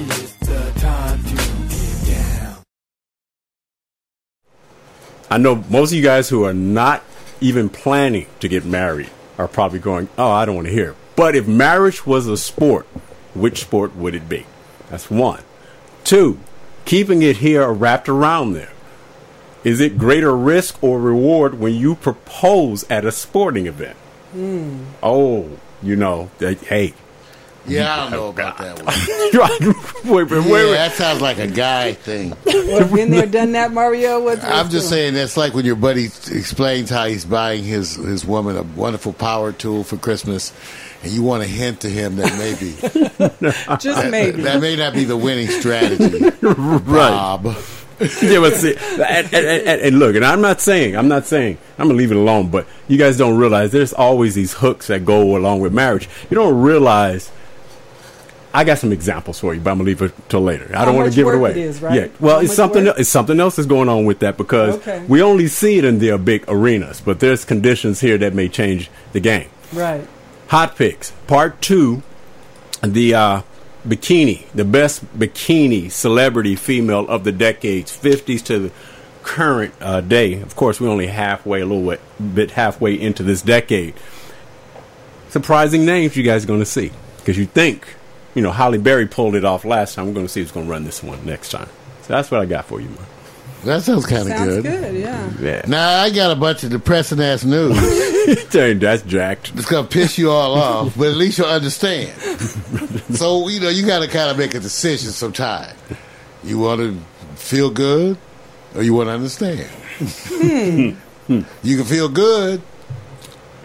It's the time to get down. I know most of you guys who are not even planning to get married are probably going, "Oh, I don't want to hear." it." But if marriage was a sport, which sport would it be? That's one. Two, keeping it here or wrapped around there. Is it greater risk or reward when you propose at a sporting event? Hmm. Oh, you know, that, hey, Yeah, I don't know oh, about that one. wait, wait, wait, Yeah, that sounds like a guy thing. Well, been there, done that, Mario. What's, I'm just the- saying that's like when your buddy explains how he's buying his his woman a wonderful power tool for Christmas, and you want to hint to him that maybe just maybe. that may not be the winning strategy, right. Bob. yeah, but see, and, and, and, and look, and I'm not saying, I'm not saying, I'm gonna leave it alone, but you guys don't realize there's always these hooks that go along with marriage. You don't realize. I got some examples for you, but I'm gonna leave it till later. I How don't want to give it away. it is, right? Yeah, well, How it's something. work? It's something else that's going on with that because Okay. we only see it in their big arenas, but there's conditions here that may change the game. right. Hot picks, part two, the uh, bikini, the best bikini celebrity female of the decades, 50s to the current uh, day. Of course, we're only halfway, a little bit, bit halfway into this decade. Surprising names you guys are going to see because you think, you know, Halle Berry pulled it off last time. We're going to see who's going to run this one next time. So that's what I got for you, man. That sounds kind of Sounds good. good. Yeah. Yeah, Now I got a bunch of depressing ass news. that's jacked. It's gonna piss you all off, but at least you'll understand. so you know you got to kind of make a decision sometime. You want to feel good, or you want to understand. Hmm. you can feel good,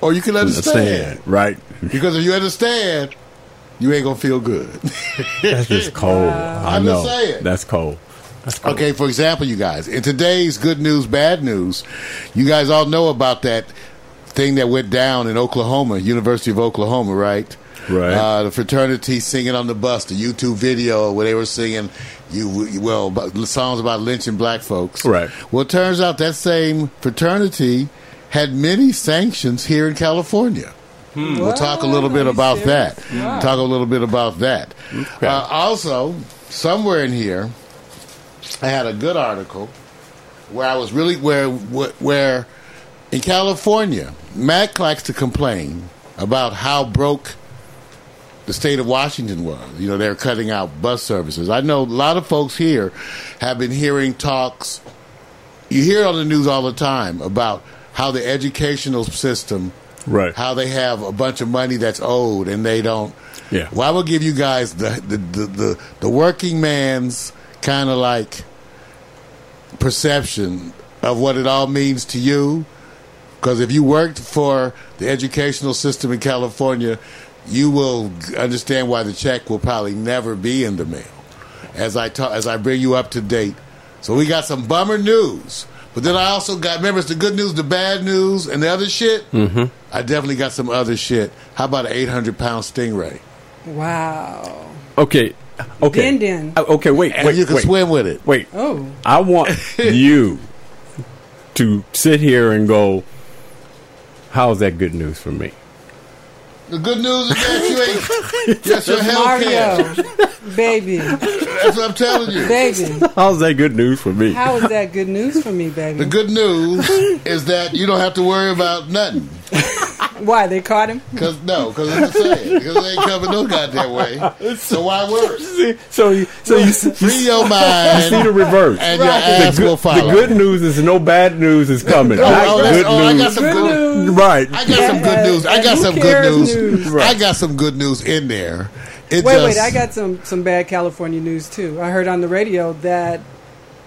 or you can understand. right? Because if you understand, you ain't gonna feel good. That's just cold. I I'm know. saying. That's cold. That's cold. Okay, for example, you guys, in today's good news, bad news, you guys all know about that thing that went down in Oklahoma, University of Oklahoma, right? Right. Uh, the fraternity singing on the bus, the YouTube video where they were singing, you well, about- songs about lynching black folks. Right. Well, it turns out that same fraternity had many sanctions here in California. We'll talk a little bit about that. Wow. Talk a little bit about that. Okay. Uh, also, somewhere in here, I had a good article where I was really where where in California, Mac likes to complain about how broke the state of Washington was. You know, they're cutting out bus services. I know a lot of folks here have been hearing talks. You hear on the news all the time about how the educational system Right. how they have a bunch of money that's owed and they don't. Yeah. Well, I will give you guys the the the, the, the working man's kind of like perception of what it all means to you. Because if you worked for the educational system in California, you will understand why the check will probably never be in the mail. As I ta- as I bring you up to date, so we got some bummer news. But then I also got remember it's the good news, the bad news, and the other shit. Mm-hmm. I definitely got some other shit. How about an eight hundred pound stingray? Wow. Okay. Okay. Din din. Uh, Okay. Wait. And wait. you can wait, swim with it. Wait. Oh. I want you to sit here and go. How's that good news for me? The good news is that you ain't that's your health care. Mario, baby, That's what I'm telling you. baby. How's that good news for me? How is that good news for me, baby? The good news is that you don't have to worry about nothing. Why they caught him? Cause no, because it's the same. Because they ain't coming no goddamn way. So why worry? See, so you, so you, see- Free your you mind see the reverse. and your ass the, will good, follow. the good news is no bad news is coming. Oh, oh, good oh, I got some Good good news. Right. I got some good news. I got some good cares news. news? I got some good news in there. It Wait, just, wait. I got some some bad California news too. I heard on the radio that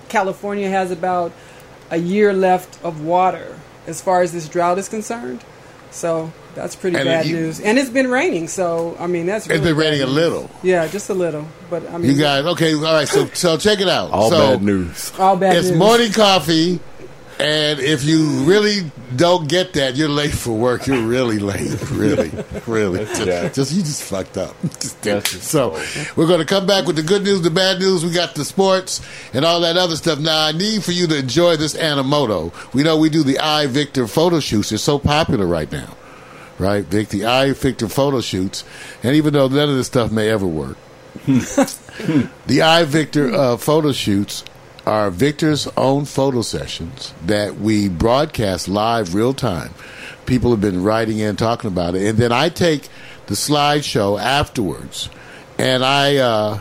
California has about a year left of water as far as this drought is concerned. So that's pretty And bad you- news. And it's been raining, so I mean that's It's really been bad raining a little. Yeah, just a little. But I mean, You guys, okay, all right. So, so check it out. All so, bad news. all bad It's news. morning coffee, and if you really don't get that, you're late for work. You're really late, really, really. Just, Yeah. just- you just fucked up. Just did. That's just so we're going to come back with the good news, the bad news. We got the sports and all that other stuff. Now I need for you to enjoy this Animoto. We know we do the I Victor photo shoots. They're so popular right now, right? Vic, the I Victor photo shoots, and even though none of this stuff may ever work. the iVictor uh, photo shoots are Victor's own photo sessions that we broadcast live real time. People have been writing in talking about it, and then I take the slideshow afterwards, and I uh,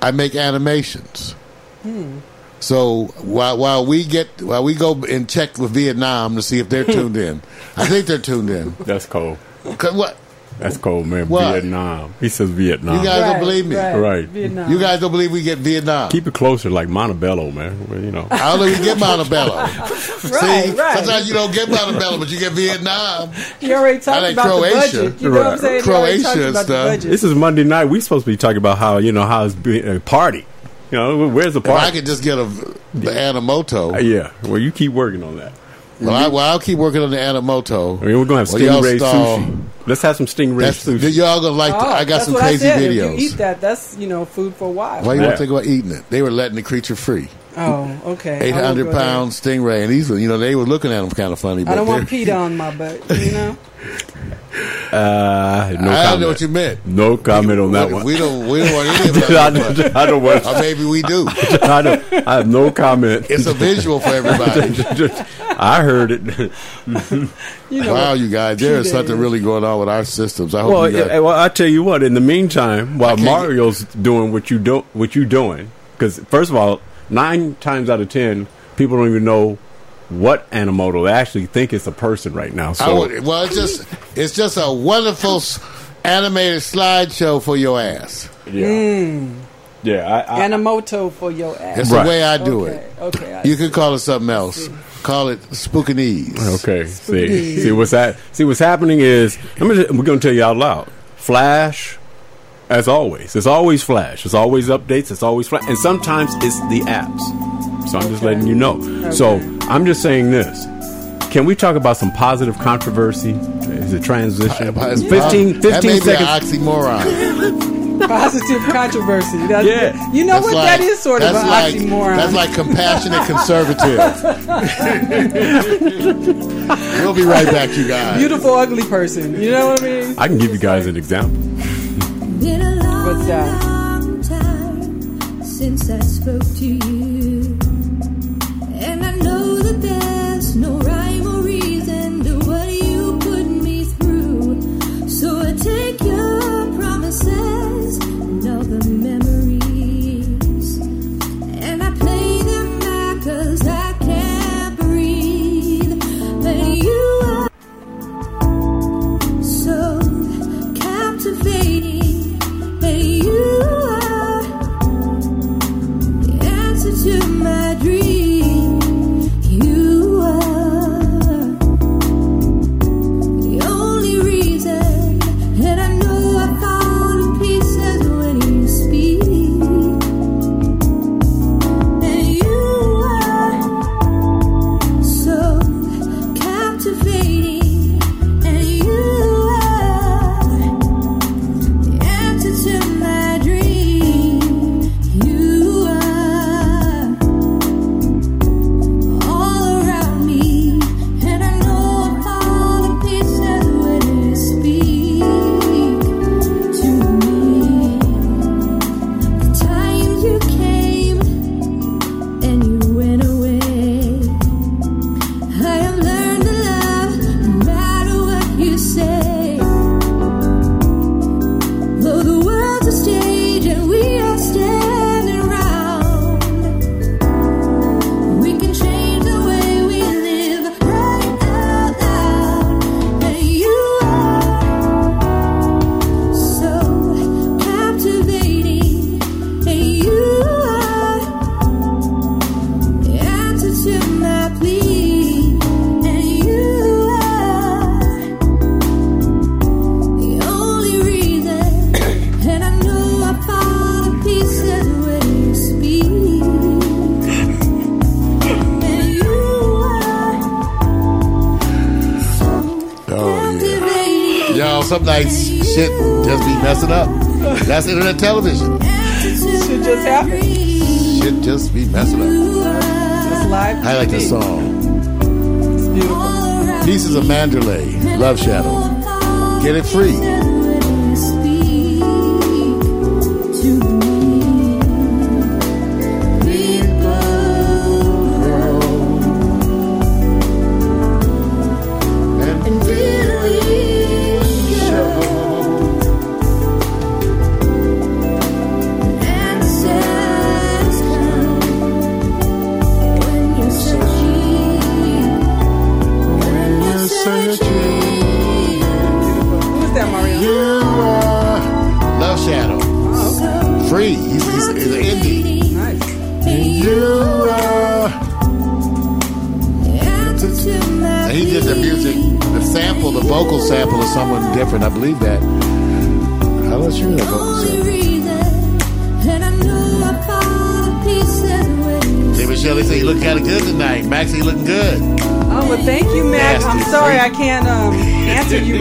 I make animations. So while while we get while we go and check with Vietnam to see if they're tuned in, I think they're tuned in. That's cold. 'Cause what That's cold, man. What? Vietnam. He says Vietnam. You guys don't believe me? Right. Vietnam. you guys don't believe we get Vietnam? Keep it closer, like Montebello, man. Well, you know. I don't know you get Montebello. right, See, right. sometimes you don't get Montebello, but you get Vietnam. You already talked I like about Croatia. the budget. You know what I'm saying? Croatia and the stuff. budget. This is Monday night. We supposed to be talking about how you know how it's being a party. You know, where's the If I party? could just get a the Animoto, Uh, yeah. Well, you keep working on that. Well, I, well, I'll keep working on the Animoto. I mean, we're gonna have Well, stingray stall. sushi. Let's have some stingray That's, sushi. y'all gonna like. Oh, I got some crazy I said. videos. If you eat that, that's you know food for a while. Why you Yeah. want to think about eating it? They were letting the creature free. Oh, okay. Eight hundred pound won't there. stingray, and these, were- you know, they were looking at them kind of funny. But I don't want they're- on my butt. You know. Uh, no I don't know what you meant. No comment on that we, one. We don't. We don't want any of I, that. don't, I don't want. or maybe we do. I, don't, I have no comment. It's a visual for everybody. I heard it. You know. Wow, you guys, there is Cheetah something really going on with our systems. I hope Well, you guys, well, I tell you what. In the meantime, while Mario's doing what you do, what you doing, because first of all, nine times out of ten, people don't even know what Animoto. They actually think it's a person right now. So would, well, it's just it's just a wonderful animated slideshow for your ass. yeah, hmm. yeah. I, I, Animoto for your ass. It's Right. the way I do okay. it. Okay. I You can call it something else. Call it spookinese. Okay. Spooky. See, see what's that? See what's happening is I'm gonna, we're going to tell you out loud. Flash, as always, it's always Flash. It's always updates. It's always Flash, and sometimes it's the apps. So I'm just Okay. letting you know. So I'm just saying this. Can we talk about some positive controversy? Is it transition? It's- 15, 15 that may seconds. be an oxymoron. Positive controversy. That's, Yeah. You know That's what? like- that is sort of an like, oxymoron. That's like compassionate conservative. we'll be right back, you guys. beautiful ugly person. You know what I mean? I can give you guys an example. Been a long, What's that? long time since I spoke to you. That's internet television. Should just happen. Shit just be messing up. It's live. I like TV. the song. It's beautiful. Pieces of Mandalay, Love Shadow. Get it free.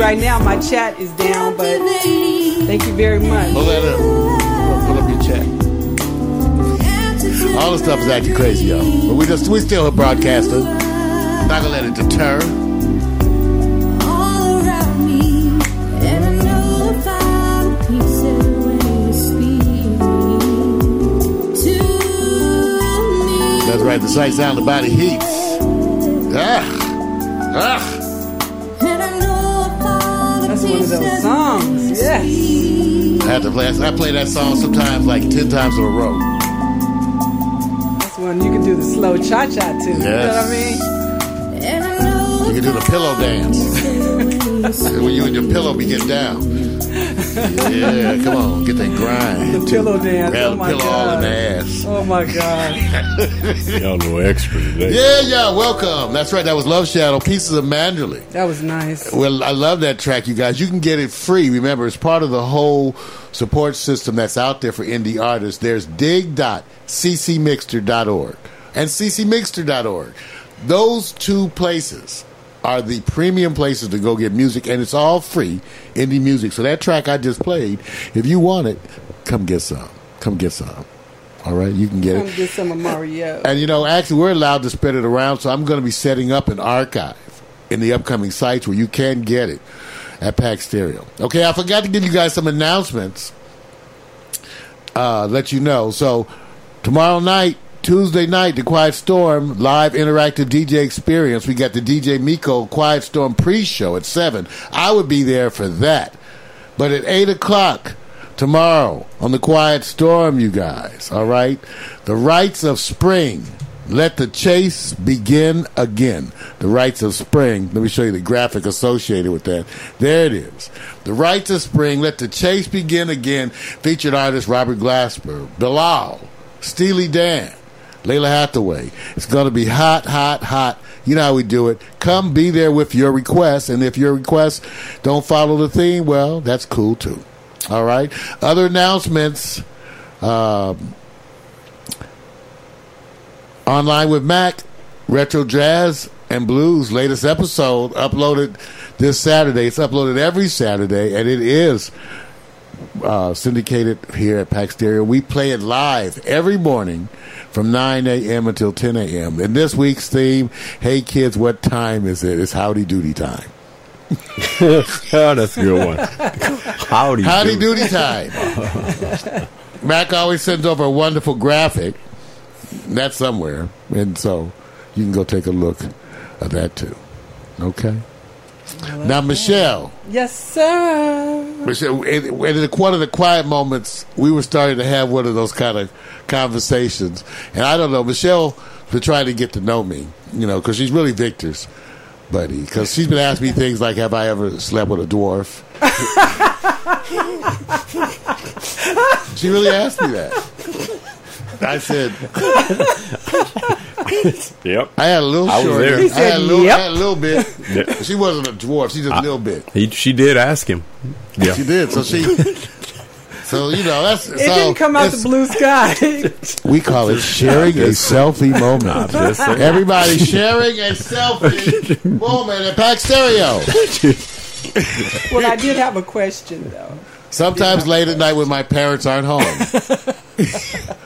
Right now. My chat is down, but thank you very much. Pull that up. Pull up your chat. All the stuff is acting crazy, y'all. But we just we still a broadcaster. Not gonna let it deter. That's right. The sight, sound, the body heats. Ah, ah. Those songs. Yes. I have to play. I play that song sometimes like ten times in a row. That's one you can do the slow cha cha to. You know what I mean? You can do the pillow dance. when you and your pillow be getting down. Yeah, come on, get that grind. The too. pillow dance. Oh Grab Oh my pillow all in God. the ass. Oh my God. Y'all a little extra today. Yeah, yeah, welcome. That's right. That was Love Shadow, Pieces of Manderley. That was nice. Well, I love that track, you guys. You can get it free. Remember, it's part of the whole support system that's out there for indie artists. There's dig.ccmixter.org and ccmixter.org. Those two places are the premium places to go get music, and it's all free indie music. So that track I just played, if you want it, come get some. Come get some. All right, you can get Come it. get some of Mario. And you know, actually, we're allowed to spread it around, so I'm going to be setting up an archive in the upcoming sites where you can get it at Pax Stereo. Okay, I forgot to give you guys some announcements. Uh, let you know. So tomorrow night, Tuesday night, the Quiet Storm live interactive DJ experience. We got the DJ Miko Quiet Storm pre-show at seven. I would be there for that. But at eight o'clock tomorrow on the Quiet Storm, you guys, all right? The rites of spring. Let the chase begin again. The rites of spring. Let me show you the graphic associated with that. There it is. The rites of spring. Let the chase begin again. Featured artist Robert Glasper, Bilal, Steely Dan, Lalah Hathaway. It's going to be hot, hot, hot. You know how we do it. Come be there with your requests, and if your requests don't follow the theme, well, that's cool too. All right. Other announcements. Um, online with Mac, Retro Jazz and Blues latest episode uploaded this Saturday. It's uploaded every Saturday, and it is uh, syndicated here at Pax Stereo. We play it live every morning from 9 a.m. until 10 a.m. And this week's theme, Hey Kids, What Time Is It? It's Howdy Doody Time. oh, that's a good one. Howdy. Howdy do. Doody Time. Mac always sends over a wonderful graphic. That's somewhere. And so you can go take a look at that too. Okay. Now, Michelle. Yes, sir. Michelle, in, in one of the quiet moments, we were starting to have one of those kind of conversations. And I don't know, Michelle been trying to get to know me, you know, because she's really Victor's buddy. Because she's been asking me things like, have I ever slept with a dwarf? she really asked me that. I said, Yep. I had a little I was short. there. I He had said, a little, "Yep." I had a little bit. Yeah. She wasn't a dwarf. She just a little bit. He, she did ask him. Yeah. She did. So she. So you know that's It didn't come out the blue sky. We call it sharing a selfie moment. Everybody sharing a selfie moment at Pax Stereo. well, I did have a question though. Sometimes late at night when my parents aren't home.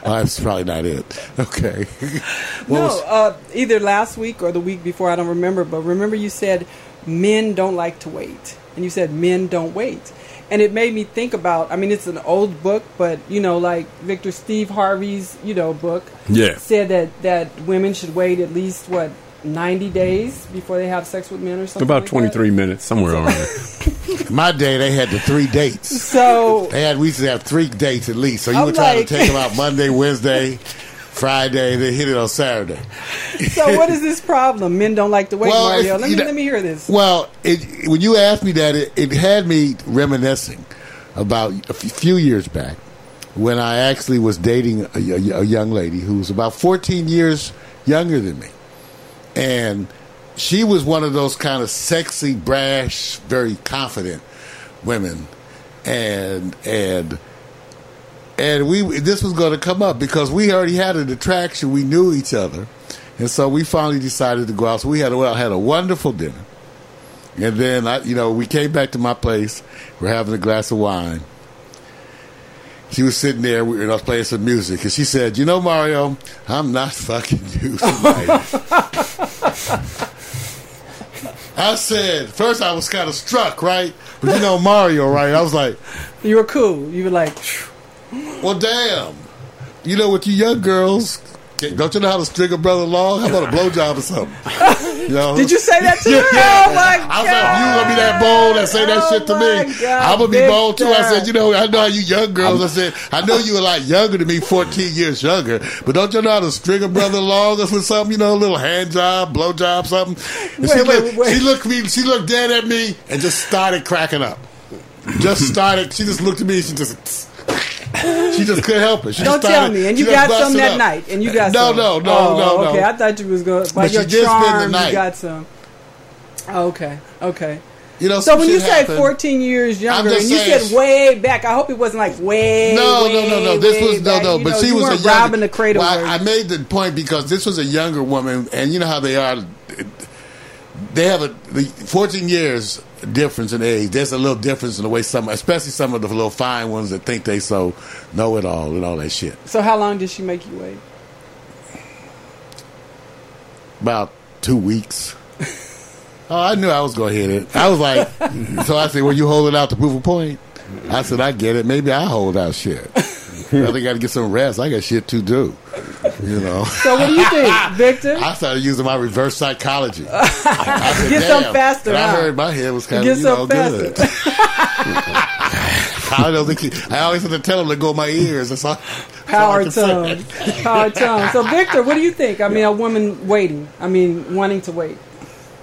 that's probably not it. Okay. No, was- uh, either last week or the week before, I don't remember. But remember, you said men don't like to wait, and you said men don't wait, and it made me think about. I mean, it's an old book, but you know, like Victor Steve Harvey's, you know, book Yeah. said that that women should wait at least what ninety days before they have sex with men or something. About like 23 that. minutes, somewhere around there. my day, they had the three dates. So They had we used to have three dates at least. So you I'm were trying like- to take them out Monday, Wednesday, Friday, then hit it on Saturday. So what is this problem? Men don't like to wait, Well, Mario. Let me know- let me hear this. Well, it, when you asked me that, it, it had me reminiscing about a few years back. when I actually was dating a, a- a young lady who was about 14 years younger than me. And she was one of those kind of sexy, brash, very confident women. And, and, and we this was going to come up because we already had an attraction. We knew each other, and so we finally decided to go out. So we had a, well, had a wonderful dinner, and then I, you know, we came back to my place. We're having a glass of wine. She was sitting there, and I was playing some music, and she said, "You know, Mario, I'm not fucking you tonight." I said, first I was kind of struck, right? But you know, Mario, right? I was like, You were cool. You were like, well, damn. You know, with you young girls, don't you know how to string a brother along? How about a blowjob or something? You know? did you say that to Yeah. her? Oh my god! I was like, you gonna be that bold and say that Oh shit to oh, me? God, I'm gonna be bold too. I said, you know, I know how you young girls. I said, I know you a lot younger than me, 14 years younger, but don't you know how to string a brother along or with something? You know, a little hand job, blow job, something. And she, Wait, wait, looked, wait. she looked me, she looked dead at me and just started cracking up. Just started. She just looked at me. She just. She just couldn't help it. She Don't just tell me. And you got some that up. night. And you got no, some. no, no, oh, no, no. Okay, I thought you was going by But your she did the charm. You got some. Oh, okay, okay. You know, So when you say 14 years younger, and you saying- said way back, I hope it wasn't like way. No, way, no, no, no. This was no, back. no. You But know, she was a younger, robbing the cradle. Well. I, I made the point because this was a younger woman, and you know how they are. They have a the 14 years difference in age. There's a little difference in the way some, especially some of the little fine ones that think they so know it all and all that shit. so how long did she make you wait? About two weeks. Oh, I knew I was going to hit it. I was like, so I said, "Well, you holding out to prove a point?" I said, "I get it. Maybe I hold out shit. I think I got to get some rest. I got shit to do." You know. So what do you think, Victor? I started using my reverse psychology. I said, Get some faster, And I huh? heard my head was kind of you know some faster. good. I don't think he, I always have to tell them to go my ears. That's all. that's all I Power can tone. Power tone. So Victor, what do you think? I mean, a woman waiting. I mean, wanting to wait.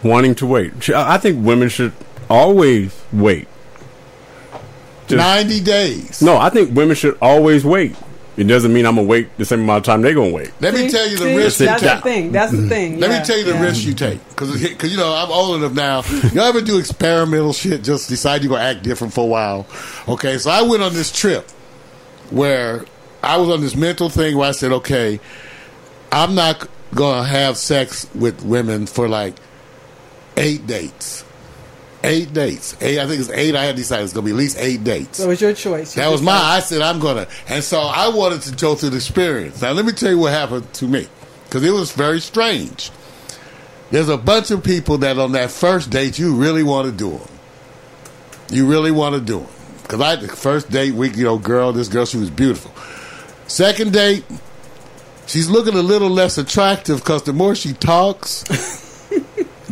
Wanting to wait. I I think women should always wait. Just- Ninety days. No, I think women should always wait. It doesn't mean I'm gonna wait the same amount of time they're gonna wait. Let me tell you the See? risk That's the thing. That's the mm-hmm. thing. Let Yeah, me tell you the yeah. risk you take, because you know I'm old enough now. you all ever do experimental shit? Just decide you're gonna act different for a while. Okay, so I went on this trip where I was on this mental thing where I said, okay, I'm not gonna have sex with women for like eight dates. Eight dates. Eight. I think it's eight. I had decided it's gonna be at least eight dates. So was your choice. You That was my. I said I'm gonna, and so I wanted to go through the experience. Now let me tell you what happened to me because it was very strange. There's a bunch of people that on that first date you really want to do them. You really want to do them because I the first date week, you know, girl, this girl she was beautiful. Second date, she's looking a little less attractive because the more she talks,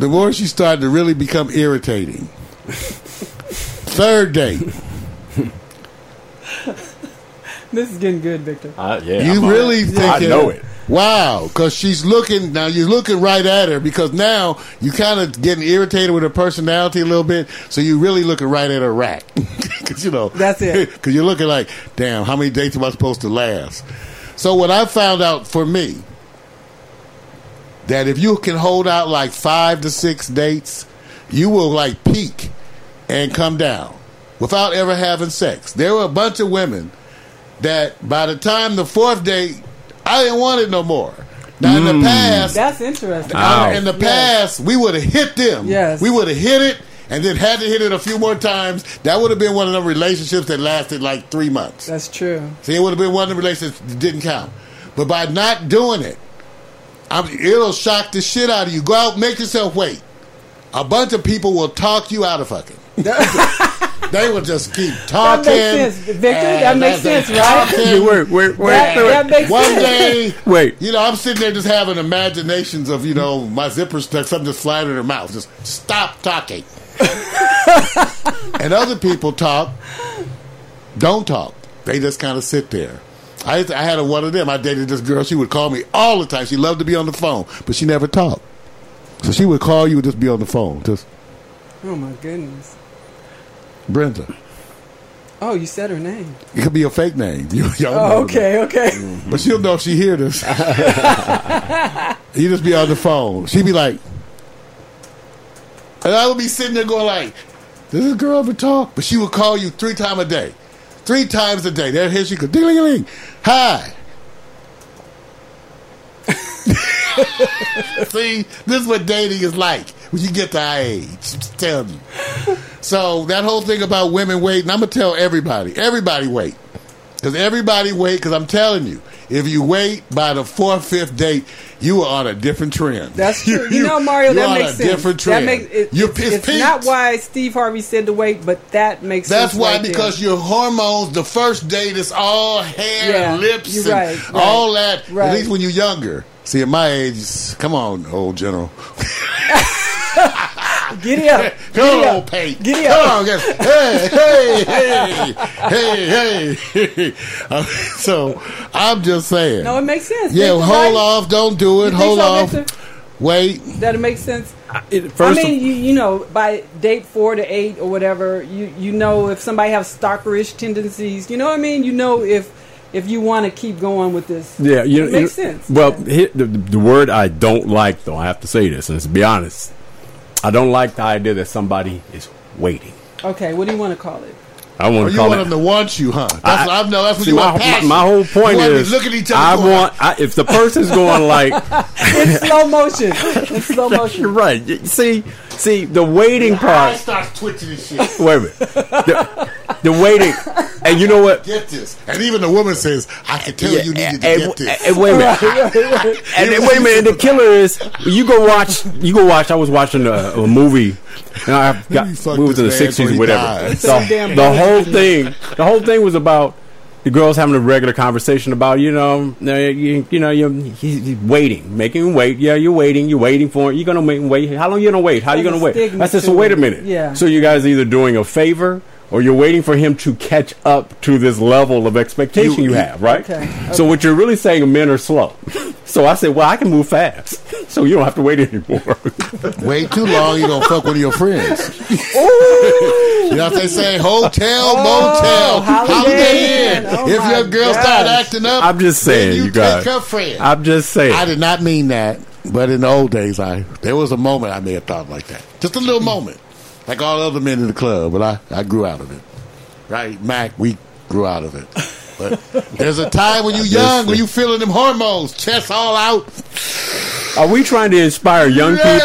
the more she started to really become irritating. Third date. This is getting good, Victor. I, yeah, You I'm really on- think I know it. Wow, because she's looking now. You're looking right at her because now you kind of getting irritated with her personality a little bit. So you really looking right at her rack because you know That's it. Because you're looking like, damn, how many dates am I supposed to last? So what I found out for me that if you can hold out like five to six dates, you will like peak and come down without ever having sex. There were a bunch of women that by the time the fourth date, I didn't want it no more. Now in the mm. past, That's interesting. Ow. in the Yes. past, we would have hit them. Yes. we would have hit it and then had to hit it a few more times. That would have been one of the relationships that lasted like three months. That's true. See, it would have been one of the relationships that didn't count. But by not doing it, I'm, it'll shock the shit out of you. Go out, make yourself wait. A bunch of people will talk you out of fucking. they will just keep talking. That makes sense, Victor. That makes sense, right? wait, wait, wait, That, wait. that makes One sense. day, Wait. you know, I'm sitting there just having imaginations of, you know, my zipper stuck, something just flying in her mouth. Just stop talking. and other people talk, don't talk. They just kind of sit there. I, to- I had a, one of them. I dated this girl. She would call me all the time. She loved to be on the phone, but she never talked. So she would call you and just be on the phone. Just, Oh my goodness. Brenda, Oh, you said her name. It could be a fake name. You, Oh, her okay, okay. But she'll know if she hear this. you just be on the phone. She'd be like, and I would be sitting there going like, "Does this girl ever talk?" But she would call you three times a day, three times a day. There, here she goes, ding, ding, ding. Hi. See, this is what dating is like when you get to our age. I'm just telling you. So that whole thing about women waiting, I'm gonna tell everybody. Everybody wait, because everybody wait. Because I'm telling you, if you wait by the fourth, fifth date, you are on a different trend. That's true. You, know, Mario, that makes sense. different That makes it, You're- it's, it's it's not why Steve Harvey said to wait, but that makes That's why, right there. because your hormones, the first date is all hair, Yeah, and lips, and right, right, all that. At least when you're younger. See, at my age, come on, old general. Giddy up. Come Giddy on, up. Pate. Giddy Come on, guys. Hey, hey, hey, hey, hey. Uh, so I'm just saying. No, it makes sense. yeah, Make hold right- off. Don't do it. You Hold so, off. Victor? Wait. That it makes sense. It- I first of- mean, you, you know, by date four to eight or whatever, you you know if somebody has stalkerish tendencies. You know what I mean? You know if if you want to keep going with this. Yeah, you it know, makes you- sense. Well, Yeah. the, the word I don't like, though, I have to say this, and to be honest, I don't like the idea that somebody is waiting. okay, what do you want to call it? I Or want to oh, call you call want it. them to want you, huh? That's I- what I know. That's what See, you my, want. my, Passion. my whole point you is, look at each other. I going, want I, if the person's going like, In slow motion. In slow motion. you're motion. right. You See, see the waiting I part. start twitching and shit. Wait a minute. The, the waiting, and you know what? Get this, and even the woman says, "I can tell you needed to and, get this." and wait a minute. And then, wait a minute. And the killer is you go watch. You go watch. I was watching a, a movie. And I got You fucked we was in the sixties or whatever. So The, damn the whole thing. The whole thing was about the girls having a regular conversation about you know you, you know you're he's, he's waiting, making him wait. Yeah, you're waiting. You're waiting for it. You're gonna make him wait. How long you gonna wait? How you gonna wait? stigma I said. So wait a minute. Yeah. So you guys either doing a favor. Or you're waiting for him to catch up to this level of expectation You- you, you- have, right? Okay, So what you're really saying, men are slow. So I said, well, I can move fast, so you don't have to wait anymore. Wait too long, you're gonna fuck one of your friends. you know what they say? Hotel, oh, motel, Holiday holiday Inn. Oh if your girl start acting up, I'm just saying, you, you guys. her friend. I'm just saying. I did not mean that, but in the old days, I there was a moment I may have thought like that. Just a little moment, like all other men in the club, but I, I grew out of it. Right, Mac, we grew out of it. But there's a time when you're young, when you're feeling them hormones, chest all out. Are we trying to inspire young Yeah.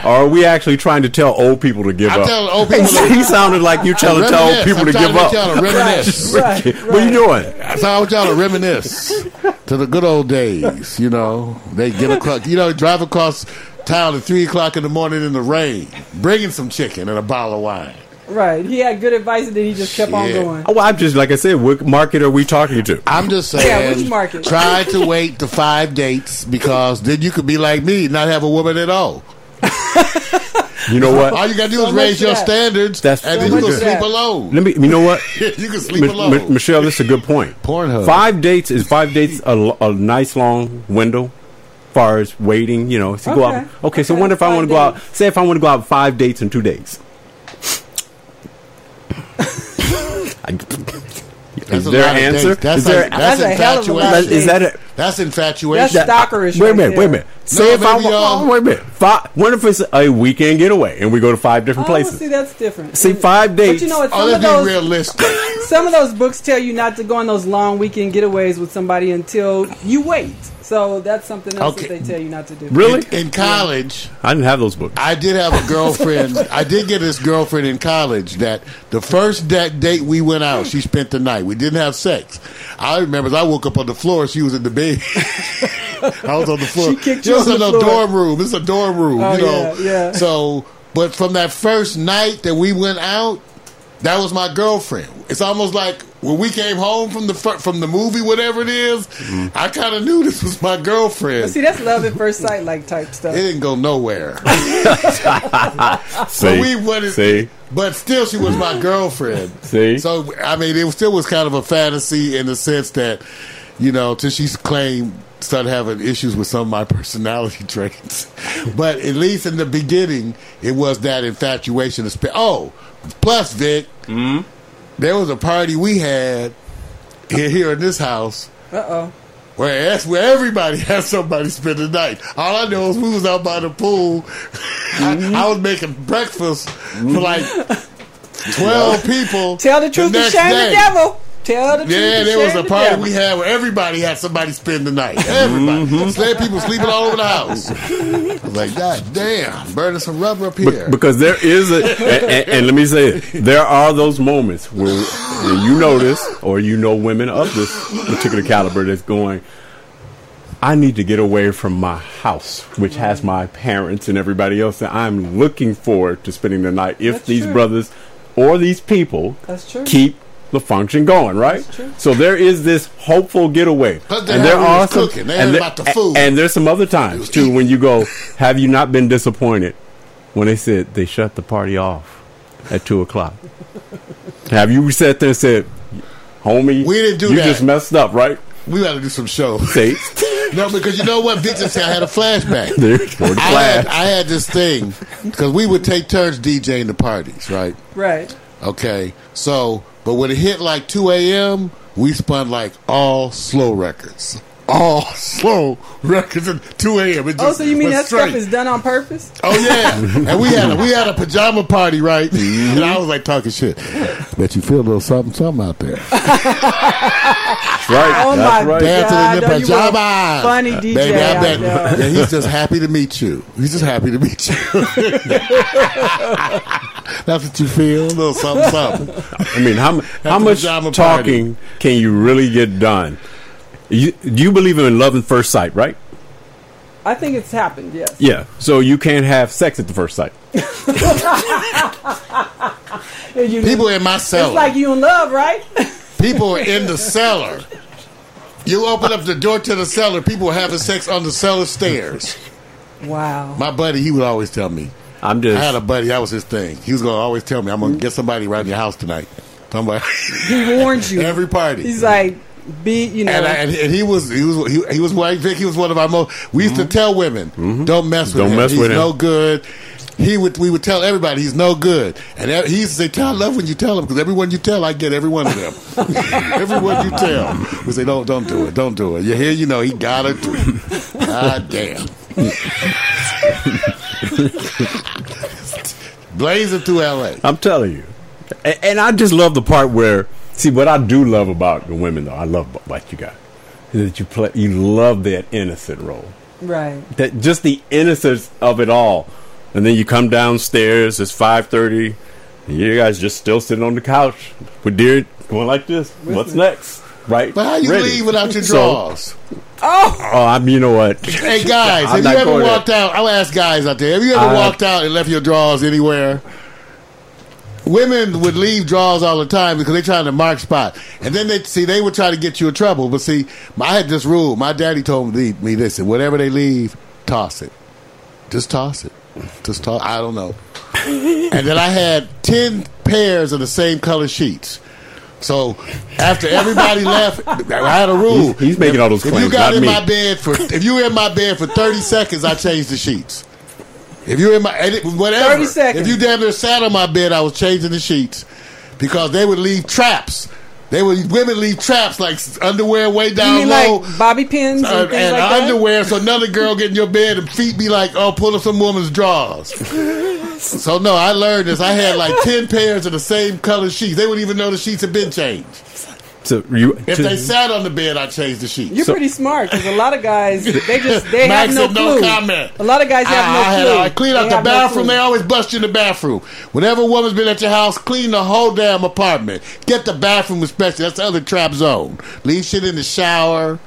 people, or are we actually trying to tell old people to give I'm up? telling old people he sounded like you trying to tell old people I'm to trying give to up. get y'all to reminisce. Right, What are you doing? So I want y'all to reminisce to the good old days. You know, they get across, you know, drive across town at three o'clock in the morning in the rain, bringing some chicken and a bottle of wine. Right. He had good advice and then he just kept on going. Oh, well, I'm just like I said. What market are we talking to? I'm just saying. Yeah, saying, which market? try to wait to five dates because then you could be like me, not have a woman at all. You know what? All you gotta do So is raise your that. standards, That's and so then you can sleep that. alone. Let me. You know what? you can sleep Mi- alone. Mi- Michelle, this is a good point. Pornhub. Five dates is five dates a, l- a nice long window. Far as waiting, you know, if you go Okay. out. Okay, so Okay, wonder if I want to go out. Say if I want to go out five dates in two days. I- is there an answer? dates. That's, is there? a, that's, That's a hell of a lot is that a, That's infatuation. That's stalkerish. Wait a right minute. Wait a minute. Say if I maybe, um, wait a minute. Five, what if it's a weekend getaway and we go to five different Oh, places? see, that's different. See, And- five But you know what? Oh, Some let's of be those, realistic. some of those books tell you not to go on those long weekend getaways with somebody until you wait. So that's something else Okay. that they tell you not to do. Really? In, in college, I didn't have those books. I did have a girlfriend. I did get this girlfriend in college that the first da- date we went out, she spent the night. We didn't have sex. I remember as I woke up on the floor, she was in the bed. I was on the floor. She kicked It you was on in the a floor. dorm room. It's a dorm room, Oh, you know. yeah, yeah. So, but from that first night that we went out, that was my girlfriend. It's almost like when we came home from the fir- from the movie, whatever it is, Mm-hmm. I kind of knew this was my girlfriend. See, that's love at first sight, like type stuff. it didn't go nowhere. See, we wanted, see, but still, she was my girlfriend. See? so I mean, it still was kind of a fantasy in the sense that, you know, till she's claimed started having issues with some of my personality traits. but at least in the beginning, it was that infatuation. Of spe- oh, plus Vic, there was a party we had here, here in this house Uh oh. where that's where everybody had somebody spend the night. All I know is we was out by the pool. Mm-hmm. I, I was making breakfast for like twelve people. Tell the truth and next shame day. the devil. Tell the truth. Yeah, there was a the party devil. we had where everybody had somebody spend the night. Everybody. Mm-hmm. So they had people sleeping all over the house. I was like, God damn, burning some rubber up here. Be- because there is a, and, and- and let me say it, there are those moments where, where you notice, or you know women of this particular caliber that's going, I need to get away from my house, which has my parents and everybody else that I'm looking forward to spending the night if That's these true. brothers or these people That's true. keep the function going, right? That's true. So there is this hopeful getaway. But they heard we was cooking. They heard and, about the food. and there's some other times too when you go, have you not been disappointed when they said they shut the party off at two o'clock? have you sat there and said, homie, We didn't do you that. just messed up, right? we got to do some shows. Say, No, because you know what? Victor said I had a flashback. there's for the I had. I had this thing because we would take turns DJing the parties, right? Right. Okay, so but when it hit like two a.m., we spun like all slow records, all slow records at two a.m. Oh, so you mean that straight. stuff is done on purpose? Oh yeah, and we had a, we had a pajama party, right? Mm-hmm. And I was like talking shit. Bet you feel a little something, something out there. Right. Oh That's my right. Dancing in the no, you were a pajamas. funny DJ, Baby, I I bet. know. Yeah, he's just happy to meet you. He's just happy to meet you. That's what you feel, a little something, something. I mean, how, how the much pajama talking can you really get done? You, do you believe in love at first sight, right? I think it's happened. Yes. Yeah. So you can't have sex at the first sight. You- People in my cellar. It's like you in love, right? People are in the cellar. You open up the door to the cellar. People are having sex on the cellar stairs. wow. My buddy, he would always tell me. I'm just. I had a buddy. That was his thing. He was going to always tell me, "I'm going to get somebody around your house tonight." Somebody He warned you. every party. He's like, be you know. and, I, and, and he was he was he, he was white Vic. He was one of our most. We used to mm-hmm. tell women, mm-hmm. "Don't mess with Don't him. mess he's with him." no good." He would we would tell everybody he's no good, and he used to say, "Tell I love when you tell him because everyone you tell, I get every one of them. everyone you tell, we say, don't don't do it, don't do it. You hear, you know, he got it. God damn." Blazing through L.A. I'm telling you. And, and I just love the part where. See, what I do love about the women, though, I love about you guys, is that you play. You love that innocent role. right. That just the innocence of it all. And then you come downstairs. It's five thirty. And you guys just still sitting on the couch with deer going like this. What's next? Right? But how you Ready. leave without your So- drawers? Oh, oh I'm. You know what? Hey guys, have you ever there. walked out? I'll ask guys out there. Have you ever I- walked out and left your drawers anywhere? Women would leave drawers all the time because they trying to mark spot, and then they see they would try to get you in trouble. But see, I had this rule. My daddy told me, me this: and whatever they leave, toss it. Just toss it. Just toss. I don't know. and then I had ten pairs of the same color sheets. So after everybody left, I had a rule. He's- he's making all those claims. If you got not in me. my bed for if you were in my bed for thirty seconds, I changed the sheets. If you were in my and it- whatever, 30 seconds. if you damn near sat on my bed, I was changing the sheets because they would leave traps. They would women leave traps like underwear way down low. like bobby pins and uh, things and like that? underwear, so another girl get in your bed and feet be like, "Oh, pull up some woman's drawers." so no, I learned this. I had like ten pairs of the same color sheets. They wouldn't even know the sheets had been changed. So you. If to- they sat on the bed, I changed the sheets. You're So- pretty smart because a lot of guys they just they have no said no clue. comment. A lot of guys have I, no I had, clue. I clean They out the have no bathroom. they always bust you in the bathroom. Whenever a woman's been at your house, clean the whole damn apartment. Get the bathroom especially. That's the other trap zone. Leave shit in the shower.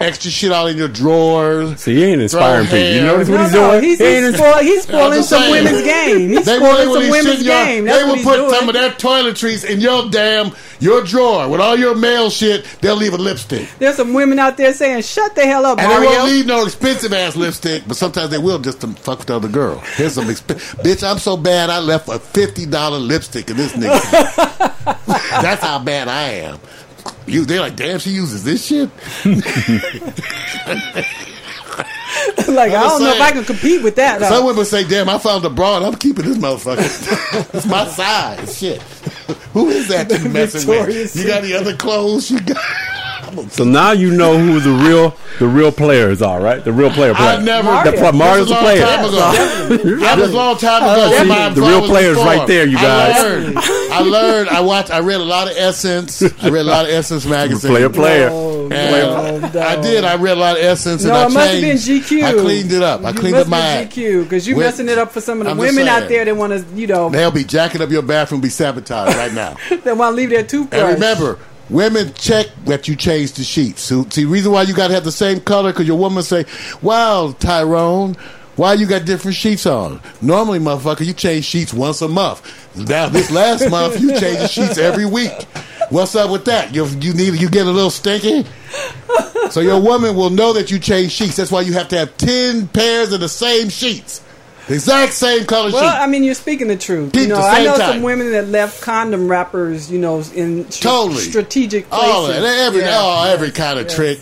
Extra shit out in your drawers. See, he ain't inspiring people. You hair. notice what No, he's no, doing? he's, He ain't he's, spoil, he's spoiling some women's game. He's They spoiling will some women's shit in your- game. That's They will put doing. some of their toiletries in your damn your drawer with all your male shit. They'll leave a lipstick. There's some women out there saying, "Shut the hell up, And they won't leave no expensive ass lipstick, but sometimes they will just to fuck with the other girl. Here's some exp- bitch. I'm so bad I left a fifty dollar lipstick in this nigga. That's how bad I am. You, they're like, damn, she uses this shit. like I I'm don't know if. I can compete with that. Some women say, damn, I found a bra and I'm keeping this motherfucker. it's my size. Shit. Who is that you messing with? You got any other clothes? You got? So now you know who the real the real players are, right? The real player player. I never. Mario. The pl- Mario's This the was a player. long time ago. That was a long time ago. See, My the real players informed. right there, you guys. I learned. I learned. I watched. I read a lot of Essence. I read a lot of Essence magazine. Player player. No, And no, no. I did. I read a lot of Essence. No, and I it must have been. GQ. I cleaned it up. I You cleaned must up my have act. been GQ because you With- messing it up for some of the I'm women out there that want to, you know, They'll be jacking up your bathroom, be sabotaged right now. they want to leave their toothbrush. And remember, women check that you change the sheets. So, see, reason why you got to have the same color because your woman say, "Wow, Tyrone." Why you got different sheets on? Normally, motherfucker, you change sheets once a month. Now, this last month, you change the sheets every week. What's up with that? You you need you get a little stinky. So your woman will know that you change sheets. That's why you have to have ten pairs of the same sheets, the exact same color Well, sheet. I mean, you're speaking the truth. Keep you know, I know type. some women that left condom wrappers, you know, in Totally. strategic places. All that, every Yeah. oh, every kind of Yes. trick.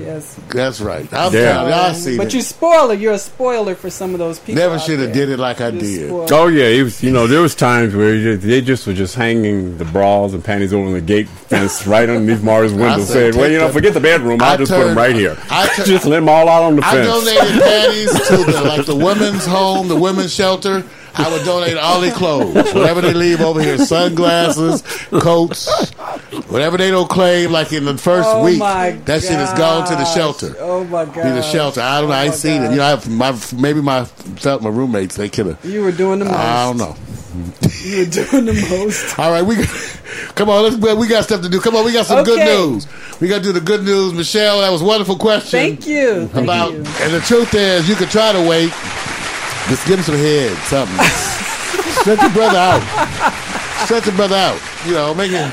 Yes. That's right. I'm Yeah. telling you, I see but that. you spoiler. You're a spoiler for some of those people. Never should have did it like I You're did. spoiled. Oh yeah, it was. You know, there was times where just, they just were just hanging the bras and panties over the gate fence right underneath Mario's window. said, Said, "Well, you know, forget the bedroom. I I'll just put them right here. I just let them all out on the I fence." I donated panties to the like the women's home, the women's shelter. I would donate all their clothes, whatever they leave over here, sunglasses, coats, whatever they don't claim. Like in the first Oh week, that shit is gone to the shelter. Oh my god. Be the shelter. I don't know. I oh ain't seen it. You know, I have my maybe my felt my roommates. They could have. You were doing the most. I don't know. You were doing the most. All right, we come on. Let's we got stuff to do. Come on, we got some good news. We got to do the good news, Michelle. That was a wonderful question. Thank you. Thank about you. and the truth is you could try to wait just give him some head something. Shut your brother out. Shut your brother out you know make it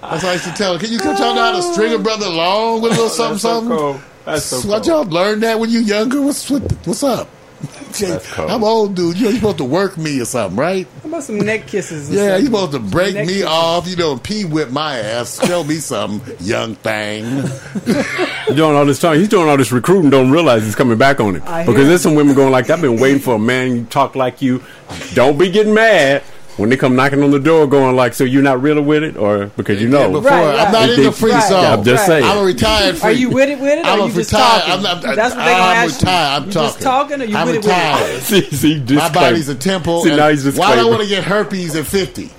that's what I used to tell him. Can you can y'all know how to string a brother along with a little something something? That's so what cool. y'all learned that when you younger? What's what, what's up That's cool. I'm old dude you know you're supposed to work me or something right How about some neck kisses? or yeah you're supposed to break me kisses. off you know and pee whip my ass show me something young thing He's doing all this time. He's doing all this recruiting. Don't realize he's coming back on it I hear because it. there's some women going like, "I've been waiting for a man you talk like you." Don't be getting mad when they come knocking on the door, going like, "So you're not really with it," or because you Yeah, know. before Right, I'm not right. in the free Right. zone I'm just Right. saying. I'm a retired free. Are you with it? With it? I'm are a you just retired. talking? I'm, I'm, That's what they I'm ask you. retired. I'm You talking. just talking, or you I'm with it, with it? see, see, My body's a temple. See, and now he's just why do I want to get herpes at 50?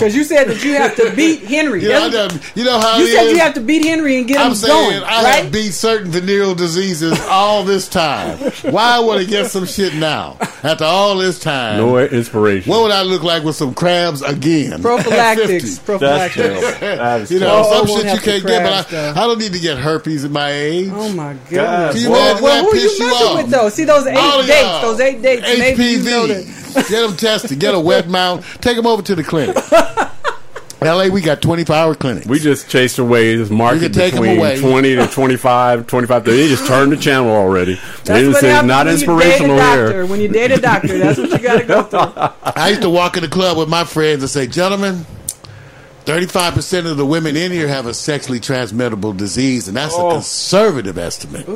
Because you said that you have to beat Henry. You know, I That's- done, you know how you it said is? you have to beat Henry and get I'm him saying going, I right? have beat certain venereal diseases all this time. Why would I get some shit now after all this time? no inspiration. What would I look like with some crabs again? at Prophylactics. That's true. Prophylactics. You know, Oh, some shit you can't get, but I. I don't need to get herpes at my age. Oh my God. goodness. Can you well, imagine well, who you piss you messing with though? See those eight All dates, those eight dates. Maybe you know that. HPV. Get them tested. Get a wet mount. Take them over to the clinic. LA, we got 24 hour clinics. We just chased away this market can between 20 to 25, 25. They just turned the channel already. they That's what said happens not when you date a inspirational doctor. here. When you date a doctor, that's what you got to go through. I used to walk in the club with my friends and say, gentlemen, 35% of the women in here have a sexually transmittable disease, and that's a Oh. conservative estimate.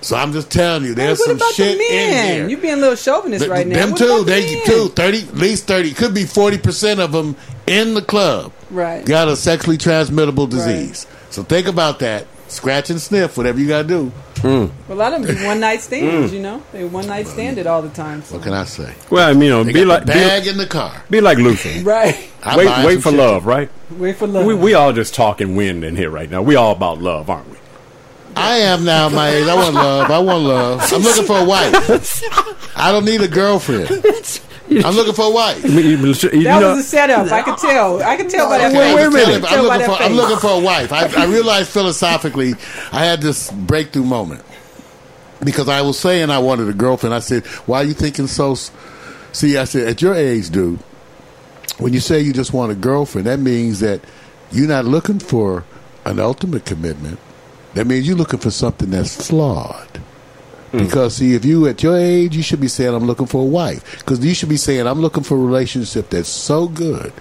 So I'm just telling you, Hey, there's what some about shit the in men? here. You being a little chauvinist Th- right now. Them What too. about the men? too. Thirty, at least thirty. Could be forty percent of them in the club. Right. Got a sexually transmittable disease. So think about that. Scratch and sniff, whatever you got to do. Well, a lot of them do one night Mm. stands. You know, they one night stand it all the time. so- What can I say? Well, I mean, you know, They be like the be, bag in the car. be like Luther. Right. I wait, wait for shit. love, right? Wait for love. We we all just talking wind in here right now. We all about love, aren't we? I am now my age. I want love. I want love. I'm looking for a wife. I don't need a girlfriend. I'm looking for a wife. I you- you that know- was a setup. I could tell. I could tell by that Okay, face. I'm wait a minute. telling you, I'm looking, for, I'm looking for a wife. I, I realized philosophically I had this breakthrough moment because I was saying I wanted a girlfriend. I said, "Why are you thinking so?" See, I said, at your age, dude, when you say you just want a girlfriend, that means that you're not looking for an ultimate commitment. That means you're looking for something that's flawed. Hmm. Because see, if you at your age, you should be saying, "I'm looking for a wife," because you should be saying, "I'm looking for a relationship that's so good,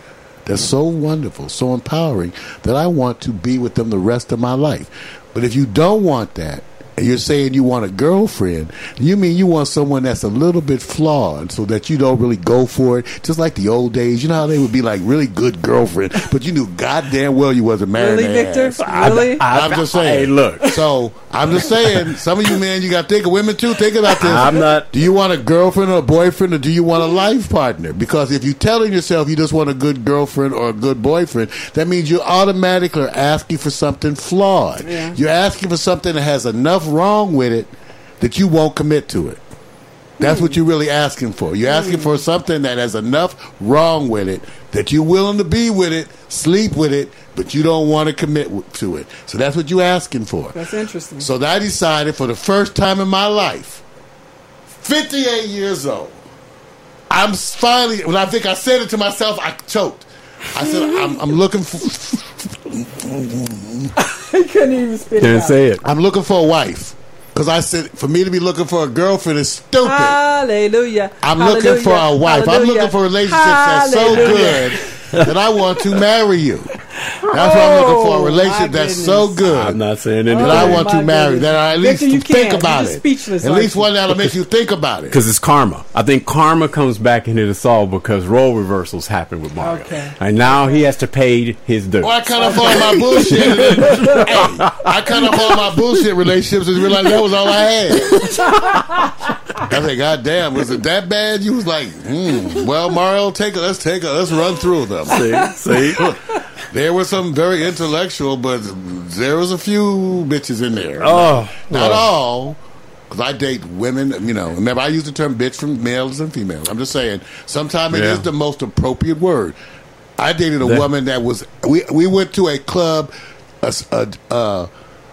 that's so wonderful, so empowering that I want to be with them the rest of my life." But if you don't want that, you're saying you want a girlfriend, you mean you want someone that's a little bit flawed so that you don't really go for it. Just like the old days, you know how they would be like really good girlfriend, but you knew goddamn well you wasn't married. Really, Victor? Really? I'm just saying. Hey, look. So I'm just saying, some of you men, you got to think of women too. Think about this. I'm not- Do you want a girlfriend or a boyfriend, or do you want a life partner? Because if you're telling yourself you just want a good girlfriend or a good boyfriend, that means you automatically are asking for something flawed. Yeah. You're asking for something that has enough wrong with it that you won't commit to it. That's what hmm. you're really asking for. You're asking hmm. for something that has enough wrong with it that you're willing to be with it, sleep with it, but you don't want to commit to it. So that's what you're asking for. That's interesting. So I decided for the first time in my life, 58 years old, I'm finally, when I think I said it to myself, I choked. I said, I'm, I'm looking for, I couldn't even spit it Didn't out. say it. I'm looking for a wife. Because I said, for me to be looking for a girlfriend is stupid. Hallelujah. I'm looking for a wife. I'm looking for relationships that's so good that I want to marry you. That's what I'm looking for a Oh, relationship my that's so good I'm not saying that anything. I Oh, want to marry. goodness. That I at Victor, least you think can't. about You're it. speechless At like least you. one that'll make you think about it. Because it's karma. I think karma comes back into the all because role reversals happen with Mario. Okay. And now he has to pay his due. Or oh, I cut off all my bullshit. and then- hey, I cut off all my bullshit relationships and realized that was all I had. I said, God damn, was it that bad? You was like, hmm, well, Mario, take it. Let's take it. Let's run through them. See? See? There was some very intellectual, but there was a few bitches in there. Oh, not all. Because I date women, you know. Remember, I use the term bitch from males and females. I'm just saying, sometimes it Yeah. is the most appropriate word. I dated a That- woman that was. We we went to a club, a, a- uh,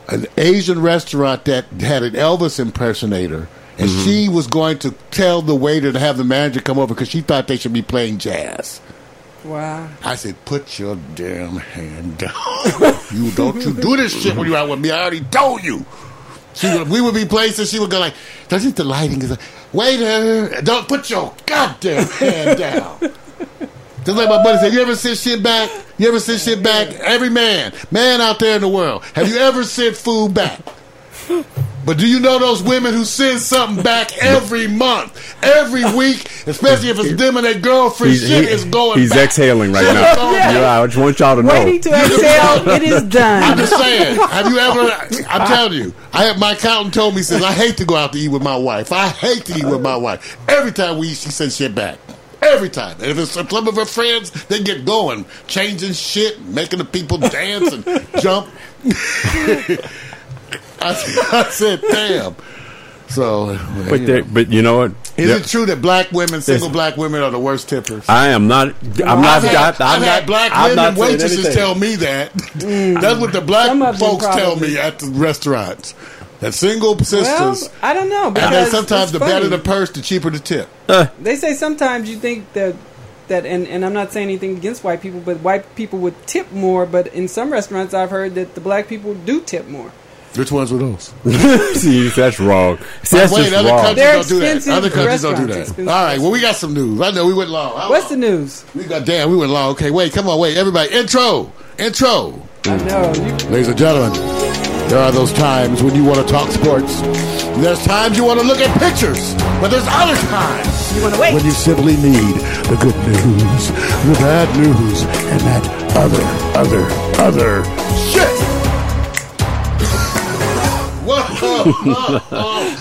an Asian restaurant that had an Elvis impersonator, and Mm-hmm. she was going to tell the waiter to have the manager come over because she thought they should be playing jazz. Wow. I said, put your damn hand down. you don't you do this shit when you're out with me. I already told you. She would, we would be places. She would go like, "Does it the lighting is like, waiter, don't put your goddamn hand down." Just like my buddy said, you ever sent shit back? You ever sent shit back? Every man, man out there in the world, have you ever sent food back? But do you know those women who send something back every month, every week, especially if it's them and their girlfriend? He's, shit he- is going he's back. exhaling right now. is going back. Yeah, I just want y'all to know. Waiting to exhale. it is I'm done. just saying. Have you ever? I'm telling you. I have, my accountant told me says I hate to go out to eat with my wife. I hate to eat with my wife. Every time we eat, she sends shit back. Every time. And if it's some of her friends, they get going, changing shit, making the people dance and jump. I, I said, damn. So, But, you know. but you know what? is There- it true that black women, single Listen. black women, are the worst tippers? I am not. I'm not. I've had, I'm I've not. had black I'm women not waitresses anything. tell me that. Mm. That's what the black Some of them folks tell me at the restaurants. That single Well, sisters, I don't know. and then Because sometimes it's the better the purse, the cheaper the tip. Uh. They say sometimes you think that that and, and I'm not saying anything against white people, but white people would tip more. But in some restaurants, I've heard that the black people do tip more. Which ones were those? See, that's wrong. See, that's Wait, just other wong. countries They're don't do that. expensive Other countries don't do restaurants, that. expensive All right, well, we got some news. I know we went long. How What's the news? We got damn, we went long. Okay, wait, come on, wait, everybody, intro, intro. I know you. Ladies and gentlemen, there are those times when you want to talk sports. There's times you want to look at pictures, but there's other times You want to wait? when you simply need the good news, the bad news, and that other, other, other shit. Whoa!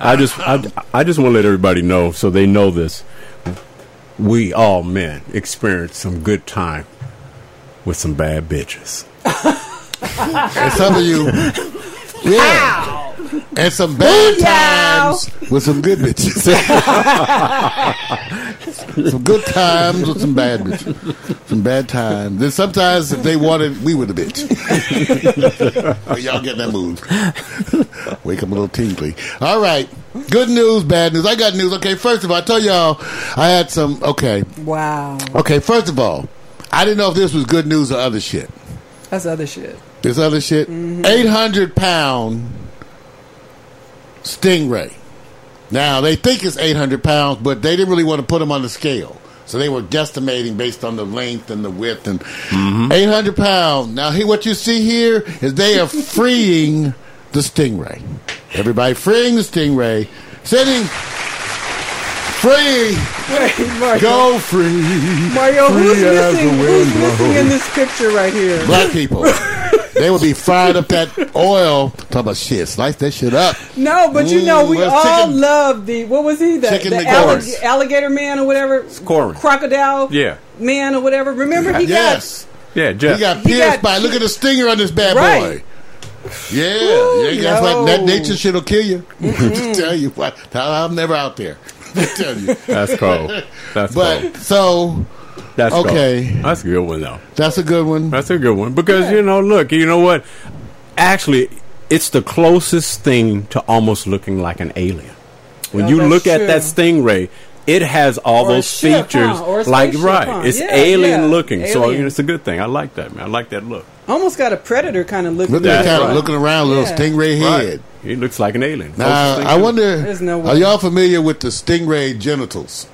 I just, I, I just want to let everybody know so they know this. We all men experience some good time with some bad bitches. and some of you, yeah, and some bad times with some good bitches. some good times with some bad bitches. Some bad times. Then sometimes if they wanted, we were the bitch. Y'all get that move. Wake up a little tingly. All right. Good news, bad news. I got news. Okay, first of all, I told y'all I had some. Okay, Wow, okay. First of all, I didn't know if this was good news or other shit. that's other shit. This other shit. Mm-hmm. 800 pound stingray. Now, they think it's 800 pounds, but they didn't really want to put them on the scale. So they were guesstimating based on the length and the width and mm-hmm. 800 pounds. Now, here, what you see here is they are freeing the stingray. Everybody freeing the stingray. Sitting free. Wait, Go free. Mario, who's Free as missing? Who's missing in this picture right here? Black people. they would be firing up that oil. Talking about shit. Slice that shit up. No, but you know Mm, we well, all chicken- love the what was he the, Chicken the McGorry. alligator man or whatever Corin. crocodile Yeah. man or whatever. Remember he Yes. Yeah, Jeff. He got He pierced got- by. Look at the stinger on this bad Right. boy. Yeah, Ooh, yeah, that's like that nature shit'll kill you. tell you what, I'm never out there. tell you. That's cold. That's cold. But so That's cold. okay. That's a good one though. that's a good one. That's a good one because you know, look, you know what? Actually, it's the closest thing to almost looking like an alien. When Yeah, you that's look at that stingray, it has all Or a those ship, features huh? Or a like right. huh? It's Yeah, alien yeah. looking, so you know, it's a good thing. I like that, man. I like that look. almost got a predator kind of look. Look at that kind right. of looking around, little Yeah. stingray head. He looks like an alien. Now, I wonder, no are y'all familiar with the stingray genitals?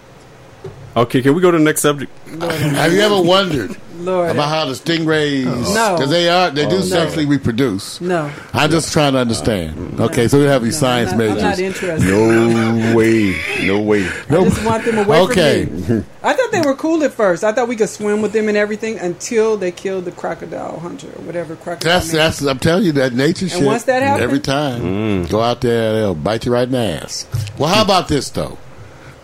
Okay, can we go to the next subject? Have you ever wondered Lord. about how the stingrays? No. because they are they do Oh, no. sexually reproduce. No, I'm just trying to understand. Okay, so we have these No, science I'm not, I'm majors. not interested. No way. No way. I just want them away Okay. from me. I thought they were cool at first. I thought we could swim with them and everything until they killed the crocodile hunter or whatever crocodile. That's man. that's I'm telling you that nature shit. once that happens- every time mm. go out there, they'll bite you right in the ass. Well, how about this though?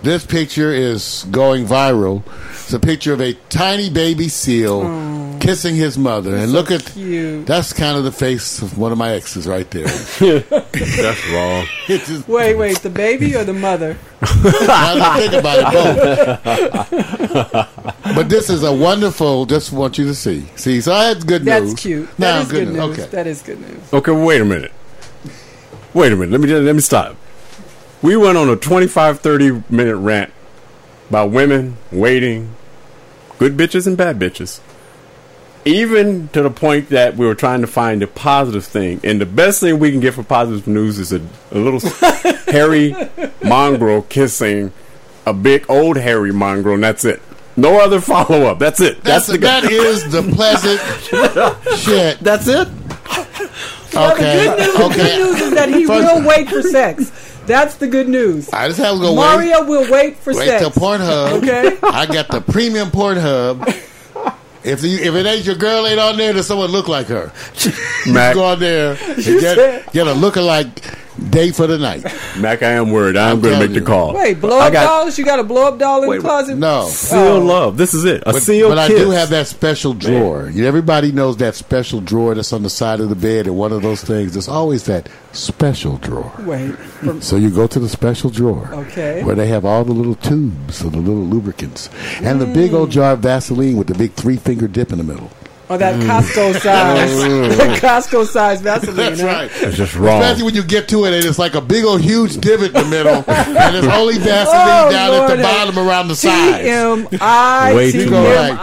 This picture is going viral. It's a picture of a tiny baby seal kissing his mother, and look at cute. that's kind of the face of one of my exes right there. That's wrong. Just- Wait, wait, the baby or the mother? now that I think about it, both. but this is a wonderful. Just want you to see. See, so that's good That's news. That's cute. Now, That is good news. Okay. That is good news. Okay, wait a minute. Wait a minute. Let me let me stop. We went on a 25 30 minute rant about women waiting, good bitches and bad bitches. Even to the point that we were trying to find a positive thing. And the best thing we can get for positive news is a, a little hairy mongrel kissing a big old hairy mongrel, and that's it. No other follow up. That's it. That's, That's, the that is the pleasant shit. That's it. Well, Okay. the good news, the Okay. good news is that he First- will wait for sex. That's the good news. I just have to go wait. Mario will wait for Wait sex. till Pornhub. Okay. I got the premium Pornhub. If you if it ain't your girl ain't on there, then someone look like her. Mac, Go on there and get said- get a lookalike date for the night. Mac, I am worried. I'm, I'm going to make telling the call. Wait, blow up got dolls? You got a blow up doll in Wait, the closet? No. Seal Oh. love. This is it. A But, seal but I do have that special drawer. You know, Everybody knows that special drawer that's on the side of the bed and one of those things. There's always that special drawer. Wait. From, So you go to the special drawer. Okay. Where they have all the little tubes and the little lubricants. And the big old jar of Vaseline with the big three finger dip in the middle. Oh, that mm. Costco size. that Costco size Vaseline. That's huh? right. It's just wrong. Especially when you get to it and it's like a big old huge divot in the middle and there's only Vaseline Oh, down at Lord. the bottom around the sides. TMI. Way too much. Too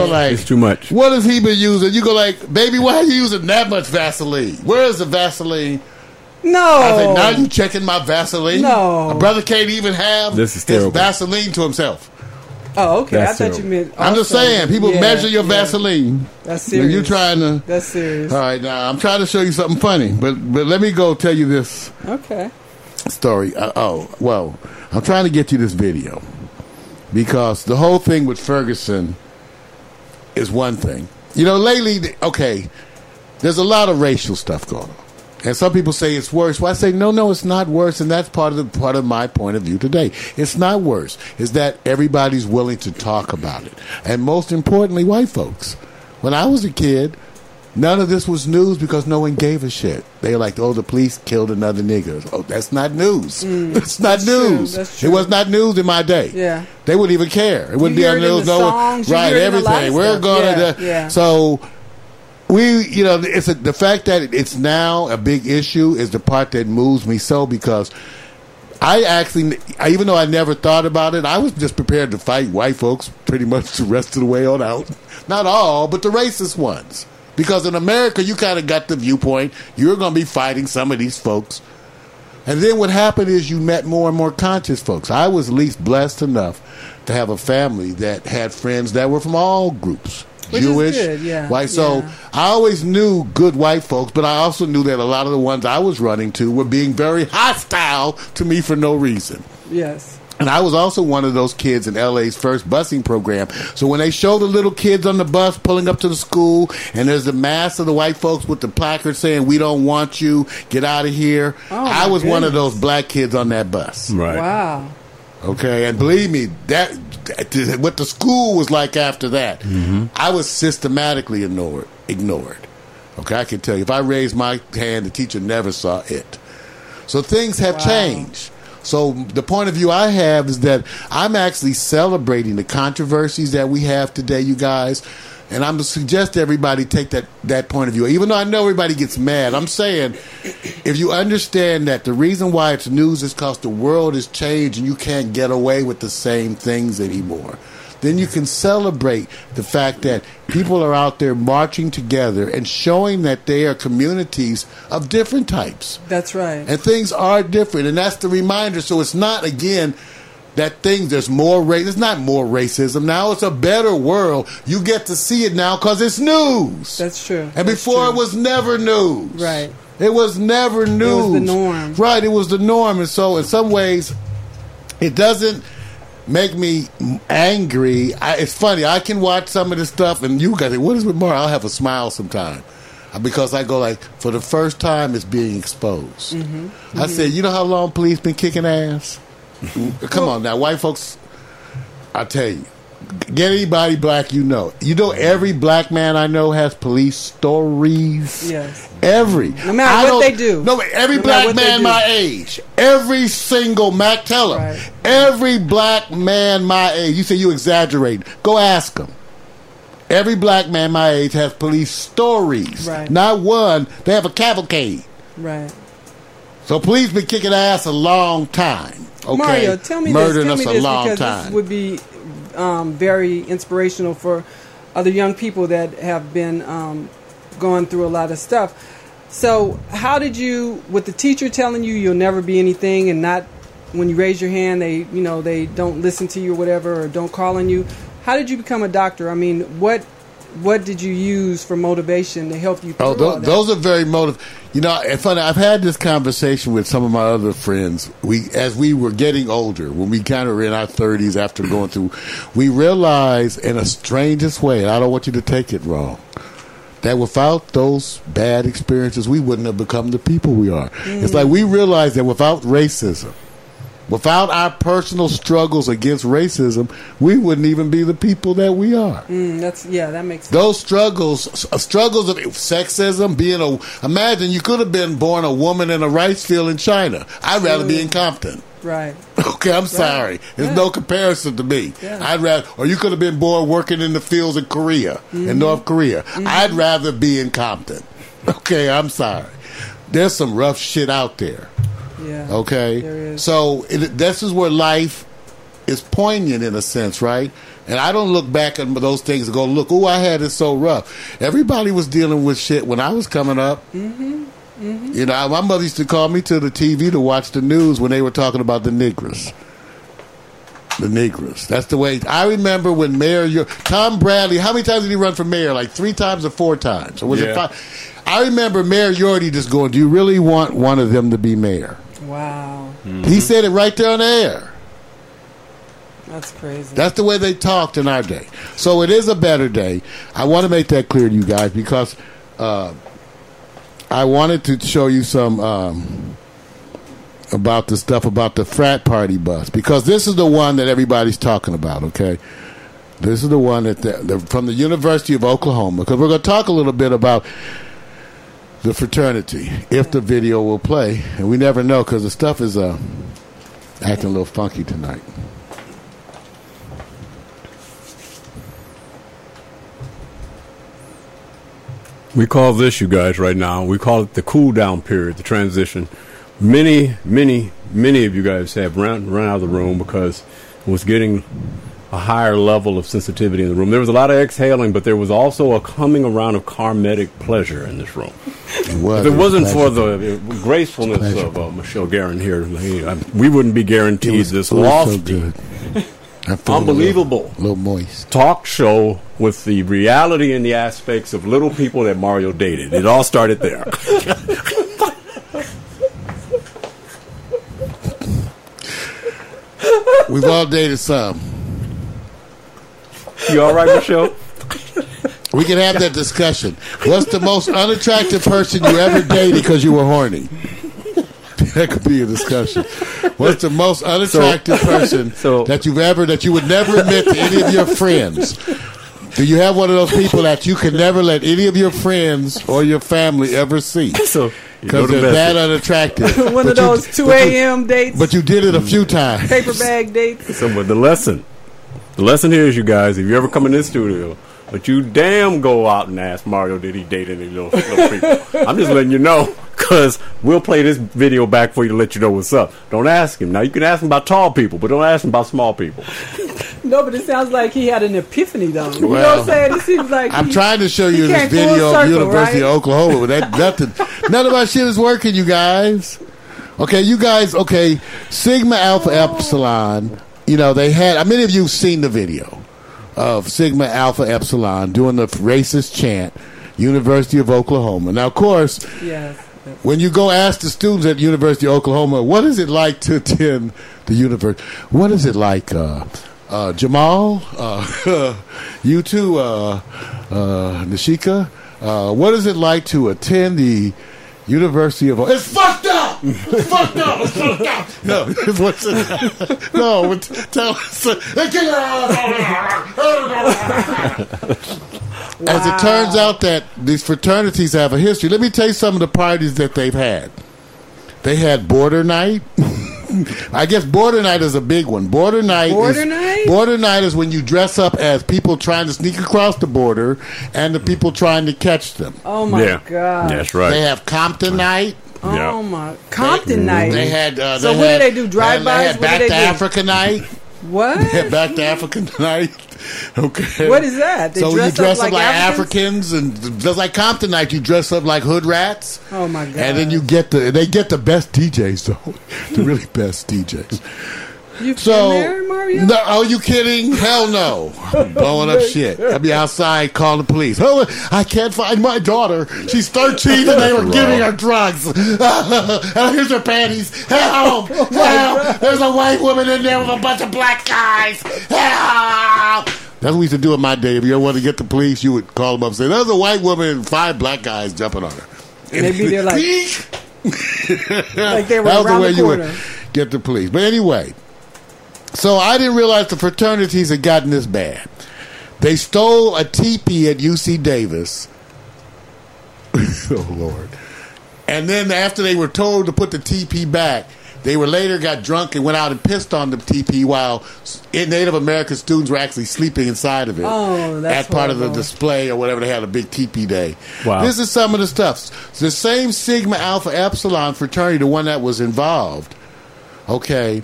much. like- it's too much. What has he been using? You go like, baby, why are you using that much Vaseline? Where is the Vaseline? No. I said, now you checking my Vaseline? No. A brother can't even have This is his terrible. Vaseline to himself. Oh, okay. That's I thought you terrible. meant. I'm just saying, people yeah, measure your yeah. Vaseline. That's And serious. you trying to. That's serious. All right, now I'm trying to show you something funny, but but let me go tell you this Okay. story. Uh, oh, well, I'm trying to get you this video because the whole thing with Ferguson is one thing. You know, lately, okay, there's a lot of racial stuff going on. And some people say it's worse. Well, I say no, no, it's not worse, and that's part of the part of my point of view today. It's not worse. Is that everybody's willing to talk about it, and most importantly, white folks. When I was a kid, none of this was news because no one gave a shit. They were like, "Oh, the police killed another nigger." Oh, that's not news. It's not Mm. That's true. news. That's It was not news in my day. Yeah. they wouldn't even care. It wouldn't You be on news. No songs, right? hear it in a lot Everything. We're going Yeah, to. yeah. So we, you know, it's a, the fact that it's now a big issue is the part that moves me so because I actually, I, even though I never thought about it, I was just prepared to fight white folks pretty much the rest of the way on out. Not all, but the racist ones. Because in America, you kind of got the viewpoint you're going to be fighting some of these folks. And then what happened is you met more and more conscious folks. I was at least blessed enough to have a family that had friends that were from all groups. Which Jewish, good, yeah, white. So yeah. I always knew good white folks, but I also knew that a lot of the ones I was running to were being very hostile to me for no reason. Yes. And I was also one of those kids in LA's first busing program. So when they show the little kids on the bus pulling up to the school, and there's the mass of the white folks with the placard saying, "We don't want you, get out of here," Oh, I my was one of those black kids on that bus. Right. Wow. Okay, and believe me, that that- what the school was like after that, mm-hmm. I was systematically ignored. Ignored. Okay, I can tell you, if I raised my hand, the teacher never saw it. So things have Wow. changed. So the point of view I have is that I'm actually celebrating the controversies that we have today, you guys. And I'm to suggest everybody take that, that point of view. Even though I know everybody gets mad, I'm saying if you understand that the reason why it's news is because the world has changed and you can't get away with the same things anymore, then you can celebrate the fact that people are out there marching together and showing that they are communities of different types That's right. and things are different, and that's the reminder. So it's not again that things there's more race. It's not more racism now. It's a better world. You get to see it now because it's news. That's true. and That's before true. it was never news. Right. It was never news. It was the norm. Right. It was the norm, and so in some ways, it doesn't make me angry. I, it's funny. I can watch some of this stuff, and you guys, what is with Mar? I'll have a smile sometime because I go like, for the first time, it's being exposed. Mm-hmm. I said, you know how long police been kicking ass? Come on now, white folks. I tell you, get anybody black you know. You know, every black man I know has police stories. Yes. Every. No matter what they do. No, every No black man my age. Every single Mac tell him. Right. Every black man my age. You say you exaggerate. Go ask them. Every black man my age has police stories. Right. Not one. They have a cavalcade. Right. So police been kicking ass a long time. Okay. Mario, tell me Murdering this. Tell us me a this because time. this would be um, very inspirational for other young people that have been um, going through a lot of stuff. So, how did you, with the teacher telling you you'll never be anything, and not when you raise your hand, they you know they don't listen to you or whatever, or don't call on you. How did you become a doctor? I mean, what what did you use for motivation to help you oh, through Oh, that? those are very motive. You know, it's funny. I've had this conversation with some of my other friends. We, as we were getting older, when we kind of were in our thirties after going through, we realized in a strangest way, and I don't want you to take it wrong, that without those bad experiences, we wouldn't have become the people we are. It's mm. like we realized that without racism, without our personal struggles against racism, we wouldn't even be the people that we are Mm, that's yeah, that makes sense. those struggles, struggles of sexism, being a, imagine you could have been born a woman in a rice field in China. I'd rather be in Compton. right. Okay, I'm sorry. There's Yeah. no comparison to me. Yeah. I'd rather, or you could have been born working in the fields in Korea, Mm-hmm. in North Korea. I'd rather be in Compton. Okay, I'm sorry. There's some rough shit out there. Yeah. Okay, There is. so it, this is where life is poignant in a sense, right? And I don't look back at those things and go, "Look, oh, I had it so rough." Everybody was dealing with shit when I was coming up. Mm-hmm. You know, my mother used to call me to the TV to watch the news when they were talking about the Negroes. The Negroes. That's the way. I remember when Mayor Yo- Tom Bradley. How many times did he run for mayor? Like three times or four times, or was it five? I remember Mayor Yorty just going, "Do you really want one of them to be mayor?" Wow. He said it right there on the air. That's crazy. That's the way they talked in our day. So it is a better day. I want to make that clear to you guys because uh, I wanted to show you some um, about the stuff about the frat party bus because this is the one that everybody's talking about. Okay, this is the one that the, the, from the University of Oklahoma because we're going to talk a little bit about the fraternity if the video will play, and we never know because the stuff is uh, acting a little funky tonight. We call this, you guys, right now, we call it the cool down period, the transition. Many, many, many of you guys have run, run out of the room because it was getting a higher level of sensitivity in the room. There was a lot of exhaling, but there was also a coming around of karmic pleasure in this room. was. If it wasn't was for the uh, gracefulness of uh, Michelle Guerin here, I- we wouldn't be It guaranteed was, this it so lofty. I'm feeling a little- unbelievable A little, moist. talk show with the reality and the aspects of little people that Mario dated. It all started there. We've all dated some. You all right, Michelle? We can have that discussion. What's the most unattractive person you ever dated because you were horny? That could be a discussion. What's the most unattractive person so- that you've ever that you would never admit to any of your friends? Do you have one of those people that you can never let any of your friends or your family ever see? So Because they're that unattractive. One But of you- those 2 a.m. dates, But you did it a few times. paper bag dates. So, but the lesson, the lesson here is, you guys, if you ever come in this studio, but you damn go out and ask Mario did he date any little, little people. I'm just letting you know because we'll play this video back for you to let you know what's up. Don't ask him. Now you can ask him about tall people, but don't ask him about small people. No, but it sounds like he had an epiphany, though. You know what I'm saying? It seems like I'm he- trying to show you this came full video of University right? of Oklahoma, but that nothing, none of my shit is working, you guys. Okay, you guys. Okay, Sigma Alpha Epsilon. You know they had. Many of you have seen the video of Sigma Alpha Epsilon doing the racist chant? University of Oklahoma. Now, of course, Yes. when you go ask the students at University of Oklahoma, what is it like to attend the university? What is it like, uh, uh, Jamal? Uh, you too, uh, uh, Nishika? Uh, what is it like to attend the University of? It's fucked up. It's fucked up. It's fucked up. No, what's it? No, what- tell us. As it turns out that these fraternities have a history. Let me tell you some of the parties that they've had. They had border night. I guess border night is a big one. Border night. Border is, night? Border night is when you dress up as people trying to sneak across the border and the people trying to catch them. Oh my yeah, god. that's right. They have Compton night. Oh my Compton night. They had. Uh, So they what do had, they do, drive-bys? They had Back to? Africa night. what? Back to Africa night. Okay. What is that? They so dress you up dress up like like, Africans? Africans? and just like Compton night, you dress up like hood rats. Oh my god. And then you get the they get the best DJs though, the really best DJs. You So, been there, Mario? no, are you kidding? Hell no, I'm blowing up shit. I'll be outside calling the police. Oh, I can't find my daughter. She's thirteen and they were giving her drugs. and here's her panties. Help! Oh Help! There's a white woman in there with a bunch of black guys. Help! That's what we used to do in my day. If you ever wanted to get the police, you would call them up and say, "There's a white woman and five black guys jumping on her." And they'd be there like- like they were that was the around way the you would corner. get the police. But anyway, so I didn't realize the fraternities had gotten this bad. They stole a teepee at UC Davis. oh Lord! And then after they were told to put the teepee back, they were later got drunk and went out and pissed on the teepee while Native American students were actually sleeping inside of it. Oh, that's at part of the display or whatever they had a big teepee day. Wow. This is some of the stuff. The same Sigma Alpha Epsilon fraternity, the one that was involved, okay,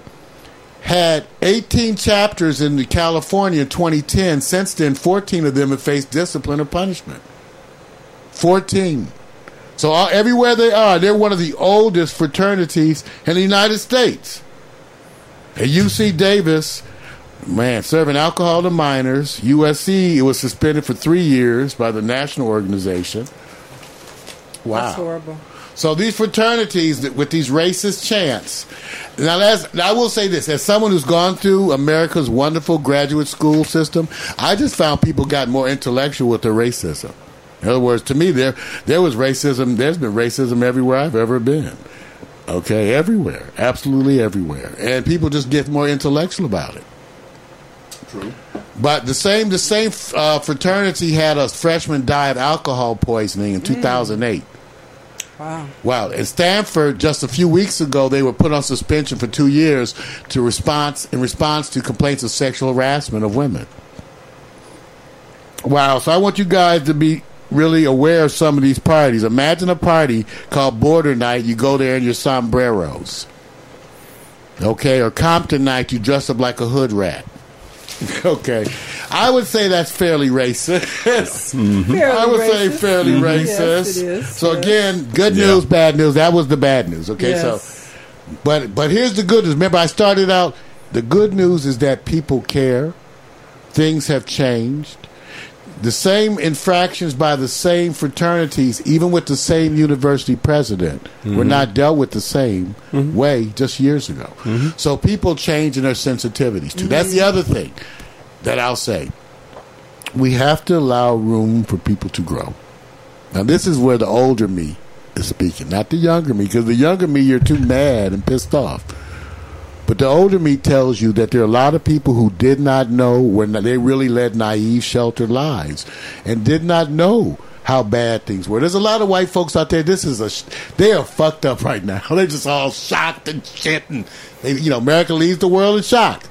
had 18 chapters in the California in 2010. Since then, 14 of them have faced discipline or punishment. 14. So all, everywhere they are, they're one of the oldest fraternities in the United States. At UC Davis, man, serving alcohol to minors. USC, it was suspended for three years by the national organization. Wow. That's horrible. So these fraternities with these racist chants. Now, that's, now, I will say this: as someone who's gone through America's wonderful graduate school system, I just found people got more intellectual with their racism. In other words, to me, there there was racism. There's been racism everywhere I've ever been. Okay, everywhere, absolutely everywhere, and people just get more intellectual about it. True. But the same the same uh, fraternity had a freshman die of alcohol poisoning in 2008. Wow. Wow. At Stanford, just a few weeks ago, they were put on suspension for two years to response in response to complaints of sexual harassment of women. Wow. So I want you guys to be really aware of some of these parties. Imagine a party called Border Night. You go there in your sombreros. Okay. Or Compton Night. You dress up like a hood rat. okay. I would say that's fairly racist. Fairly I would say racist. fairly racist. Yes, it is. So Yes. again, good Yeah. news, bad news. That was the bad news. Okay, Yes. so but but here's the good news. Remember, I started out. the good news is that people care. Things have changed. The same infractions by the same fraternities, even with the same university president, were mm-hmm. not dealt with the same mm-hmm. way just years ago. Mm-hmm. So people change in their sensitivities too. That's the other thing that I'll say. We have to allow room for people to grow. Now, this is where the older me is speaking, not the younger me, because the younger me, you're too mad and pissed off. But the older me tells you that there are a lot of people who did not know when they really led naive, sheltered lives and did not know how bad things were. There's a lot of white folks out there. This is a they are fucked up right now. They're just all shocked and shit. And they, you know, America leaves the world in shock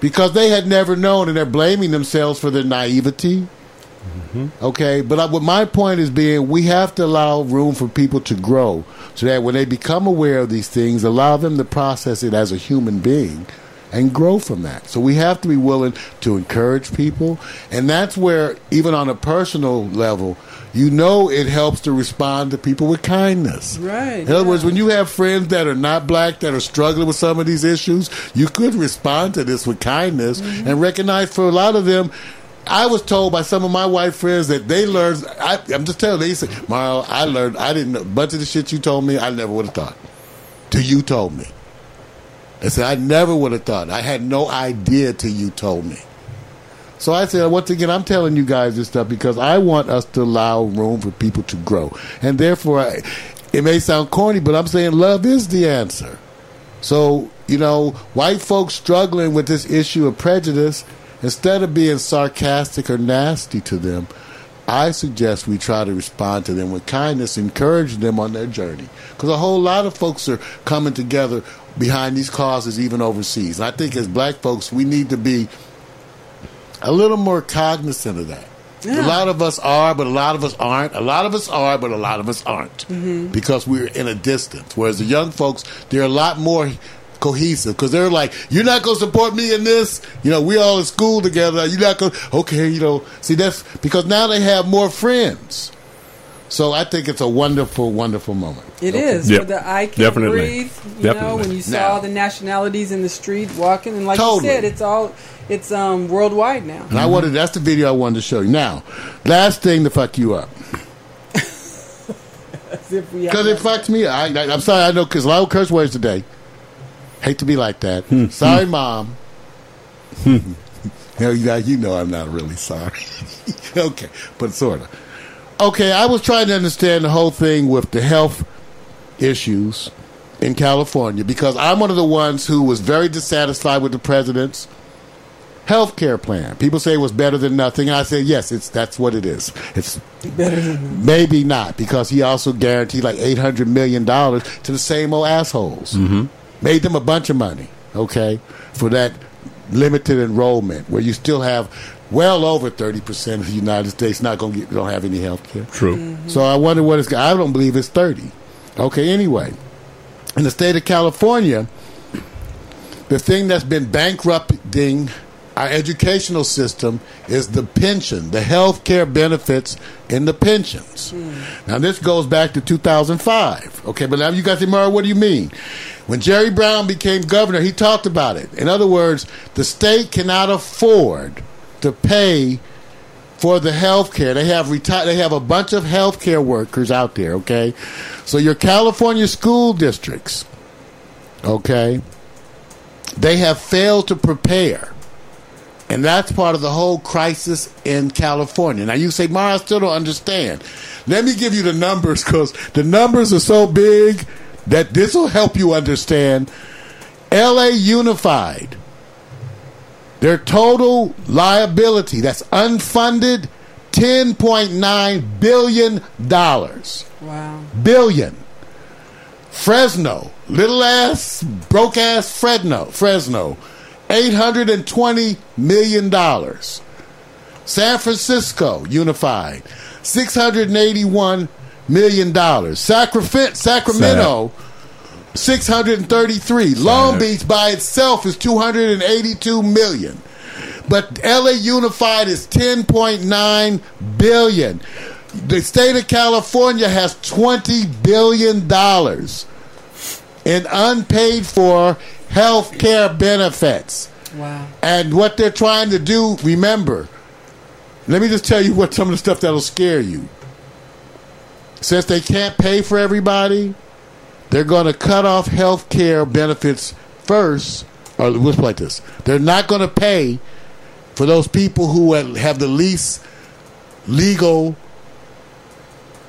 because they had never known and they're blaming themselves for their naivety. Okay, but I, what my point is being, we have to allow room for people to grow, so that when they become aware of these things, allow them to process it as a human being, and grow from that. So we have to be willing to encourage people, and that's where, even on a personal level, you know, it helps to respond to people with kindness. Right, In other yeah. words, when you have friends that are not black that are struggling with some of these issues, you could respond to this with kindness Mm-hmm. and recognize for a lot of them. I was told by some of my white friends that they learned. I, I'm just telling you, they say, Marl, I learned. I didn't know a bunch of the shit you told me. I never would have thought. Till you told me. They said I never would have thought. I had no idea till you told me. So I said, once again, I'm telling you guys this stuff because I want us to allow room for people to grow. And therefore, I, it may sound corny, but I'm saying love is the answer. So, you know, white folks struggling with this issue of prejudice, instead of being sarcastic or nasty to them, I suggest we try to respond to them with kindness, encourage them on their journey. Because a whole lot of folks are coming together behind these causes, even overseas. And I think as black folks, we need to be a little more cognizant of that. A lot of us are, but a lot of us aren't. A lot of us are, but a lot of us aren't. Mm-hmm. Because we're in a distance. Whereas the young folks, they're a lot more cohesive because they're like, you're not going to support me in this. You know, we all in school together. You're not going to, okay, you know. See, that's because now they have more friends. So I think it's a wonderful, wonderful moment. It Okay. is Yep. for the I can't Definitely. breathe. You know, Definitely. when you saw Now- the nationalities in the street walking, and like Totally. you said, it's all it's um worldwide now. And I wanted, that's the video I wanted to show you. Now, last thing to fuck you up. As if we Because it fucked me. I, I, I'm sorry. I know because a lot of curse words today. Hate to be like that. sorry, mom. you, know, you know- you know I'm not really sorry. okay, but sort of. Okay, I was trying to understand the whole thing with the health issues in California because I'm one of the ones who was very dissatisfied with the president's health care plan. People say it was better than nothing. I said, yes, it's that's what it is. It's better than Maybe not, because he also guaranteed like eight hundred million dollars to the same old assholes. Mm-hmm. Made them a bunch of money, okay, for that limited enrollment, where you still have well over thirty percent of the United States not going to get don't have any health care. True. Mm-hmm. So I wonder what it's. I don't believe it's thirty. Okay, anyway, in the state of California, the thing that's been bankrupting our educational system is the pension, the health care benefits in the pensions. Mm. Now, this goes back to 2005. Okay, but now you guys say, Mara, what do you mean? When Jerry Brown became governor, he talked about it. In other words, the state cannot afford to pay for the health care. They have reti- they have a bunch of health care workers out there, okay? So your California school districts, okay, they have failed to prepare. And that's part of the whole crisis in California. Now you say, Mara, I still don't understand. Let me give you the numbers because the numbers are so big that this will help you understand. LA Unified, their total liability, that's unfunded, $10.9 billion. wow. Billion. Fresno, little ass, broke ass Fresno, Fresno, $820 million. San Francisco, Unified, $681 million. Sacra- Sacramento, 633. Long Beach by itself is 282 million. But LA Unified is 10.9 billion. The state of California has 20 billion dollars in unpaid for health care benefits. Wow. And what they're trying to do, remember, let me just tell you what some of the stuff that'll scare you. Since they can't pay for everybody, they're going to cut off health care benefits first. Or let's like this: they're not going to pay for those people who have the least legal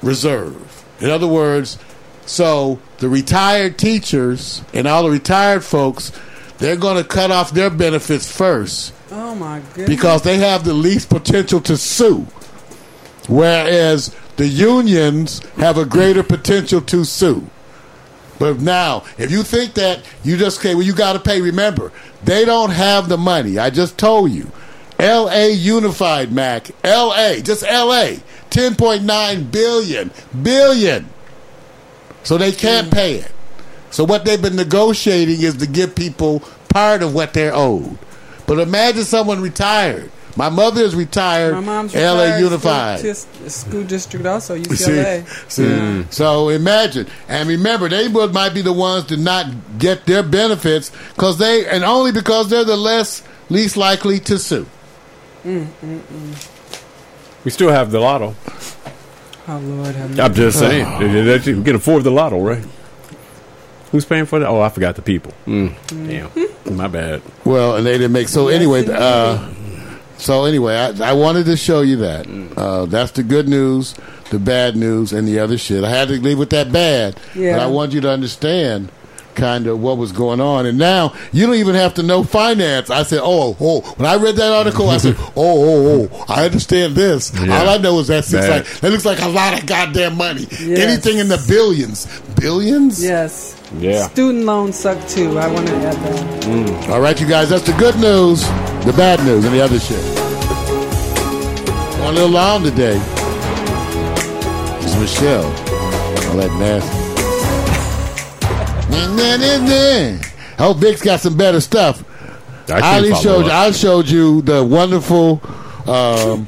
reserve. In other words, so the retired teachers and all the retired folks, they're going to cut off their benefits first Oh my goodness. because they have the least potential to sue. Whereas the unions have a greater potential to sue. But now, if you think that you just say, well, you got to pay, remember, they don't have the money. I just told you. LA Unified, Mac. LA, just LA. 10.9 billion. Billion. So they can't mm. pay it. So what they've been negotiating is to give people part of what they're owed. But imagine someone retired. My mother is retired. My mom's LA retired Unified. School, school district also See, UCLA. see? So imagine, and remember, they would might be the ones to not get their benefits because they, and only because they're the less least likely to sue. We still have the lotto. Oh Lord, have I'm just saying. They- they- they- We can afford the lotto, right? Who's paying for that? Oh, I forgot the people. Mm, damn. My bad. Well, and they didn't make. So anyway, uh, so anyway, I, I wanted to show you that. Uh, that's the good news, the bad news, and the other shit. I had to leave with that bad, Yeah. but I want you to understand kind of what was going on. And now you don't even have to know finance. I said, oh, oh. When I read that article, I said, oh, oh, oh. I understand this. Yeah. All I know is that looks Bad. like that looks like a lot of goddamn money. Yes. Anything in the billions, billions. Yes. Yeah. Student loans suck too. I want to add that. Mm. All right, you guys, that's the good news, the bad news, and the other shit. Going a little long today. It's Michelle. All that nasty. Nah, nah, nah. Hope Vic's got some better stuff. I I, can't already follow showed you. I showed you the wonderful um,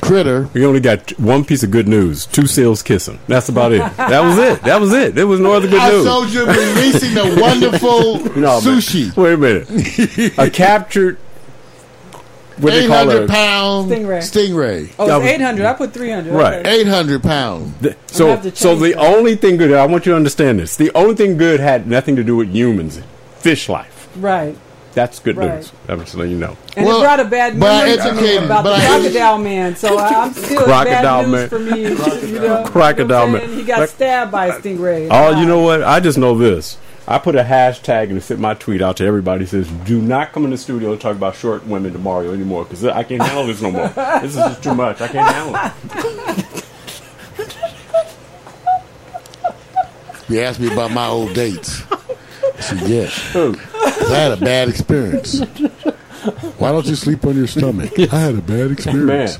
critter. We only got one piece of good news: two seals kissing. That's about it. That was it. That was it. There was no other good I news. showed you releasing the wonderful No, man. sushi. Wait a minute. A captured. What they Eight call hundred it? pound Stingray. stingray. Oh, it's 800. I put 300. Right. Okay. Eight hundred pound. The- so, so the that. only thing good. I want you to understand this. The only thing good had nothing to do with humans. Fish life. Right. That's good Right. news. I'm just letting you know. And Well, it brought a bad but I to me about but the crocodile man. So I- I'm still Crocodile bad news man. for me. You know, Crocodile you know what man. He got stabbed by a stingray. Oh, you know what? I just know this. I put a hashtag and sent my tweet out to everybody. It says, "Do not come in the studio and talk about short women to Mario anymore because I can't handle this no more. This is just too much. I can't handle it." You asked me about my old dates. I said, yes. I had a bad experience. Why don't you sleep on your stomach? I had a bad Man, experience.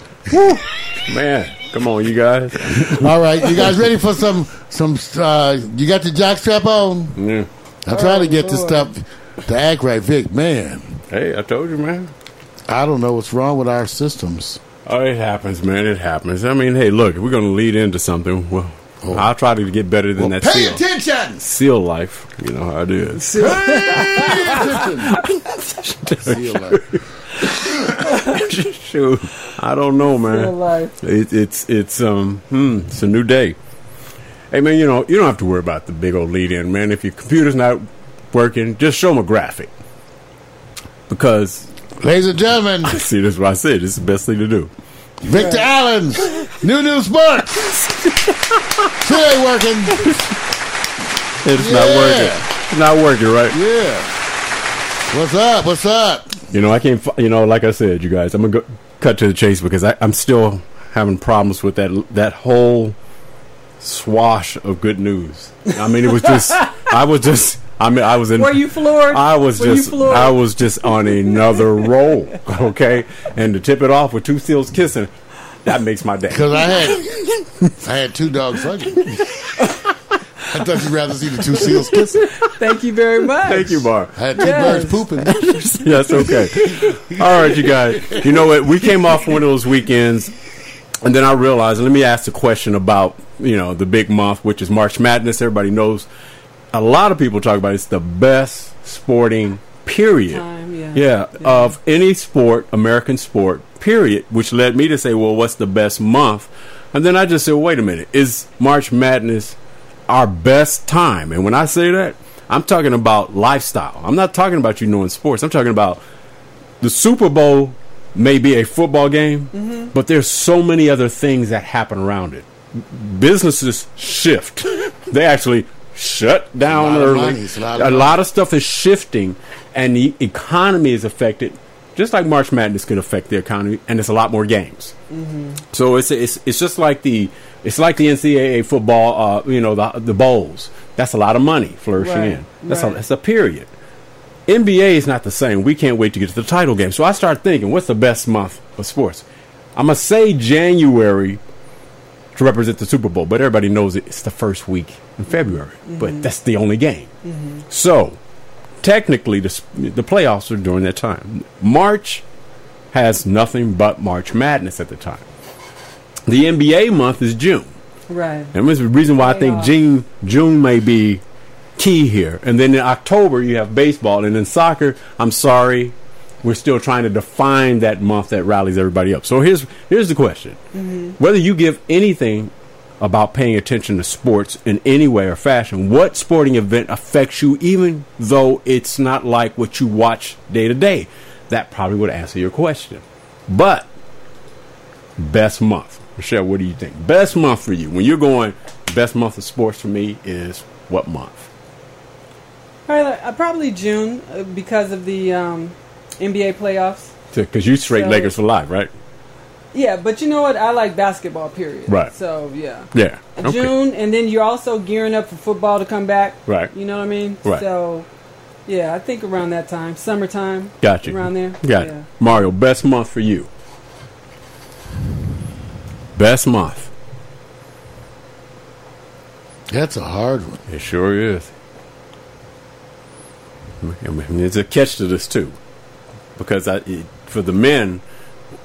man, come on, you guys. All right, you guys ready for some some? Uh, you got the jockstrap on? Yeah. I'm trying to get this stuff to act right, Vic. Man, Hey, I told you, man. I don't know what's wrong with our systems. Oh, it happens, man. It happens. I mean, hey, look, if we're gonna lead into something, well, I'll try to get better than Well, that pay seal. attention. Seal life, you know how it is. Pay attention. Seal life. Shoot, I don't know, Real man. life. It, it's it's um hmm, it's a new day. Hey man, you know you don't have to worry about the big old lead in, man. If your computer's not working, just show them a graphic. Because Ladies and gentlemen, see, this is what I said. This is the best thing to do. Victor Allen's New New Sports. Still ain't working. It's not working. It's not working, right? Yeah. What's up? What's up? You know, I can't. You know, like I said, you guys, I'm gonna go, cut to the chase because I, I'm still having problems with that that whole swash of good news. I mean, it was just. I was just. I mean, I was in. Were you floored? I was Were you just. floored? I was just on another roll. Okay, and to tip it off with two seals kissing, that makes my day. Because I had I had two dogs fucking. I thought you'd rather see the two seals kissing. Thank you very much. Thank you, Bar. I had two Yes. birds pooping. Yes, okay. All right, you guys. You know what? We came off one of those weekends, and then I realized. Let me ask a question about you know the big month, which is March Madness. Everybody knows a lot of people talk about it's the best sporting period. Time, yeah. Yeah, of any sport, American sport, period, which led me to say, well, what's the best month? And then I just said, wait a minute, is March Madness our best time? And when I say that, I'm talking about lifestyle. I'm not talking about you knowing sports. I'm talking about the Super Bowl may be a football game, but there's so many other things that happen around it. Businesses shift. they actually shut down lot of early. money. A lot of a lot of stuff is shifting, and the economy is affected. Just like March Madness could affect the economy, and it's a lot more games. So it's it's it's just like the it's like the NCAA football. Uh, you know the the bowls. That's a lot of money flourishing Right, in. That's a that's a period. NBA is not the same. We can't wait to get to the title game. So I start thinking, what's the best month of sports? I'm gonna say January to represent the Super Bowl, but everybody knows it- it's the first week in February. But mm-hmm. that's the only game. Mm-hmm. So technically, the the playoffs are during that time. March has nothing but March Madness at the time. The NBA month is June. Right. And this is the reason why I think June June may be key here. And then in October you have baseball, and in soccer, I'm sorry, we're still trying to define that month that rallies everybody up. So here's here's the question: mm-hmm. whether you give anything about paying attention to sports in any way or fashion, what sporting event affects you, even though it's not like what you watch day to day? That probably would answer your question. But best month. Michelle, what do you think? Best month for you. When you're going, best month of sports for me is what month? Probably, uh, probably June uh, because of the um, NBA playoffs. Because you straight So- Lakers for life, right? Yeah, but you know what? I like basketball. Period. Right. So yeah. Yeah. Okay. June, and then you're also gearing up for football to come back. Right. You know what I mean? Right. So, yeah, I think around that time, summertime. Got you. Around there. Got yeah. it. Mario, best month for you. Best month. That's a hard one. It sure is. I mean, there's a catch to this too, because I, it, for the men,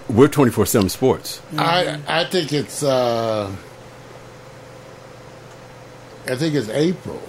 we're 24/7 sports. I I think it's uh, I think it's April.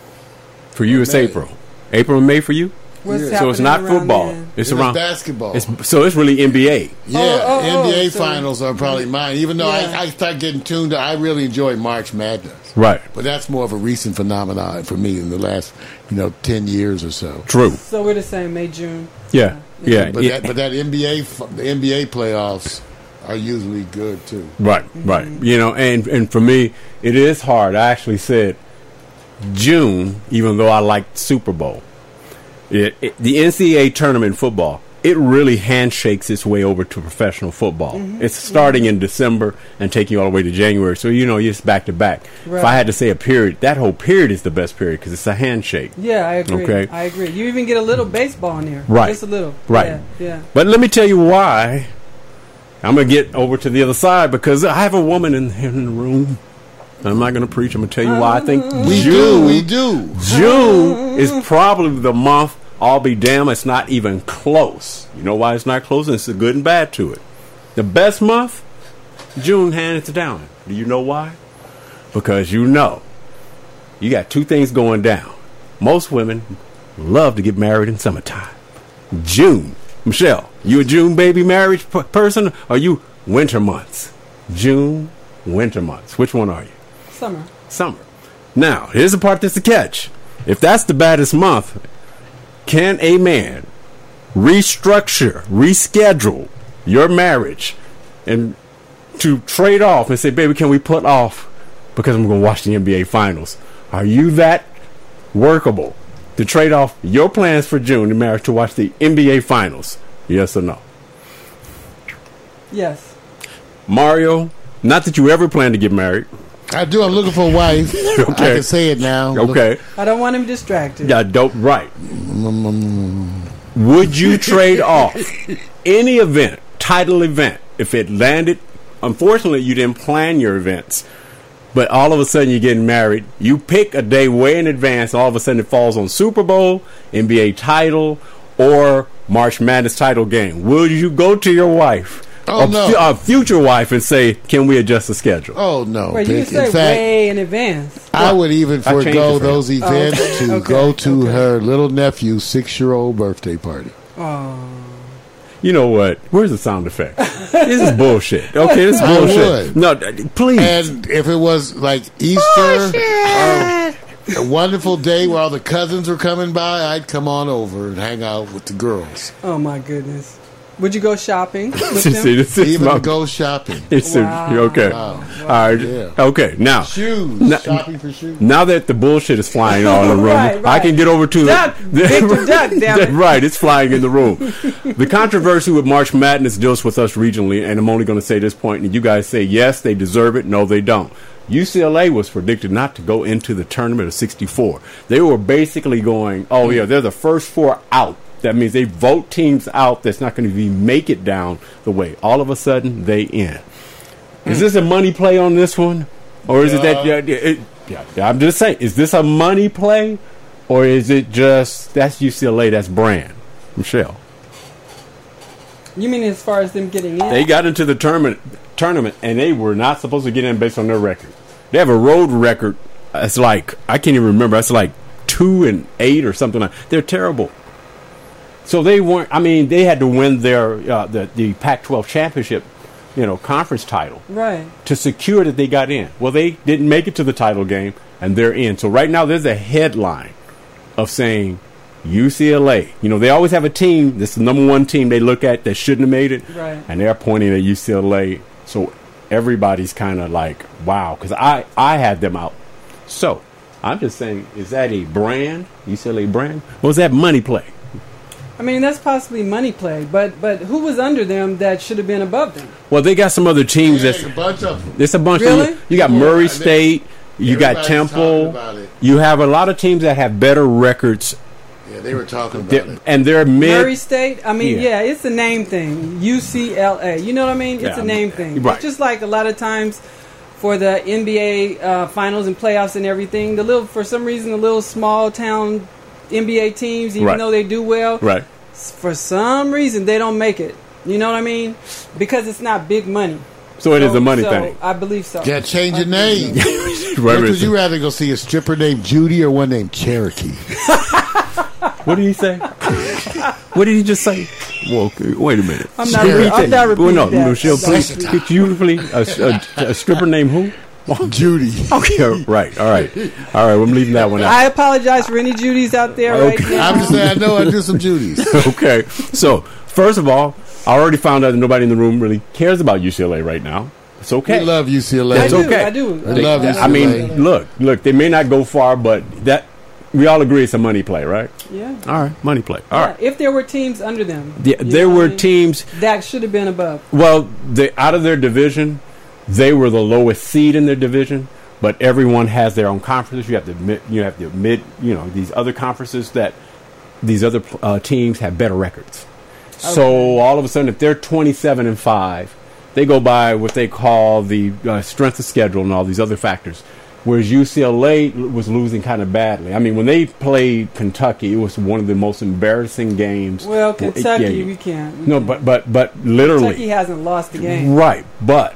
For you, it's May. April. April and May for you. What's Yeah. So it's not football. then? It's It was around basketball. It's, so it's really NBA. Yeah, Oh, oh, oh, NBA so- finals are probably mine. Even though Yeah. I, I start getting tuned, to, I really enjoy March Madness. Right. But that's more of a recent phenomenon for me in the last, you know, ten years or so. True. So we're the same, May, June. Yeah. Yeah. But yeah. that, but that NBA, the NBA playoffs are usually good too. Right, mm-hmm. right. You know, and and for me, it is hard. I actually said June, even though I liked Super Bowl. It, it, the NCAA tournament football, it really handshakes its way over to professional football. Mm-hmm. It's starting in December and taking you all the way to January. So you know, it's back to back. If I had to say a period, that whole period is the best period because it's a handshake. Yeah, I agree. Okay. I agree. You even get a little baseball in there. Right. Just a little. Right. Yeah. yeah. But let me tell you why. I'm gonna get over to the other side because I have a woman in, in the room. I'm not gonna preach. I'm gonna tell you why I think We June, do, we do. June is probably the month. I'll be damned. It's not even close. You know why it's not close? It's the good and bad to it. The best month, June hands it down. Do you know why? Because you know, you got two things going down. Most women love to get married in summertime. June. Michelle, you a June baby marriage p- person? Or you winter months? June, winter months. Which one are you? Summer. Summer. Now, here's the part that's the catch. If that's the baddest month, can a man restructure, reschedule your marriage and to trade off and say, baby, can we put off because I'm going to watch the NBA finals? Are you that workable to trade off your plans for June to marriage to watch the NBA finals? Yes or no? Yes. Mario, not that you ever plan to get married. I do. I'm looking for a wife. I can say it now. Okay. I don't want him distracted. Yeah, dope. Right. Would you trade off any event, title event, if it landed? Unfortunately, you didn't plan your events, but all of a sudden you're getting married. You pick a day way in advance. All of a sudden it falls on Super Bowl, NBA title, or March Madness title game. Will you go to your wife Oh, a, no. fu- a future wife and say, "Can we adjust the schedule?" Oh no! Well, you In say fact, way in advance. I would even forego it for him. those oh, events okay, to okay, go to okay. her little nephew's six-year-old birthday party. Oh, You know what? Where's the sound effect? this is bullshit. Okay, this is I bullshit. would. No, please. And if it was like Easter, or a wonderful day where all the cousins were coming by, I'd come on over and hang out with the girls, oh my goodness. Would you go shopping with See, them? this is even my- go shopping. it's- Wow. Okay. Wow. All right. Yeah. Okay. Now, Shoes, No- shopping for shoes. now that the bullshit is flying all in the room, Right, I can get over to Duck, Victor Duck, damn it. right, it's flying in the room. the controversy with March Madness deals with us regionally, and I'm only going to say this point, and you guys say yes, they deserve it. No, they don't. UCLA was predicted not to go into the tournament of 64. They were basically going, oh yeah, they're the first four out. That means they vote teams out that's not going to be make it down the way. All of a sudden, they in. Is this a money play on this one, or is it that? Yeah, it, yeah, I'm just saying. Is this a money play, or is it just that's UCLA? That's brand, Michelle. You mean as far as them getting in? They got into the tournament, tournament, and they were not supposed to get in based on their record. They have a road record. It's like I can't even remember. It's like two and eight or something like. They're terrible. So they weren't. I mean, they had to win their uh, the the Pac-12 championship, you know, conference title right. to secure that they got in. Well, they didn't make it to the title game, and they're in. So right now, there's a headline of saying UCLA. You know, they always have a team. This is the number one team they look at that shouldn't have made it, Right. and they're pointing at UCLA. So everybody's kind of like, wow, because I I had them out. So I'm just saying, is that a brand UCLA brand, or is that money play? I mean, that's possibly money play, but but who was under them that should have been above them? Well, they got some other teams There's that's a bunch of them. It's a bunch Really? of you got Yeah, Murray State, you got Temple, talking about it. you have a lot of teams that have better records, Yeah, they were talking about They're- it. and they're mid. Murray State. I mean, Yeah. yeah. it's a name thing. UCLA. You know what I mean? It's Yeah, I a mean, name thing. right. It's just like a lot of times for the NBA uh, finals and playoffs and everything. The little, for some reason, the little small town NBA teams, even Right. though they do well, right. for some reason they don't make it. You know what I mean? Because it's not big money. So it is a money so thing. I believe so. Yeah, change your name. believe Right, Which right. would you rather go see a stripper named Judy or one named Cherokee? What did he say? what did he just say? Well, okay, wait a minute. I'm not Repeat re- I'm that. not repeating well, no, that. Michelle, I'm please. not. Could you please a, a, a stripper named who? Judy. Okay, right. All right, all right. I'm leaving that one out. I apologize for any Judys out there right Okay. now. I'm just saying, I know I do some Judys. okay. So first of all, I already found out that nobody in the room really cares about UCLA right now. It's okay. We love UCLA. I That's do. okay. I do. I love UCLA. I mean, look, look. They may not go far, but that we all agree it's a money play, right? Yeah. All right, money play. All Yeah, right. If there were teams under them, Yeah, there were I mean? teams. that should have been above. Well, they out of their division, they were the lowest seed in their division. But everyone has their own conferences. You have to mid, you have to mid, you know, these other conferences that these other uh, teams have better records. So all of a sudden, if they're twenty-seven and five, they go by what they call the uh, strength of schedule and all these other factors. Whereas UCLA was losing kind of badly. I mean, when they played Kentucky, it was one of the most embarrassing games. Well, it- Kentucky, yeah, we can't. we no, can't. but but but literally, Kentucky hasn't lost the game. Right, but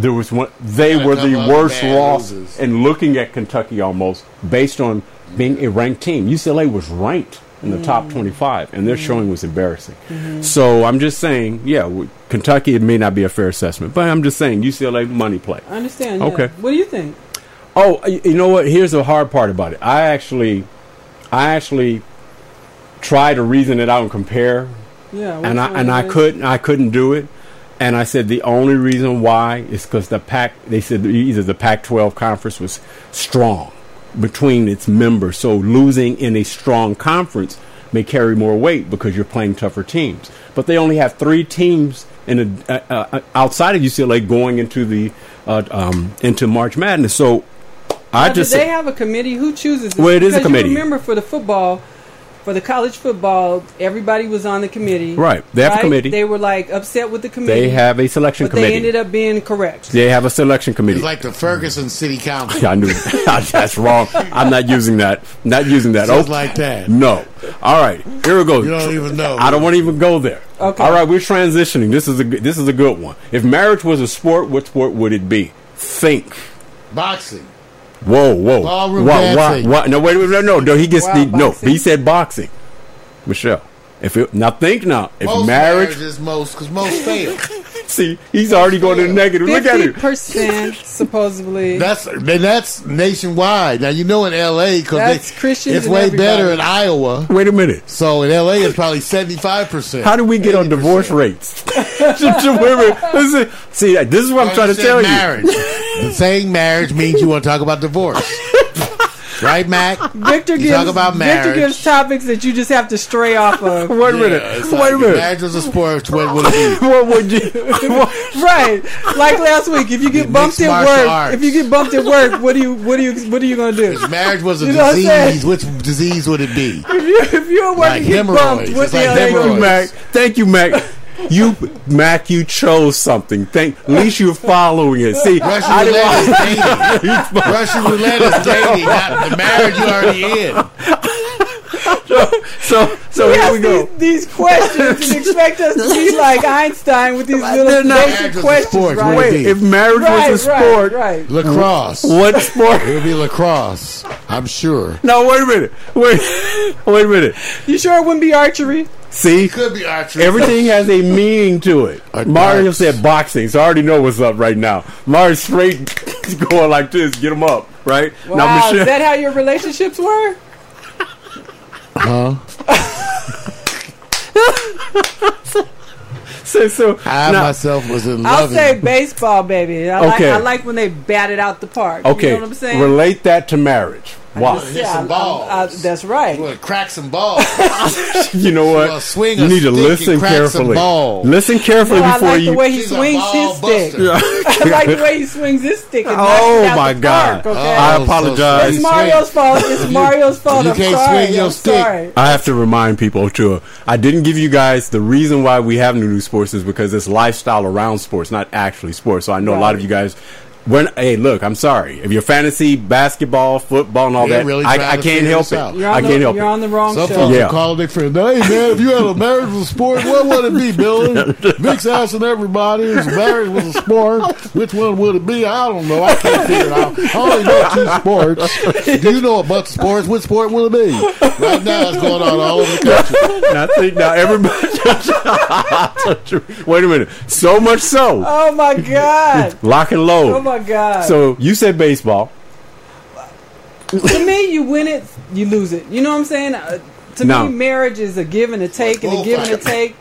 there was one. They And were the worst bad loss, losers. and looking at Kentucky almost based on being a ranked team. UCLA was ranked in the Mm. top twenty-five, and their showing was embarrassing. Mm-hmm. So I'm just saying, yeah, w- Kentucky it may not be a fair assessment, but I'm just saying UCLA money play. I understand. Yeah. Okay. What do you think? Oh, you know what? Here's the hard part about it. I actually, I actually try to reason it out and compare Yeah. and I and I couldn't I couldn't do it. And I said the only reason why is because the pack. They said either the Pac-12 conference was strong between its members, so losing in a strong conference may carry more weight because you're playing tougher teams. But they only have three teams in a, uh, uh, outside of UCLA going into the uh, um, into March Madness. So I Now, just do they have a committee? Who chooses this? Well, it is a committee. Remember for the football, for the college football, everybody was on the committee. Right. They have a committee. They were like upset with the committee. They have a selection but committee. they ended up being correct. They have a selection committee. It's like the Ferguson City Council. I knew that's wrong. I'm not using that. Not using that. Just Oh, like that. No. All right. Here we go. You don't even know. I don't want to even go there. Okay. All right. We're transitioning. This is a this is a good one. If marriage was a sport, what sport would it be? Think. Boxing. Whoa, whoa. Ballroom Why- why- dancing. why- No, wait, wait, no, no, no. He gets the no. He said boxing. Michelle. If it, now think now. If Most marriage, marriages, most because most fail. see, he's already going to the negative. Look at Fifty it. percent supposedly. That's and that's nationwide. Now you know in L.A. because That's Christians it's way everybody. better in Iowa. Wait a minute. So in L.A. it's probably seventy five percent. How do we get on divorce rates? Wait. Listen, see, this is what I'm trying to tell you. marriage. the saying marriage means you want to talk about divorce, right, Mac? Victor You gives talk about Victor gives topics that you just have to stray off of. Wait a minute. Yeah, it's Wait like a minute. Marriage was a sport. What would it be? What would you? what- right, like last week. If you get Mixed bumped at work, arts. if you get bumped at work, what do you what do you what are you gonna do? If marriage was a You know what I'm saying? disease, which disease would it be? If you if you're at work Like and get bumped, hemorrhoids. what It's the like hell are you hemorrhoids. Mac. Thank you, Mac. You, Mac, you chose something. Thank. At least you're following it. See, Russian I roulette is dating. Russian roulette is dating, not the marriage you already in. So, so You here ask we go. These, these questions and expect us to be like Einstein with these They're little not- basic Marriage was a questions, sport. right? Wait, Wait, if marriage right, was a sport, right, right. Lacrosse. what sport? It would be lacrosse. I'm sure. No, wait a minute. Wait, wait a minute. You sure it wouldn't be archery? See, Could be archery. everything has a meaning to it. A Mario darts. said boxing, so I already know what's up right now. Mario's straight going like this. Get him up, right? Wow, is that how your relationships were? Huh? so, so I now- myself was in I'll say baseball, baby. I, Okay. like, I like when they bat it out the park. okay, You know what I'm saying? relate that to marriage. Why? Hit some I- uh, balls. I- that's right. Want to crack some balls? you know Well, what? swing you need to stick and listen carefully. ball. Listen carefully No, I before like you. the way he She's swings ball his stick. buster. I like the way he swings his stick. And Oh, my God. Park, okay? Oh, I Oh, so apologize. it's Mario's fault. It's Mario's fault. you I'm can't sorry. swing your I'm stick. sorry. I have to remind people too. I didn't give you guys the reason why we have new sports is because it's lifestyle around sports, not actually sports. So I know a lot of you guys. When hey, look, I'm sorry if you're fantasy basketball, football, and all They're that. really I, I can't help it. out. You're I on, the, can't help you're it. on the wrong Some show. folks Yeah. are their friends. Hey man, if you had a marriage was a sport, what would it be, Billy? Vic's asking everybody if marriage was a sport, which one would it be? I don't know. I can't figure it out. I only know two sports. Do you know a bunch of sports? Which sport will it be? Right now, it's going on all over the country. Now, think, now everybody. Wait a minute. So much so, Oh my God. lock and load. Oh my God. So you said baseball. to me, you win it, you lose it. You know what I'm saying? Uh, to No. me, marriage is a give and a take, and a give and a take.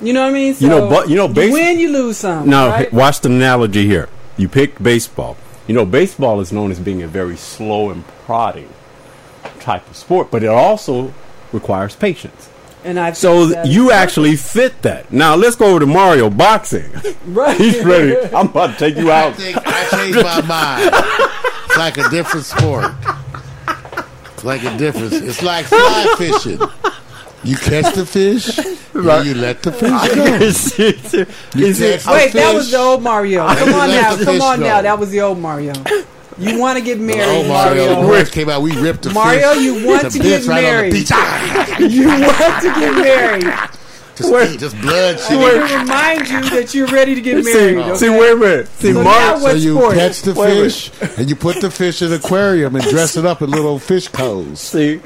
You know what I mean? So You know, but- you know, base- win, you lose some. Now, right? watch the analogy here. You pick baseball. You know, baseball is known as being a very slow and prodding type of sport, but it also requires patience. And I So you actually fit that. Now let's go over to Mario boxing. right. He's ready. I'm about to take you I out. think I changed my mind. It's like a different sport. It's like a difference. It's like fly fishing. You catch the fish, Right. you let the fish go. Is it- is it- Wait, the that was the old Mario. Come on now, come fish on go. now. That was the old Mario. You want to get married, Oh, Mario, Mario? the words came out. We ripped the Mario, fish. you want the to get right married. On the beach. You want to get married. Just, Wait. just blood I shit. To remind you that you're ready to get see, married. Okay? see, wait a minute. See, So Mario. now So you sport? catch the Wait fish and you put the fish in the aquarium and dress it up in little fish codes. see,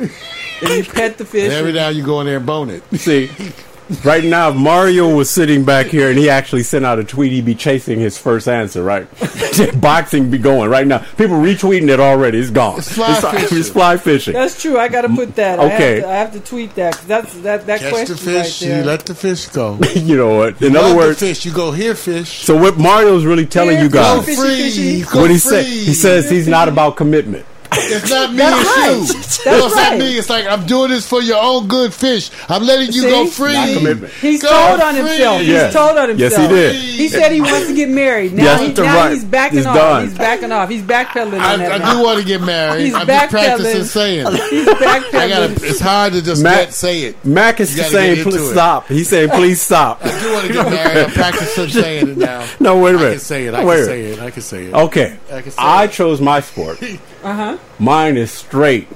and you pet the fish. And every now you go in there and bone it. see. Right now, if Mario was sitting back here and he actually sent out a tweet, he'd be chasing his first answer, right? Boxing be going right now. People retweeting it already. It's gone. It's fly fishing. it's fly fishing. That's true. I got to put that. Okay. I have to, I have to tweet that 'cause that's that that Catch question the fish, right you let the fish go. you know what? In Love other the words, fish, you go here, fish. so what Mario's really telling Yeah, you Go guys, Fishy, free. fishy. Go what he free. said, he says he's not about commitment. It's not me That's and right. you. That's no, it's right. not me. It's like I'm doing this for your own good fish. I'm letting you See? go free. Not commitment. He's Go told on free. himself. Yeah. He's told on Yes, himself. he did. He said he wants to get married. Now, Yes, he, that's now right. he's backing He's off. done. He's backing off. He's backpedaling on I, that. I now. do want to get married. He's I'm just practicing backpedaling. saying it. He's I got. backpedaling. It's hard to just Matt- let say it. Mac is saying, get into please it. stop. He's saying, please stop. I do want to get married. I'm practicing saying it now. No, wait a I minute. I can say it. I can say it. I can say it. Okay. I can say I it. chose my sport. Uh huh. Mine is straight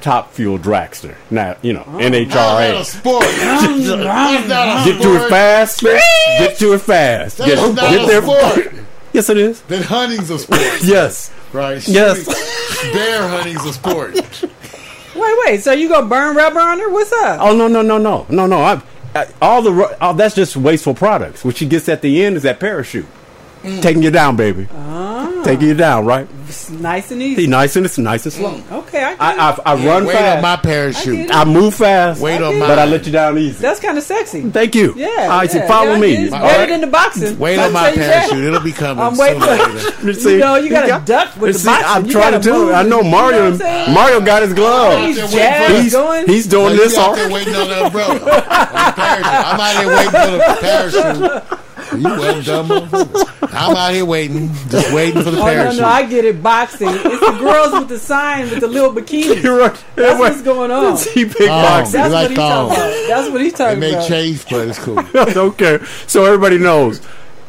top fuel dragster. Now, you know, That's not a NHRA. sport. Not a Get to it fast. Get to it fast. That's Get, not get a there. sport. Yes, it is. Then hunting's a sport, Yes. right? Yes. Bear hunting's a sport. Wait, wait. So you gonna burn rubber on her? What's up? Oh no no no no no no! I, I, all the ru- oh, that's just wasteful products. What she gets at the end is that parachute, Mm. taking you down, baby. Ah. Taking you down, right? It's nice and He easy. nice and it's nice and slow. Mm. Okay, I, get I. I, I run Wait on my parachute. I I move fast. Wait I on my. but I let you down easy. That's kind of sexy. Thank you. Yeah. All right, so follow yeah, me. It's better right. than the boxing. Wait on my tell you that. parachute. It'll be coming. I'm waiting sooner for later. You You know, you gotta got- duck with the boxing. I'm You trying to gotta tell you. move. I know You know Mario. what I'm saying? Mario got his glove. He's He's- jazzed He's going. he's doing this out all. waiting on the umbrella. On the parachute. I'm out here waiting for the parachute. You well dumb motherfucker. I'm out here waiting, just waiting for the Oh no, parachute. no, I get it. Boxing. It's the girls with the sign with the little bikini. You're right. That's what's going on. He big Oh. boxing. That's like what he's talking thongs. about. That's what he's it talking may about. chafe, but it's cool. okay. So everybody knows.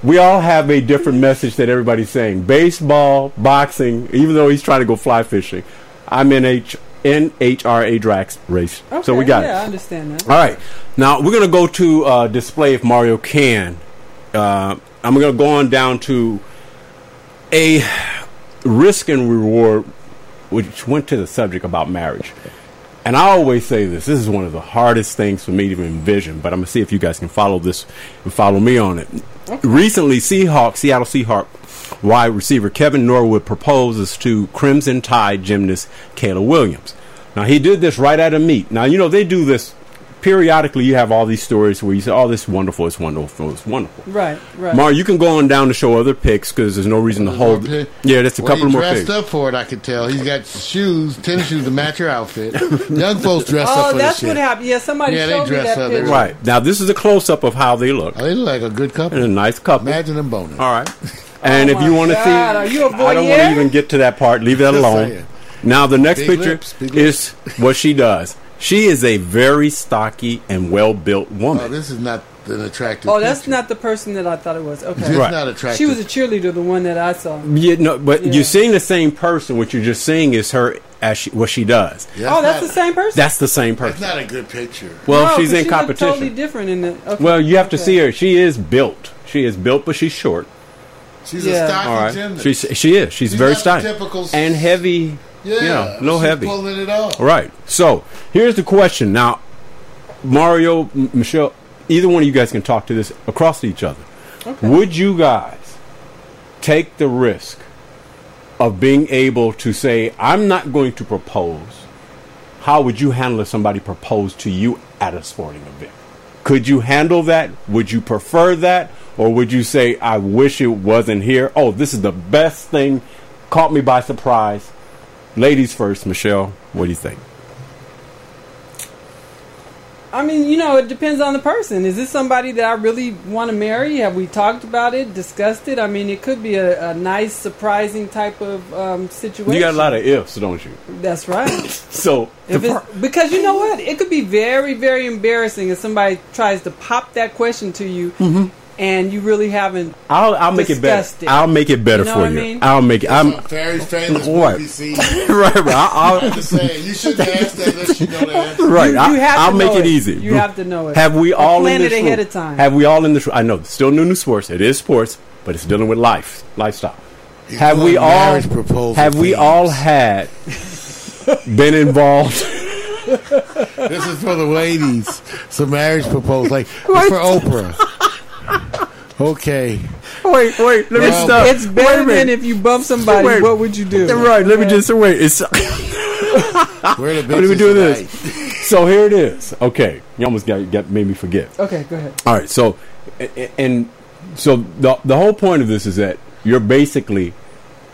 We all have a different message that everybody's saying. Baseball, boxing, even though he's trying to go fly fishing. I'm in H NHRA drag race. Okay, so we got it. yeah, I understand that. All right. Now we're gonna go to uh, display if Mario can. Uh, I'm gonna go on down to a risk and reward, which went to the subject about marriage. And I always say this: this is one of the hardest things for me to envision. But I'm gonna see if you guys can follow this and follow me on it. Recently, Seahawks, Seattle Seahawk wide receiver Kevin Norwood proposes to Crimson Tide gymnast Kayla Williams. Now he did this right at a meet. Now you know they do this periodically. You have all these stories where you say, "Oh, this is wonderful, it's wonderful, it's wonderful." Right, right. Mar, you can go on down to show other picks because there's no reason to hold. More pick. Yeah, that's a well, couple he more dressed picks. up for it, I can tell. He's got shoes, tennis shoes to match your outfit. Young folks dress up oh, that's this what happened. Yeah, somebody Yeah, they showed me that up. They picture. Right now, this is a close up of how they look. Oh, they look like a good And couple. a nice couple. Imagine them boning. All right. And Oh if you want to see, God, are you a I don't want to even get to that part. Leave that alone. Now the next Big picture lips, big is what she does. She is a very stocky and well built woman. Oh, woman. this is not an attractive. Oh, that's picture. not the person that I thought it was. Okay. It's Right. not attractive. She was a cheerleader, the one that I saw. Yeah, no, but Yeah. you're seeing the same person. What you're just seeing is her as she, what she does. Yeah, oh, that's not, the same person. That's the same person. That's not a good picture. Well, No, she's 'cause in she competition. Totally different in the. Okay. Well, you have to see her. She is built. She is built, but she's short. She's Yeah. a stocky All right. gymnast. She's she is. She's, She's very not stocky typical and heavy. Yeah, you know, a heavy. pulling it off. Right. So here's the question. Now, Mario, M- Michelle, either one of you guys can talk to this across to each other. Okay. Would you guys take the risk of being able to say, "I'm not going to propose"? How would you handle if somebody proposed to you at a sporting event? Could you handle that? Would you prefer that? Or would you say, I wish it wasn't here? Oh, this is the best thing. Caught me by surprise. Ladies first, Michelle. What do you think? I mean, you know, it depends on the person. Is this somebody that I really want to marry? Have we talked about it, discussed it? I mean, it could be a, a nice, surprising type of um, situation. You got a lot of ifs, don't you? That's right. So, If the because you know what, it could be very, very embarrassing if somebody tries to pop that question to you, Mm-hmm. And you really haven't. I'll, I'll make it better. It. I'll make it better You know for what I you. mean? I'll make it. I'm Some very famous What? movie right. right, I'll, I'm just saying, you shouldn't ask that unless you know the answer. right. You, you I'll, have I'll to make know it easy. You have to know it. Have we Or all plan in this it ahead room- of time? Have we all in this? room? I know, still new to sports. It is sports, but it's dealing with life, lifestyle. He's have we all? marriage proposal Have we all had been involved? This is for the ladies. Some marriage proposal, like it's for Oprah. Okay, wait, wait. Let me Well, stop. it's Wait better than if you bump somebody. Wait. What would you do? Right. Let me just wait. It's where the bitches What do we do tonight? this? so here it is. Okay, you almost got, got made me forget. Okay, go ahead. All right, so a- a- and so the the whole point of this is that you're basically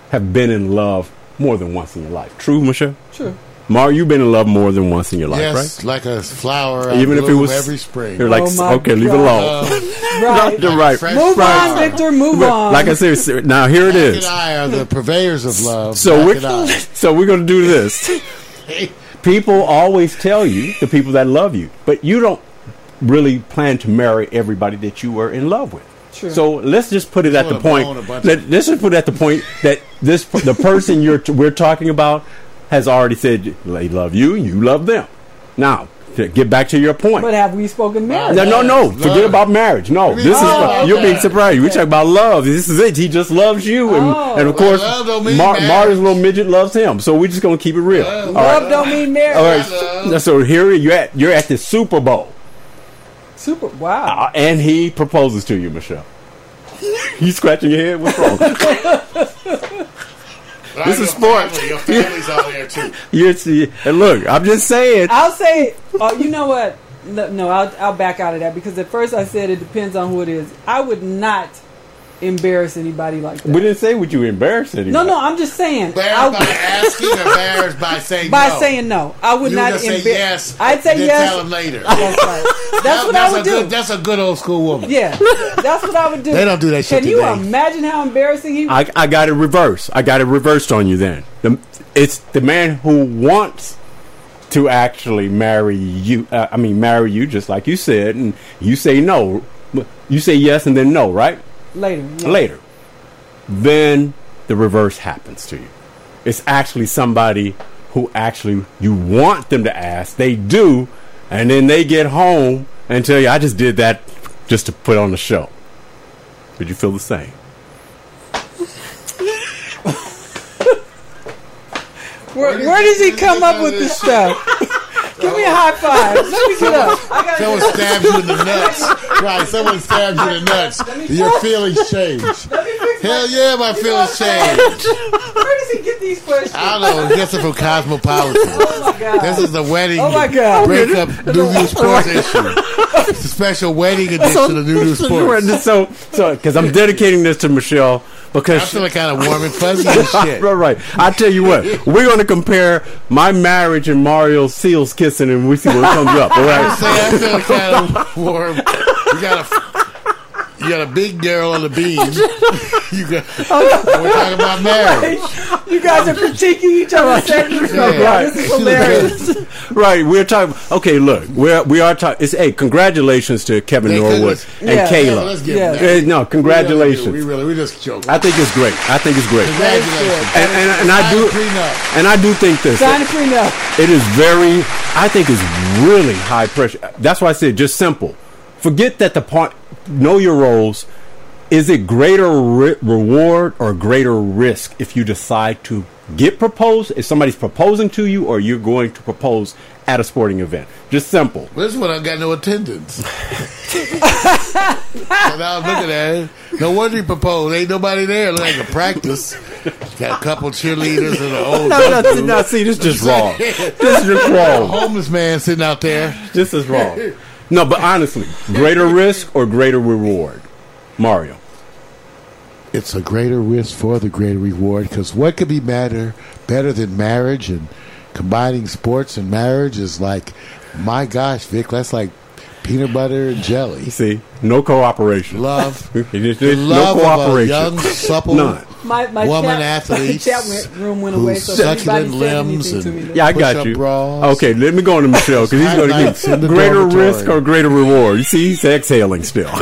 have been in love more than once in your life. True, Michelle? True. Mar, you've been in love more than once in your life, right? yes, like a flower. I Even if it was every spring. You're like, Oh my okay, leave it alone. Uh, Right. You're right. Move flower. on, Victor. Move But on. like I said, now here it is. Mac is. and I are the purveyors of love. So Mac we're and I. so we're going to do this. People always tell you the people that love you, but you don't really plan to marry everybody that you were in love with. True. So let's just put it at the wanna bone a point. bunch Let, let's just put it at the point that this the person you're we're talking about has already said they love you, you love them. Now, to get back to your point. but have we spoken marriage? No, no, no. Love. Forget about marriage. No, this is Oh, you're being surprised. We talk about love. This is it. He just loves you, and, Oh. and of course, love Mar- marriage. Mario's little midget loves him. So we're just gonna keep it real. All Love right. don't mean marriage. All right. So here you're at. You're at the Super Bowl, Super. Wow. uh, and he proposes to you, Michelle. you scratching your head? What's wrong? This is sports. Family, your family's all there too. You're, see- and look, I'm just saying. I'll say, oh, you know what? No, no, I'll, I'll back out of that because at first I said it depends on who it is. I would not embarrass anybody like that. We didn't say would you embarrass anybody. No, no, I'm just saying. Embarrassed by asking embarrassed by saying by no? saying no, I would you not just say embarrass. yes. I'd say then yes. Tell them later. That's right. That's That- what I would a do. Good, that's a good old school woman. yeah, that's what I would do. They don't do that shit Can you imagine how embarrassing he? I, I got it reversed. I got it reversed on you then. The, it's the man who wants to actually marry you. Uh, I mean, marry you, just like you said, and you say no. You say yes and then no, right? Later. yeah. Later. Then the reverse happens to you. It's actually somebody who actually you want them to ask. They do, and then they get home and tell you, "I just did that just to put on the show." Did you feel the same? Where, where does he come up with this stuff? Give me a high five. Let me get up. I gotta Someone stabs you in the nuts. Right, someone stabs you in the nuts. Your feelings change. Let me fix my- Hell yeah, my You know feelings what I'm change. Where does he get these questions? I don't know. He gets it from Cosmopolitan. Oh my god. This is the wedding Oh my God. breakup new new sports issue. It's a special wedding edition of new new sports. So, so, because I'm dedicating this to Michelle because I'm feeling kind of warm and fuzzy and shit. right, right. I tell you what, we're going to compare my marriage and Mario Seals kissing, and we see what comes up. All I right. say I feel kind of warm. You got a you got a big girl on the beam. You got oh, we're talking about marriage. You guys are critiquing each other's segments. Yeah. Right. This is hilarious. Right, we're talking. Okay, look, we're we are talking. It's hey, congratulations to Kevin They Norwood couldn't- and Yeah. Yeah, Kayla. let's give Yeah. them. No, congratulations. We really, we just joke. I think it's great. I think it's great, Congratulations. and, and, and I do, prenup. and I do think this. Sign a prenup. It is very. I think it's really high pressure. That's why I said just simple. Forget that the part. Know your roles. Is it greater re- reward or greater risk if you decide to get proposed? If somebody's proposing to you, or you're going to propose at a sporting event? Just simple. This one I got no attendance. so now I'm looking at it. No wonder he proposed. Ain't nobody there. Look like a practice. Got a couple cheerleaders and an old No, no, no. See, this is just wrong. This is just wrong. homeless man sitting out there. This is wrong. No, but honestly, greater risk or greater reward, Mario. It's a greater risk for the greater reward because what could be matter better than marriage and combining sports and marriage is like, my gosh, Vic, that's like peanut butter and jelly. See, no cooperation. Love, It is- the it's no love of a cooperation. young, supple None. My, my woman chat, athletes chat went, room went away, so if anybody succulent said limbs anything to and- me, Yeah, I got you. bras. Okay, let me go on to Michelle because he's going to Highlights in give greater dormitory. risk or greater reward. You see, he's exhaling still.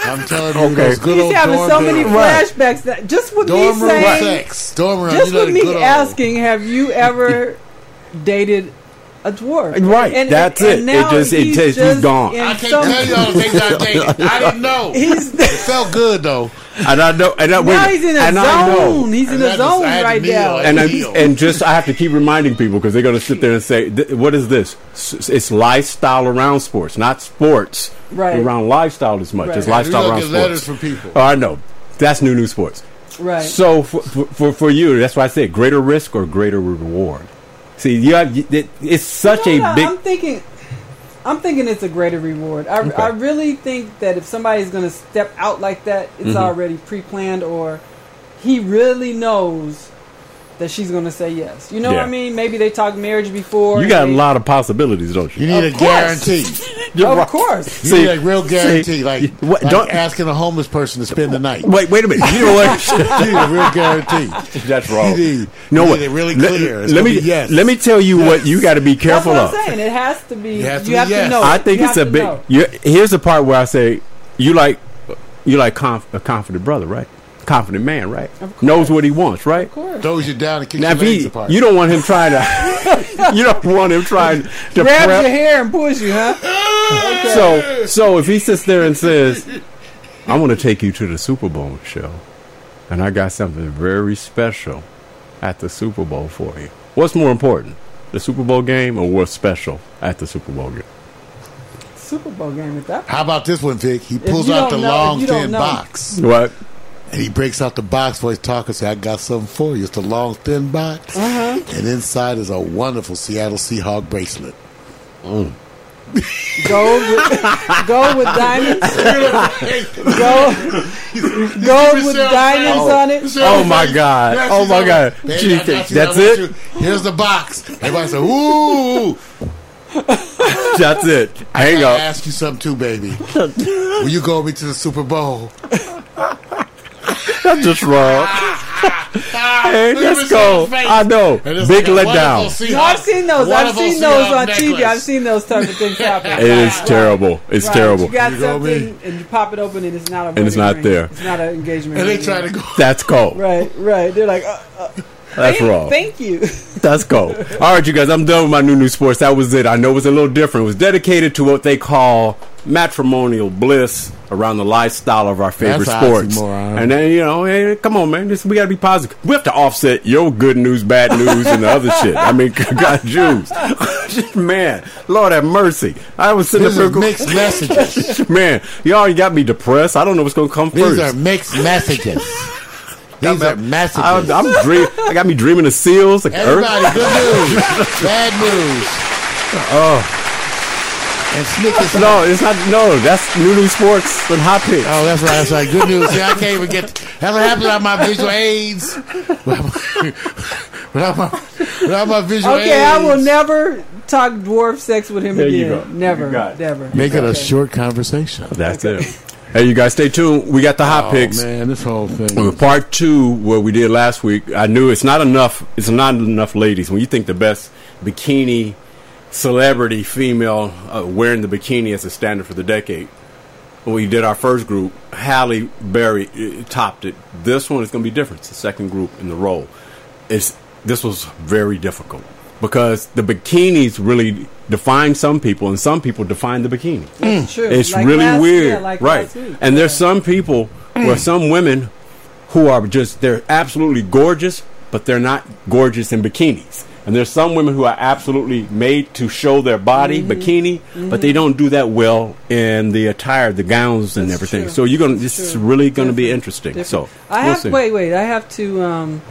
I'm telling you, Okay. those good he's old having dorm so many days. flashbacks that just with Dorm me room saying, sex. Dorm room. just you know, with me good old- asking, have you ever dated a dwarf? Right, And, that's it. It now just- it just- he's gone. in I can't some- tell you all the things I dated. I didn't know. He's It felt good though. And I know, and I, wait, now he's in a and zone. He's in And a I just- zone I had to right now. and I, and just I have to keep reminding people because they're going to sit there and say, "What is this? It's lifestyle around sports, not sports Right. around lifestyle as much Right. as lifestyle don't around get sports." letters from people. Oh, I know. That's new new sports. right. So for, for, for, for you, that's why I said greater risk or greater reward. See, you have, it, it's such a big. I'm thinking. I'm thinking it's a greater reward. I, Okay. I really think that if somebody's going to step out like that, it's Mhm. already pre-planned, or he really knows that she's going to say yes. You know Yeah. what I mean? Maybe they talked marriage before. You and got a they- lot of possibilities, don't You you? need Of a course. guarantee. You're Of right. course. You See- need a real guarantee, see, like, what- like don't- asking a homeless person to spend the night. Wait, wait a minute. You know what? You need a real guarantee. That's wrong. You need, No, you what? need it really Let- clear. It's Let, gonna me be yes. let me tell you what you got to be That's careful what of. I'm saying. It has to be. It has to you be have yes. to know. I think You it's have a to big. know. You, here's the part where I say you like you like conf, a confident brother, right? Confident man, right? Of course. Knows what he wants, right? Of course. throws you down and kicks Now, your if legs he, apart. you don't want him trying to, you don't want him trying to Grabs prep. your hair and pulls you, huh? Okay. So, so if he sits there and says, "I want to take you to the Super Bowl show, and I got something very special at the Super Bowl for you," what's more important, the Super Bowl game or what's special at the Super Bowl game? Super Bowl game at that point. How about this one, Vic? He pulls out the know- long, if thin know- box. What? And he breaks out the box while he's talking. Say, I got something for you. It's a long, thin box. Uh-huh. And inside is a wonderful Seattle Seahawk bracelet. Gold with, gold with diamonds. gold, gold with diamonds on it. Oh my God! Yes, Oh my. God! Baby, Gee, I got you. that's it. you. Here's the box. Everybody say, ooh. That's it. Hang I up. ask you something too, baby. Will you go with me to the Super Bowl? That's just wrong. hey, Look let's go. I know. Big like letdown. No, I've seen those. I've seen those Seahawk on TV. I've seen those type of things happen. It is terrible. It's Right, terrible. You got You something and you pop it open and it's not a And it's not ring. there. It's not an engagement. And they try to go. That's cold. Right, right. They're like, uh, uh, That's thank, wrong. Thank you. That's cold. All right, you guys. I'm done with my new new sports. That was it. I know it was a little different. It was dedicated to what they call matrimonial bliss around the lifestyle of our favorite That's sports. oxymoron. And then you know, hey, come on, man. This, we got to be positive. We have to offset your good news, bad news, and the other shit. I mean, God, Jews, man, Lord have mercy. I was sitting These there mixed messages. man, y'all got me depressed. I don't know what's going to come These first. are mixed messages. These are messages. I, I'm dream. I got me dreaming of seals, like Everybody, earth. good news, bad news. Oh. And Snickers. No, it's not. No, that's new new sports and hot picks. Oh, that's right. That's right. Good news. See, I can't even get. That's what happens without my visual aids. without my, without my visual aids. Okay, I will never talk dwarf sex with him There you again. go. Never, You got it. never. Make it a short conversation. That's it. Hey, you guys, stay tuned. We got the hot Oh, picks. man, this whole thing. Uh, part two, what we did last week, I knew it's not enough. It's not enough ladies. When you think the best bikini celebrity female uh, wearing the bikini as a standard for the decade, when we did our first group, Halle Berry uh, topped it. This one is going to be different. It's the second group in the role. It's this was very difficult because the bikinis really define some people, and some people define the bikini. That's true. It's Like really last- weird, yeah, like right? And there's some people, or some women, who are just they're absolutely gorgeous, but they're not gorgeous in bikinis. And there's some women who are absolutely made to show their body Mm-hmm. bikini, but they don't do that well in the attire, the gowns, and That's everything. true. So you're gonna. That's This is really gonna be interesting. Different. So I we'll have see. wait, wait. I have to um,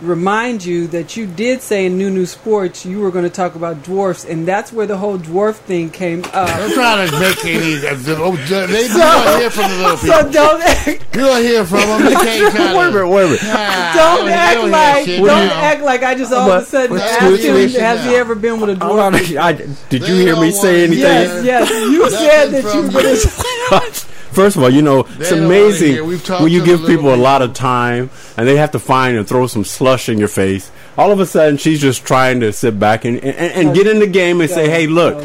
remind you that you did say in New New Sports you were going to talk about dwarfs, and that's where the whole dwarf thing came up. I'm trying to make any. Oh, they you don't hear from the little people. so don't act, You don't hear from them. They can't try to. Wait a minute, wait a minute. Ah, don't they act like don't now. act like I just all of a sudden asked excuse him. me. Has he ever been with a dwarf? I- did you They hear me say anything? Yes, yes. You said that you from were going you. to. First of all, you know it's They don't amazing hear. We've talked when you give the people a lot of time and they have to find and throw some slush in your face. All of a sudden, she's just trying to sit back and and, and get in the game and say, "Hey, look,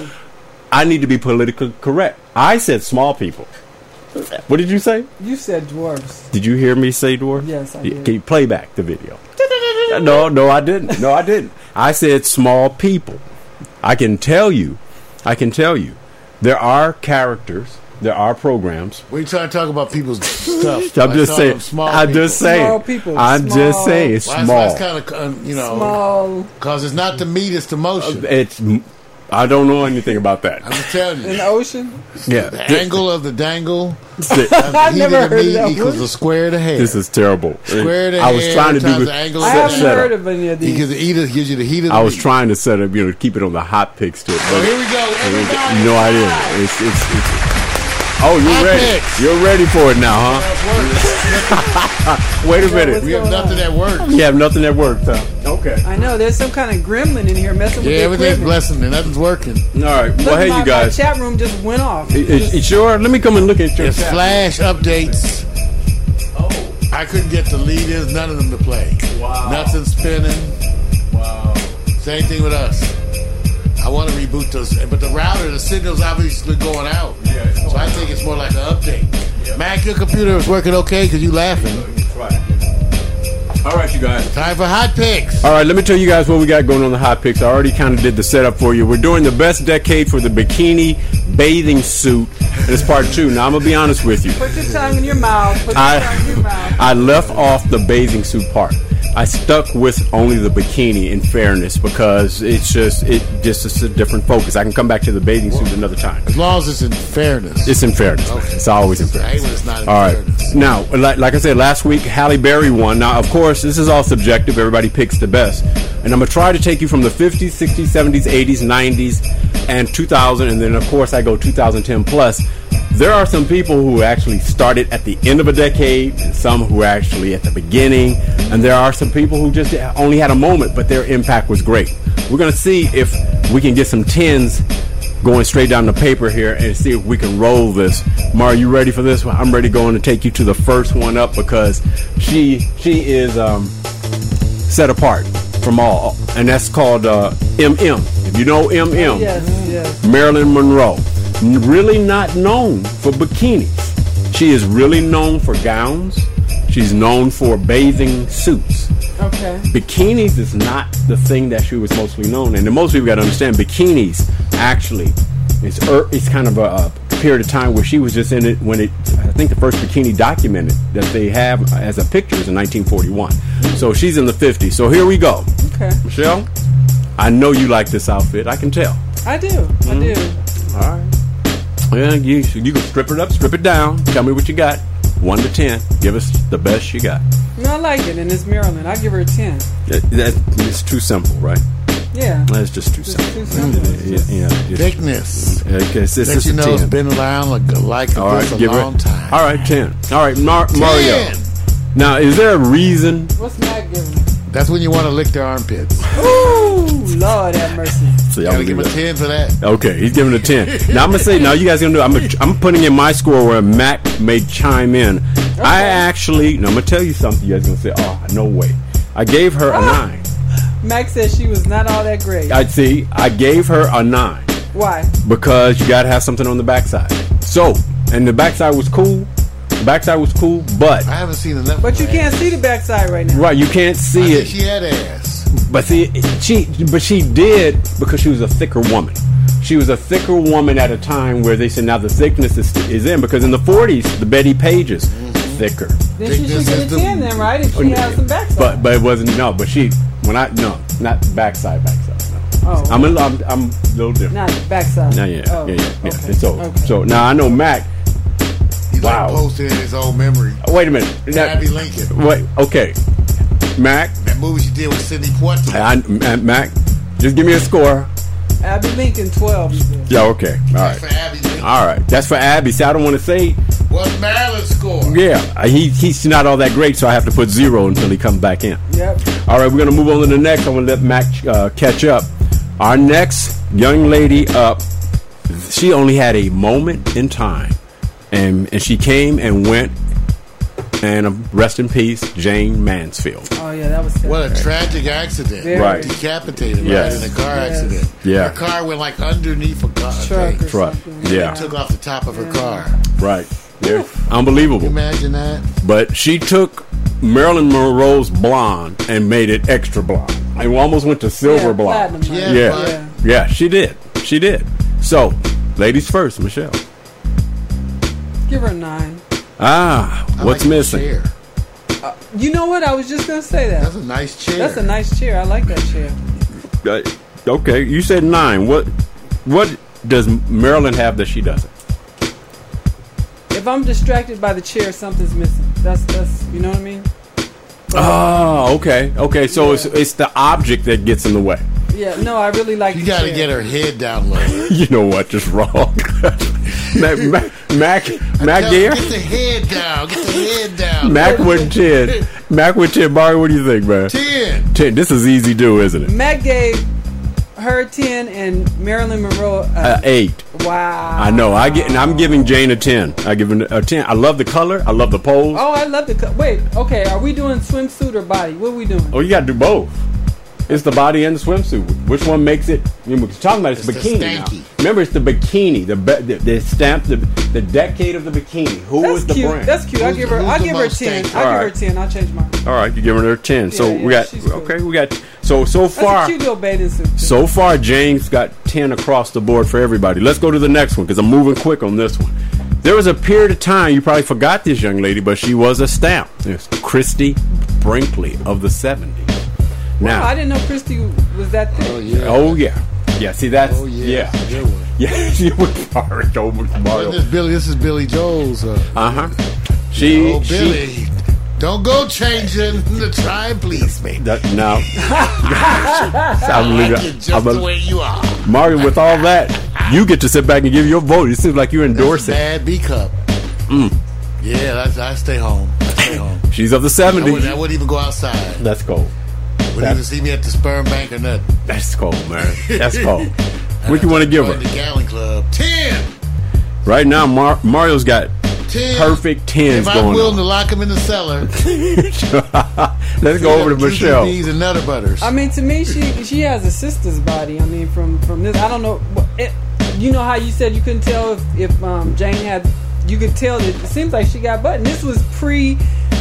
I need to be politically correct." I said small people. What did you say? You said dwarves. Did you hear me say dwarf? Yes, I Y- did. Can you play back the video? no, no, I didn't. No, I didn't. I said small people. I can tell you, I can tell you, there are characters, there are programs We trying to talk about people's stuff. I'm Like just some saying. Small I'm people. just saying. Small people, I'm just saying. It's Well, that's, small. that's kind of, uh, you know, Small because it's not the meat, it's the motion. It's. I don't know anything about that. I'm just telling in you. the ocean. Yeah. The angle of the dangle, This, the heat never heard meat that equals one. a square of the hair. this is terrible. Square the I was hair trying to do times the, the angle I set- haven't set heard up. of any of these. gives the heat gives you the heat of the I was meat. trying to set up, you know, keep it on the hot picks to it. Oh, But here we go. Everybody. no idea. It's, it's, it's, Oh, you're Hot ready. picks. You're ready for it now, huh? Wait a minute. We have nothing that works. You have nothing that works, huh? Okay. I know there's some kind of gremlin in here messing with Yeah, everything's blessing and nothing's working. All right. Look, Well, hey, my, you guys. my chat room just went off. I- I- I- sure. Let me come and look at your It's chat. flash updates. Oh. I couldn't get the leaders, none of them to play. Wow. Nothing spinning. Wow. Same thing with us. I want to reboot those, but the router, the signal's obviously going out. Yeah, it's so I think it's more like an update. Mac, your computer is working okay because you're laughing. Right. All right, you guys. Time for hot picks. All right, let me tell you guys what we got going on the hot picks. I already kind of did the setup for you. We're doing the best decade for the bikini bathing suit, and it's part two. Now I'm gonna be honest with you. Put your tongue in your mouth. Put your tongue in your I mouth. I left off the bathing suit part. I stuck with only the bikini in fairness because it's just it just is a different focus. I can come back to the bathing suit another time. As long as it's in fairness. It's in fairness. man. It's always in fairness. it's not in All right. fairness. Now, like, like I said last week, Halle Berry won. Now, of course, this is all subjective. Everybody picks the best. And I'm going to try to take you from the 50s, 60s, 70s, 80s, 90s, and 2000. And then, of course, I go 2010 plus. There are some people who actually started at the end of a decade, and some who are actually at the beginning. And there are some people who just only had a moment, but their impact was great. We're going to see if we can get some tens going straight down the paper here and see if we can roll this. Mar, you ready for this one? I'm ready going to take you to the first one up because she she is um, set apart from all, and that's called uh, MM. If you know MM, Yes, yes. Marilyn Monroe, really not known for bikinis. She is really known for gowns. She's known for bathing suits Okay. bikinis is not the thing that she was mostly known. And most people got to understand bikinis actually it's er, it's kind of a, a period of time where she was just in it when it. I think the first bikini documented that they have as a picture is in 1941. So she's in the 50s. So here we go, Okay. Michelle. I know you like this outfit. I can tell. I do. I do. All right. Yeah, you you can strip it up, strip it down. Tell me what you got. One to ten. Give us the best you got. No, I like it, and it's Marilyn. I give her a ten. That, that, it's too simple, right? Yeah. That's just too It's simple. too simple. It's Yeah, just- yeah, it's- Thickness. Okay, it's, it's, Let you a know it's 10. been around like, like All this a give long it. time. All right, ten. All right, Mar- Mario. Ten. Now, is there a reason? What's Mac giving? Me? That's when you want to lick their armpits. Ooh, Lord have mercy. So y'all Gotta gonna give him a ten for that. Okay, he's giving a ten. now I'm gonna say. Now you guys gonna do. I'm gonna, I'm putting in my score where Mac may chime in. I actually. Now I'm gonna tell you something. You guys gonna say, "Oh, no way." I gave her a Ah. nine. Mac said she was not all that great. I see. I gave her a nine Why? because you gotta have something on the backside. So, and the backside was cool. The backside was cool, but I haven't seen enough. But you her can't ass. see the backside right now. right, you can't see think it. she had ass. But see, she but she did because she was a thicker woman. She was a thicker woman at a time where they said now the thickness is, is in because in the 40s the Bettie Pages mm-hmm. thicker. Then she should get is a the- ten then, right? If she has some backside. But but it wasn't no. But she when I no not backside backside. No. Oh. I'm a, I'm I'm a little different. not backside. No, yeah, Oh, yeah, yeah, yeah. okay, And so okay. so now I know Mac. He's Wow. like posted in his old memory. Wait a minute. Now- Abbey Lincoln. wait. Okay. Mac. That movie you did with Sidney Poitier. I, I- Mac. Just give me a score. Abbey Lincoln, twelve. he. Yeah. Okay. All right. For Abbey Lincoln. All right. That's for Abby. See, I don't want to say What's Marilyn's score? Yeah, uh, he he's not all that great, so I have to put zero until he comes back in. Yep. All right, we're gonna move on to the next. I'm gonna let Mac uh, catch up. Our next young lady up, she only had a moment in time, and and she came and went. And uh, rest in peace, Jayne Mansfield. Oh yeah, that was. What a tragic accident. Very. Right. Decapitated Yes. right in a car Yes. accident. Yeah. Her car went like underneath a car. truck or Truck. Yeah. Took off the top of her car. Right, yeah. Can unbelievable. imagine that? But she took Marilyn Monroe's blonde and made it extra blonde. I almost went to silver Yeah, blonde. platinum, Yeah, right? Yeah. but- Yeah. Yeah, she did. She did. So, ladies first, Michelle. Give her a nine. Ah, I what's like missing? chair. You know what? I was just gonna say that. That's a nice chair. That's a nice chair. I like that chair. Uh, okay, you said nine. What what does Marilyn have that she doesn't? If I'm distracted by the chair, something's missing. That's that's you know what I mean. Oh, okay. Okay, so it's it's the object that gets in the way. Yeah, no, I really like. You got to get her head down low. You know what? Just wrong. Mac, Mac, Mac, Mac Tell her, dear? Get the head down. Get the head down. Mac with 10. Mac with 10. Barry, what do you think, man? Ten. 10. This is easy do, isn't it? Mac gave her ten and Marilyn Monroe. Uh, Uh, 8. wow. I know. I get, and I'm giving Jane a 10. I give her a 10. I love the color. I love the pose. Oh, I love the. Co- Wait, okay. Are we doing swimsuit or body? What are we doing? Oh, you got to do both. It's the body and the swimsuit. Which one makes it? You know, we're talking about it's, It's the bikini now. Remember, it's the bikini. The be- the, the stamp, the, the decade of the bikini. Who That's was the cute. brand? That's cute. I'll Who's give her. I'll give her ten. I'll give her ten. I'll change mine. All right, you're giving her a ten. so Yeah, we yeah, got she's cool. okay. We got so so That's far. a cute little bathing suit. too. So far, James got 10 across the board for everybody. Let's go to the next one because I'm moving quick on this one. There was a period of time, you probably forgot this young lady, but she was a stamp. It's Christie Brinkley of the 70s. Now, Oh, I didn't know Christy was that thick. Oh yeah. oh, yeah. Yeah, see, that's. Oh yeah. Yeah. Good one. Yeah, she was Mario. And Mario. this Billy. This is Billy Joel's. Uh, Uh huh. She. oh she- Billy. Don't go changing the try and please me. No, now, I I'm like leaving- you just I'm a- the way you are. Mario, with all that, you get to sit back and give your vote. It seems like you're endorsing. Bad B cup. Mm. Yeah, that's, I stay home. I stay home. She's of the I wouldn't, I wouldn't even go outside. That's cold. Wouldn't even see me at the sperm bank or nothing. That's cold, man. That's cold. What you want to give her? The Gallon Club. Ten. Right now, Mar- Mario's got Ten. perfect tens If I'm going willing to lock him in the cellar, Let's go over to Michelle. These and Nutter Butters. I mean, to me, she she has a sister's body. I mean, from from this, I don't know. It, you know how you said you couldn't tell if, if um, Jane had. You could tell that it seems like she got butt. And this was pre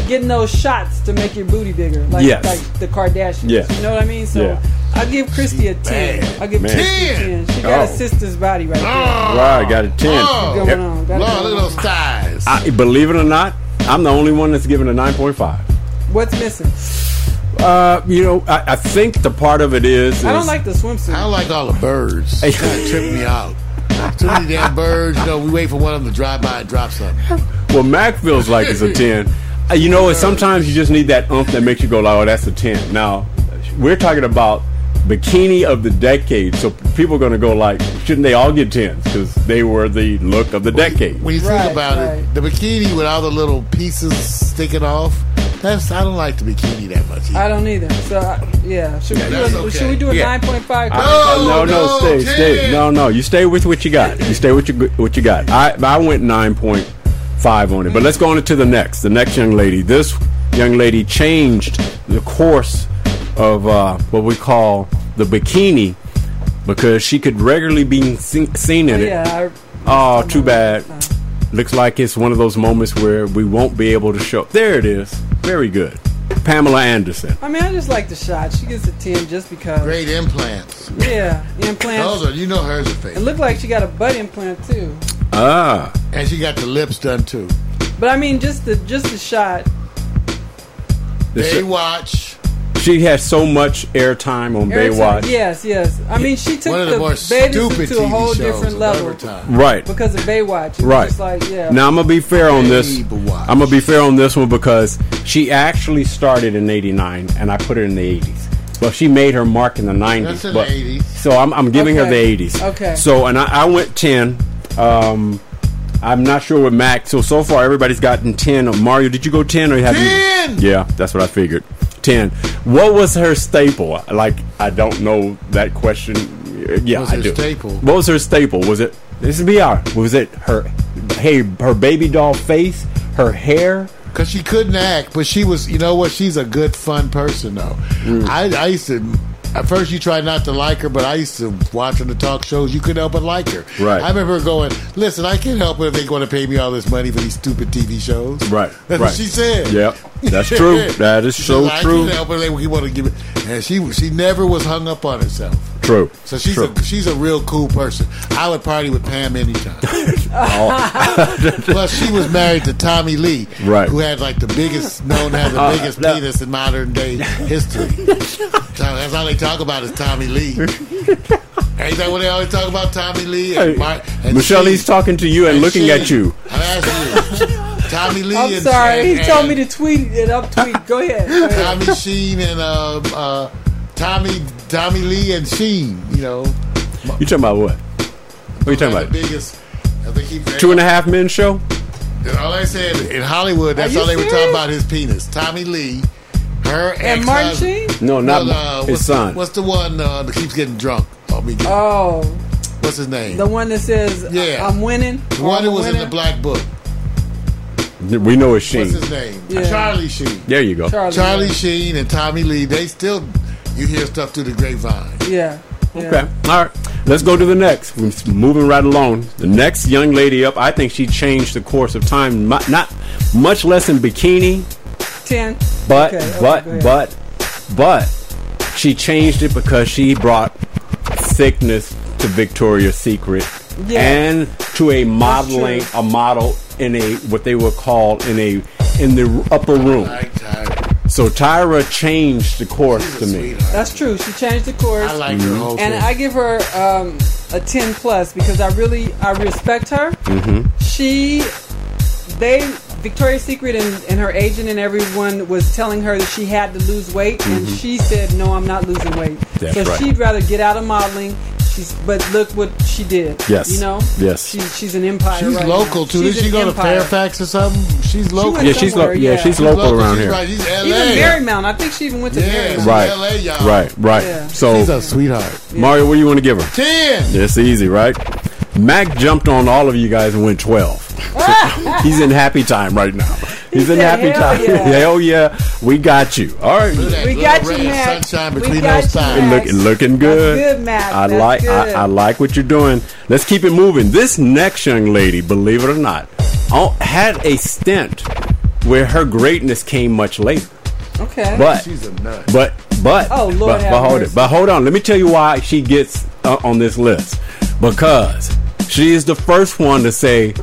getting those shots to make your booty bigger, like Yes. like the Kardashians. Yes. You know what I mean? So Yeah. I'll give Christy a ten. bad. I'll give Man. Christy a ten. She got Oh. a sister's body right there. Right, got a 10. Oh, Going on. Got Lord, look at those thighs. I, believe it or not, I'm the only one that's given a 9.5. What's missing? Uh, you know, I, I think the part of it is. I don't like the swimsuit. I don't like all the birds. Hey. That tripped me out. Too many damn birds. You know, we wait for one of them to drive by and drop something. Well, Mac feels like it's a 10. Uh, You know, what? sometimes you just need that umph that makes you go, like, oh, that's a 10. Now, we're talking about bikini of the decade. So people are going to go, like, shouldn't they all get 10s? Because they were the look of the decade. When you Right, think about right. it, the bikini with all the little pieces sticking off, that's I don't like the bikini that much. either. I don't either. So I, yeah, should we, do a, okay. should we do a Yeah. nine point five? No, no, no, stay, 10. stay. No, no, you stay with what you got. You stay with your, what you got. I, I went nine point five on it, but let's go on to the next. The next young lady. This young lady changed the course of uh, what we call the bikini because she could regularly be seen, seen in it. Yeah. Oh, too bad. Looks like it's one of those moments where we won't be able to show. There it is. Very good. Pamela Anderson. I, I mean, I just like the shot. She gets a ten just because. Great implants. Yeah, implants. Those are you know hers are fake, It looked like she got a butt implant too. Ah, and she got the lips done too. But I mean, just the just the shot. the sh- Baywatch. She had so much airtime on Every time- Baywatch. Yes, yes. I mean, she took One of the, the more bathing stupid to a whole TV different level. Right. because of Baywatch. It Right. Just like yeah. Now I'm gonna be fair on this. Baywatch. I'm gonna be fair on this one because she actually started in '89 and I put her in the '80s. Well, she made her mark in the '90s. That's in but, the 80s. So I'm, I'm giving her the '80s. Okay. So and I, I went 10. Um, I'm not sure with Mac. So so far everybody's gotten 10. Mario, did you go 10 or have 10! you? Yeah, that's what I figured. 10. What was her staple? Like I don't know that question. Yeah, What's I her do. staple? What was her staple? Was it? This is BR. Was it her? Hey, her baby doll face, her hair. Because she couldn't act, but she was, you know what? She's a good, fun person, though. Mm. I, I used to, at first you tried not to like her, but I used to watch her the talk shows. You couldn't help but like her. Right. I remember her going, listen, I can't help it if they're going to pay me all this money for these stupid TV shows. Right, That's right. what she said. Yep, that's true. That is She so said, I true. can't help it if they want to give it. And she, she never was hung up on herself. True. So she's true. a she's a real cool person. I would party with Pam anytime. Plus, she was married to Tommy Lee, Right. Who had like the biggest known have the Uh, biggest no. penis in modern day history. So that's all they talk about is Tommy Lee. Ain't that what they always talk about? Tommy Lee and, Hey, Mar- and Michelle, she- he's talking to you and looking she. at you. I'm asking you, Tommy Lee. I'm and, sorry. He and- told me to tweet it up. Tweet. Go ahead. Go ahead. Tommy Sheen and uh, uh, Tommy Tommy Lee and Sheen. You know, You talking about what? What are you talking the about? biggest. I think he Two and a half men show? And all I said in Hollywood, that's all they were talking about his penis. Tommy Lee, her And Martin ex-husband- Sheen? No, not uh, his what's, son. What's the one uh, that keeps getting drunk? Oh, me getting- Oh, what's his name? the one that says Yeah. I'm winning. The one I'm who was in the black book. we know it's Sheen. What's his name? Yeah. Charlie Sheen. There you go. Charlie. Charlie yeah. Sheen and Tommy Lee. They still, you hear stuff through the grapevine. Yeah. yeah. Okay. All right. Let's go to the next. We're moving right along. The next young lady up, I think she changed the course of time. Not much less in bikini, Ten. but Okay, okay, but go ahead. but but she changed it because she brought sickness to Victoria's Secret Yeah. and to a modeling a model in a what they would call in a in the upper room. Like Tyra. So Tyra changed the course She's to me. sweetheart. That's true. She changed the course. I like her whole and. I give her um, a 10 plus because I really I respect her. Mm-hmm. She they Victoria's Secret and, and her agent and everyone was telling her that she had to lose weight and she said no I'm not losing weight. Mm-hmm. That's so right. she'd rather get out of modeling. She's but look what she did. Yes. You know? Yes. She, she's an empire. She's right local now. too. Did she an go to. Fairfax or something? She's local. went Yeah, she's lo- yeah, yeah. she's She's local around She's here. Right. She's LA. Even Marymount. I think she even went to Yeah, Marymount. Right. LA, y'all. Right, right. Yeah. So She's a sweetheart. Mario, what do you want to give her? Ten. It's easy, right? Mac jumped on all of you guys and went 12. He's in happy time right now. He's in happy "Hell time. yeah." Hell yeah, we got you. All right. Look at that We got you, ray of Mac. Sunshine We between got those you, thighs. Mac. Look, looking good. That's good, Mac. I That's like good. I, I like what you're doing. Let's keep it moving. This next young lady, believe it or not, oh, had a stint where her greatness came much later. Okay. But She's a nut. But but Oh, Lord but, but hold mercy. it. But hold on. Let me tell you why she gets uh, on this list. Because she is the first one to say,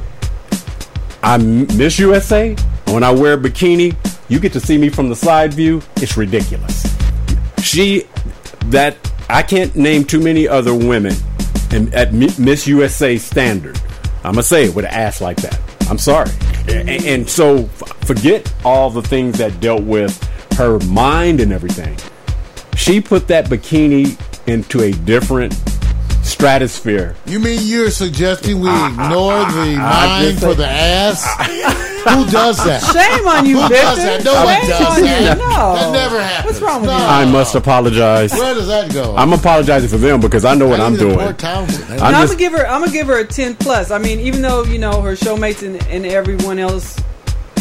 "I miss USA." When I wear a bikini, you get to see me from the side view. It's ridiculous. She that I can't name too many other women in, at Miss USA standard. I'm gonna say it with an ass like that. I'm sorry. And, and so forget all the things that dealt with her mind and everything. She put that bikini into a different stratosphere. You mean you're suggesting we ah, ignore the I mind just for the ass? Who does that? Shame on you, Who does that? Nobody Shame does on that. you. No. That never happens. What's wrong with No. you? I must apologize. Where does that go? I'm apologizing for them because I know what I I'm doing. Port Townsend. I'm I'm just- gonna give her. I'm gonna give her a ten plus. I mean, even though you know her showmates and, and everyone else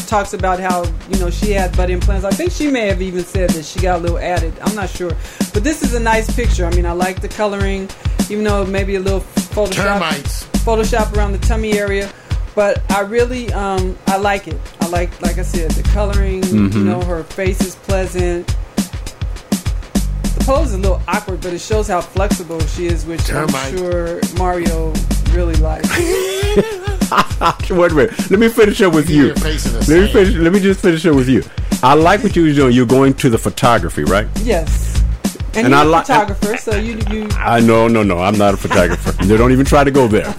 talks about how you know she had butt implants. I think she may have even said that she got a little added. I'm not sure, but this is a nice picture. I mean, I like the coloring, even though maybe a little Photoshop, Termites. Photoshop around the tummy area. But I really, um, I like it. I like, like I said, the coloring. Mm-hmm. You know, her face is pleasant. The pose is a little awkward, but it shows how flexible she is, which Termite. I'm sure Mario really likes. Wait a minute. Let me finish up with You you. your face in the Let me finish. Let me just finish up with you. I like what you was doing. You're going to the photography, right? yes. And, And you're I a li- photographer, so you you I no no no. I'm not a photographer. they don't even try to go there.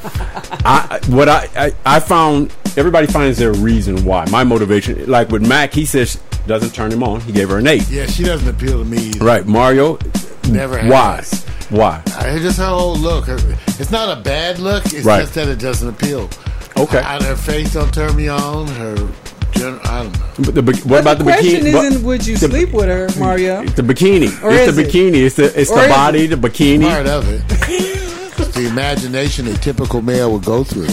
I what I, I I found everybody finds their reason why. My motivation, like with Mac, he says doesn't turn him on. He gave her an eight. Yeah, she doesn't appeal to me. either. Right, Mario. Never Why? has. Why? I just her whole look. It's not a bad look. It's Right. just that it doesn't appeal. Okay. I, her face don't turn me on. Her, gen- I don't know. But the, what But about the the, question bikini? isn't would you the- sleep with her, Mario? The bikini. Or it's is the it? bikini. It's the it's Or the is body. it? The bikini. Part of it. It's the imagination a typical male would go through.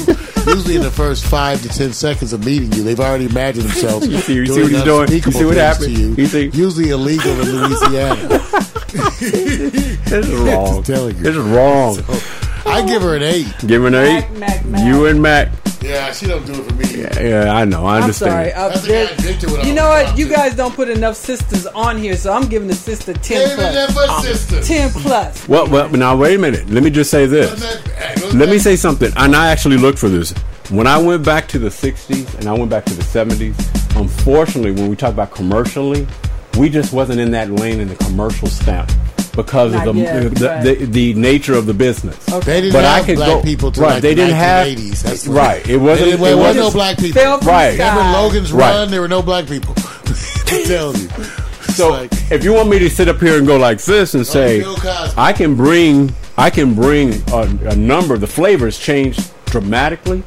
Usually, in the first five to ten seconds of meeting you, they've already imagined themselves You see- you see what he's doing? You see what things happened? to you. You see? Usually illegal in Louisiana. This is wrong. telling you. This is wrong. I give her an eight. Give her an eight. Mac, Mac, Mac. You and Mac. Yeah, she don't do it for me. Yeah, I know. I I'm understand. sorry. Uh, That's the there- guy Victor would you always know what? You to. guys don't put enough sisters on here, so I'm giving the sister ten Even plus. that for sister. Ten plus. Well, well, now wait a minute. Let me just say this. That- wasn't Let me that- say something. And I actually looked for this. When I went back to the 60s and I went back to the 70s, unfortunately, when we talk about commercially, we just wasn't in that lane in the commercial stamp because Not of the, yet, the, right. the the nature of the business. They didn't But I have could black go- people till right, like they the didn't have- That's right, it wasn't- it there was wasn't- no black people. Right. Remember Logan's Right. Run? There were no black people. I'm telling you. So like if you want me to sit up here and go like this and oh, say, I can bring, I can bring a, a number. The flavors change dramatically,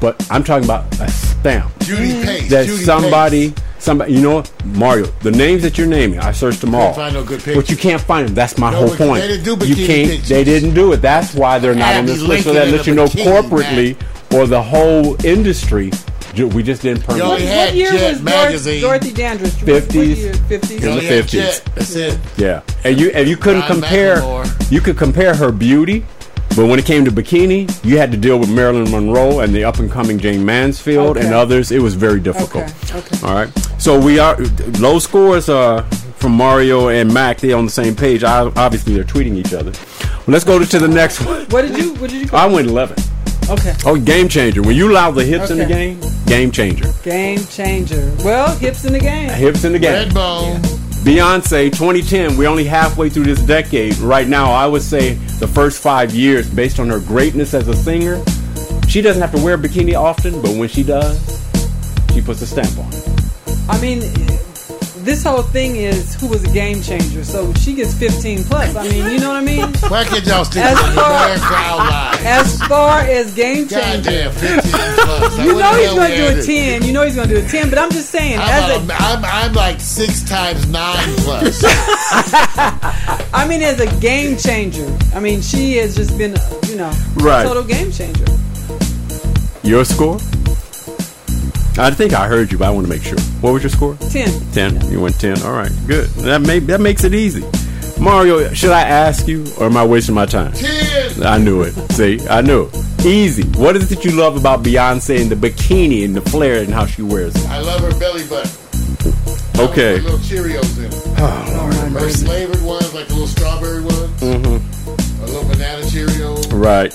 but I'm talking about a stamp Judy Pace. that Judy somebody, Pace. Somebody, you know. Mario. The names that you're naming, I searched them all, find no good but you can't find them. That's my No, whole point. they didn't do you bikini can't. pictures. They didn't do it. That's why they're not on Abby this list. So that lets you know bikini, corporately or the whole industry. We just didn't permit. Yo, What, had what year Jet was magazine. Dorothy, Dorothy Dandridge? What- what 50s. 50s. In the 50s. That's it. Yeah, and you and you couldn't Brian compare. McLemore. You could compare her beauty, but when it came to bikini, you had to deal with Marilyn Monroe and the up and coming Jayne Mansfield and others. It was very difficult. Okay, okay. All right. So we are low scores uh, from Mario and Mac. They're on the same page. I, obviously, they're tweeting each other. Well, let's go to, to the next one. What did you? What did you? Call? I went 11. Okay. Oh, game changer. When you allow the hips in the game, game changer. Game changer. Well, hips in the game. Hips in the game. Redbone. Beyonce 2010, we're only halfway through this decade. Right now, I would say the first five years, based on her greatness as a singer, she doesn't have to wear a bikini often, but when she does, she puts a stamp on it. I mean, this whole thing is who was a game changer. So she gets 15 plus. I mean, you know what I mean? Why can't y'all stick As with the far- crowd line? As far as game changer, Goddamn, 15 plus. you know he's gonna do a 10. You know he's going to do a 10. But I'm just saying, I'm, as a- a, I'm, I'm like six times nine plus. I mean, as a game changer. I mean, she has just been, you know, Right. a total game changer. Your score? I think I heard you, but I want to make sure. What was your score? 10. 10. You went 10. All right, good. That, may, that makes it easy. Mario, should I ask you, or am I wasting my time? 10. I knew it. See, I knew it. Easy. What is it that you love about Beyonce and the bikini and the flare and how she wears it? I love her belly button. Okay. Little Cheerios in it. Oh, my Her flavored ones, like the little strawberry ones. Mm-hmm. A little banana Cheerios. Right.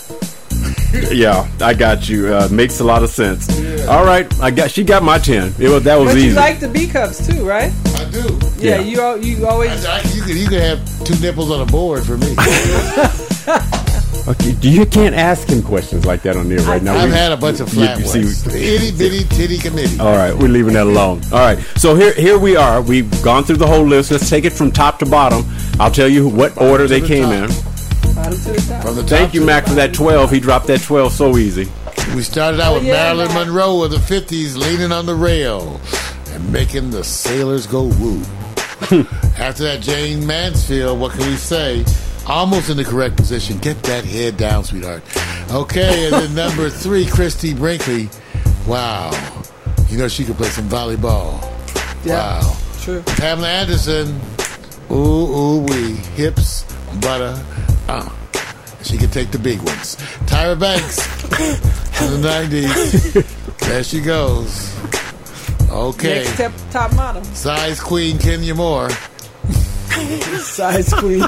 Yeah, I got you. Uh, makes a lot of sense. All right, I got. She got my ten. It was that was But easy. you like the B cups too, right? I do. Yeah, Yeah. you you always. I, I, you, could, you could have two nipples on a board for me. okay, you can't ask him questions like that on there right now. I've We- had a bunch of you- flat you see- ones. Itty bitty titty committee. All right, we're leaving that alone. All right, so here here we are. We've gone through the whole list. Let's take it from top to bottom. I'll tell you what order they the came top. in. Bottom to the top. From the top Thank you, Mac, for that twelve. He dropped that twelve so easy. We started out with yeah, Marilyn Mac. Monroe of the 50s leaning on the rail and making the sailors go woo. After that, Jayne Mansfield, what can we say? Almost in the correct position. Get that head down, sweetheart. Okay, and then number three, Christie Brinkley. Wow. You know she could play some volleyball. Yeah. Wow. True. Pamela Anderson. Ooh, ooh, wee. Hips, butter. Uh. She could take the big ones. Tyra Banks in the 90s. There she goes. Okay. Next step, top model. Size Queen Kenya Moore. Size queen. You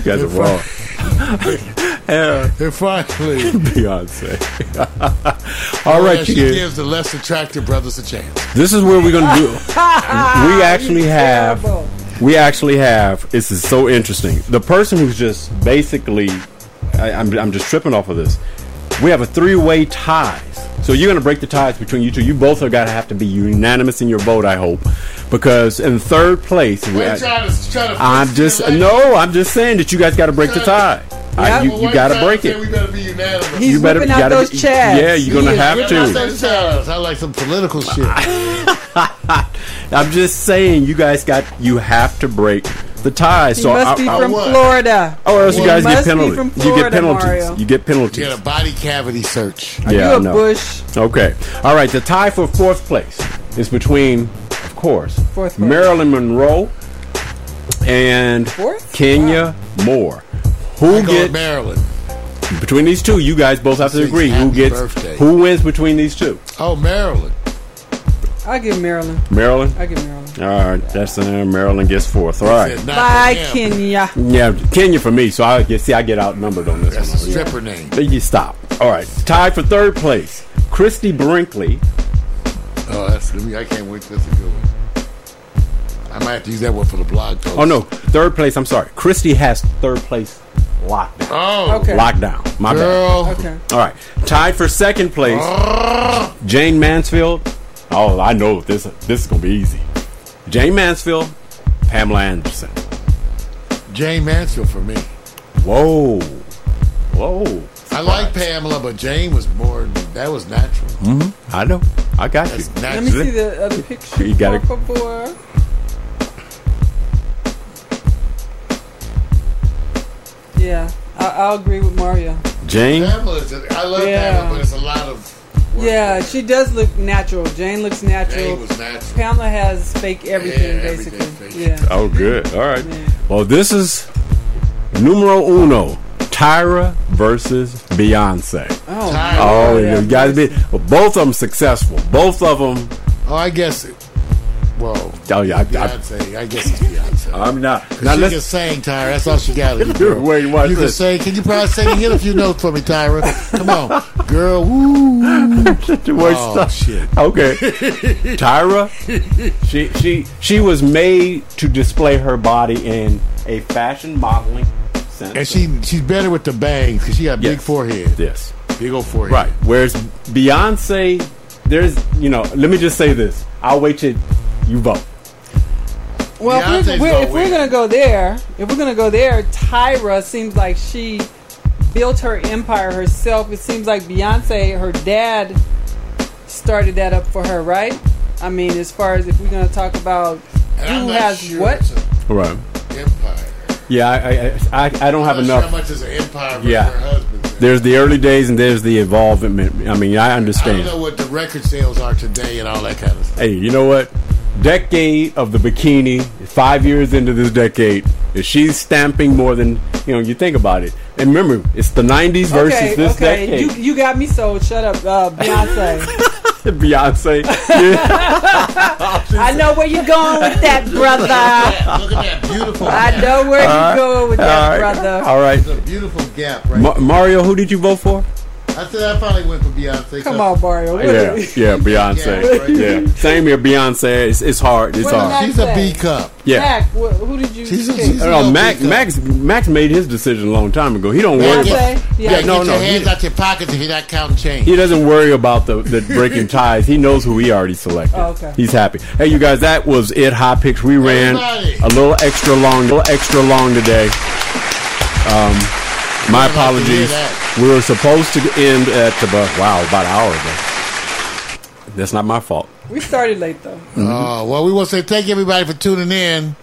guys are wrong. yeah, And finally, Beyonce. All right, she you gives the less attractive brothers a chance. This is where we're gonna do. we actually have. Terrible. We actually have. This is so interesting. The person who's just basically, I, I'm, I'm just tripping off of this. We have a three-way ties. So you're gonna break the ties between you two. You both are gonna have to be unanimous in your vote. I hope, because in third place, we, Why trying to, trying to I'm just no. I'm just saying that you guys got to break the tie. I, Yep. you you got to break say it. We better be unanimous. He's You better- whipping you out gotta those be- chads. yeah, you're gonna is have to. out those chads. I like some political shit. I'm just saying you guys got. You have to break the tie. He so must I- be I- from what? Florida. Or else you guys get must be penalties. from you get Florida, penalties. Mario. You get penalties. You get a body cavity search. yeah, you I a know. Bush? Okay. All right. The tie for fourth place is between, of course, Fourth place. Marilyn Monroe and Fourth? Kenya Moore. Who I go gets Marilyn. between these two? You guys both have to Six, agree. Who gets? birthday. Who wins between these two? Oh, Marilyn. I give Marilyn. Marilyn. I give Marilyn. All right. That's uh, Marilyn gets fourth. All right. Said not Bye. Kenya. Yeah, Kenya for me. So I get see I get outnumbered on this That's a one. stripper name. Then you stop. All right. Tied for third place. Christie Brinkley. Oh, that's gonna. I can't wait. That's a good one. I might have to use that one for the blog post. Oh no, third place. I'm sorry. Christy has third place locked down. Oh, Okay. Lockdown. My girl. Okay. All right. Tied for second place. Jayne Mansfield. Oh, I know this. This is gonna be easy. Jayne Mansfield, Pamela Anderson. Jayne Mansfield for me. Whoa, whoa. I like Pamela, but Jane was more. That was natural. Hmm. I know. I got you. That's Let me see the other picture. You gotta- por favor. Yeah, I, I'll agree with Mario. Jane. Pamela's. I love Yeah. Pamela, but it's a lot of. Work. Yeah, she does look natural. Jane looks natural. Jane was natural. Pamela has fake everything, Yeah, basically. everything fake. Yeah. Oh, good. All right. Yeah. Well, this is numero uno. Tyra versus Beyonce. Oh, Tyra. Oh, yeah. you guys be well, both of them successful. Both of them. Oh, I guess. It, well, Oh yeah, I, I, Beyonce. I guess it's Beyonce. I'm not. Now she can sing, Tyra. That's all she got to do. Wait, watch you can sing. Can you probably sing? Hit a few notes for me, Tyra. Come on, girl. Woo. Wait, Oh stop. shit. Okay, Tyra, she she she was made to display her body in a fashion modeling sense. And she she's better with the bangs because she got a big forehead. Yes, Big old forehead. right. Whereas Beyonce, there's you know. Let me just say this. I'll wait till you vote. Well, if we're, we're, gonna if we're gonna go there, if we're gonna go there, Tyra seems like she built her empire herself. It seems like Beyonce, her dad, started that up for her, right? I mean, as far as if we're gonna talk about And I'm who not has sure what, it's an Right. empire. Yeah, I I, I, I don't have I'm sure enough. how much is an empire versus Yeah. her husband. There's the early days and there's the involvement. I mean, I I don't understand. know what the record sales are today and all that kind of stuff. Hey, you know what? Decade of the bikini, five years into this decade, if she's stamping more than you know, you think about it. And remember, it's the '90s versus okay, this okay, decade. you you got me sold. Shut up, uh, Beyonce. Beyonce, yeah. I know where you're going with that, brother. Look at that beautiful I gap. know where you're going with that, all right, brother. all right. It's a beautiful gap right Ma- Mario, who did you vote for? I said I probably went for Beyonce. Come on, Mario. Yeah, yeah, Beyonce. Yeah, right. Yeah, same here. Beyonce. It's, it's hard. It's hard. I She's a say? B cup. Yeah. Mac, wh- who did you She's a- she's a- Oh, little Max, Max, Max made his decision a long time ago. He don't worry. Beyonce? About, Yeah. Yeah, no, get no, your hands he- out your pockets if you're not counting change. He doesn't worry about the, the breaking ties. He knows who he already selected. Oh, okay. He's happy. Hey, you guys, that was it. High picks. We ran Everybody. a little extra long, a little extra long today. Um, my like to hear apologies. We were supposed to end at about wow, about an hour ago. That's not my fault. We started late though. Uh, well, we want to say thank you everybody for tuning in.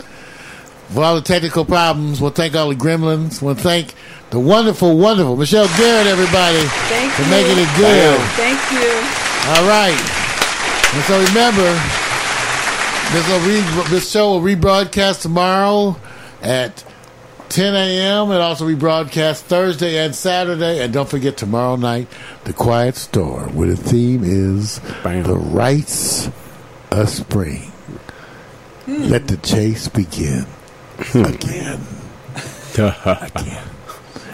For all the technical problems, we'll thank all the gremlins. We'll thank the wonderful, wonderful Michelle Garrett, everybody, Thank for you. making it good. Thank you. All right. And so remember, this, will re- this show will rebroadcast tomorrow at 10 a.m. It also rebroadcast Thursday and Saturday. And don't forget tomorrow night, The Quiet Store, where the theme is Bam. The Rites of Spring. Hmm. Let the chase begin hmm. again. again.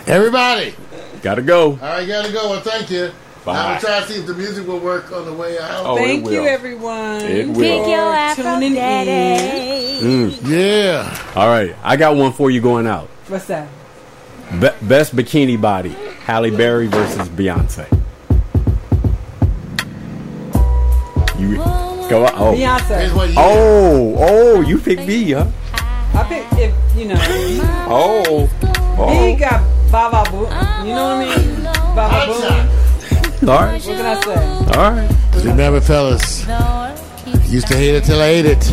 Everybody, Gotta go. all right, gotta go. Well, thank you. Bye. I'm going to try to see if the music will work on the way out. Oh, it Thank you, everyone. It will. Pick your for Afro tuning in. daddy. Mm. Yeah. All right, I got one for you going out. What's that? Be- best bikini body: Halle Berry versus Beyonce. You go out. Oh. Beyonce. Oh, oh, you picked me, huh? I picked if you know Oh, he oh. got Baba Boo. You know what I mean? Baba Boo. Hotshot. All right, What can I say? all right. Remember, fellas, used to hate it till I ate it.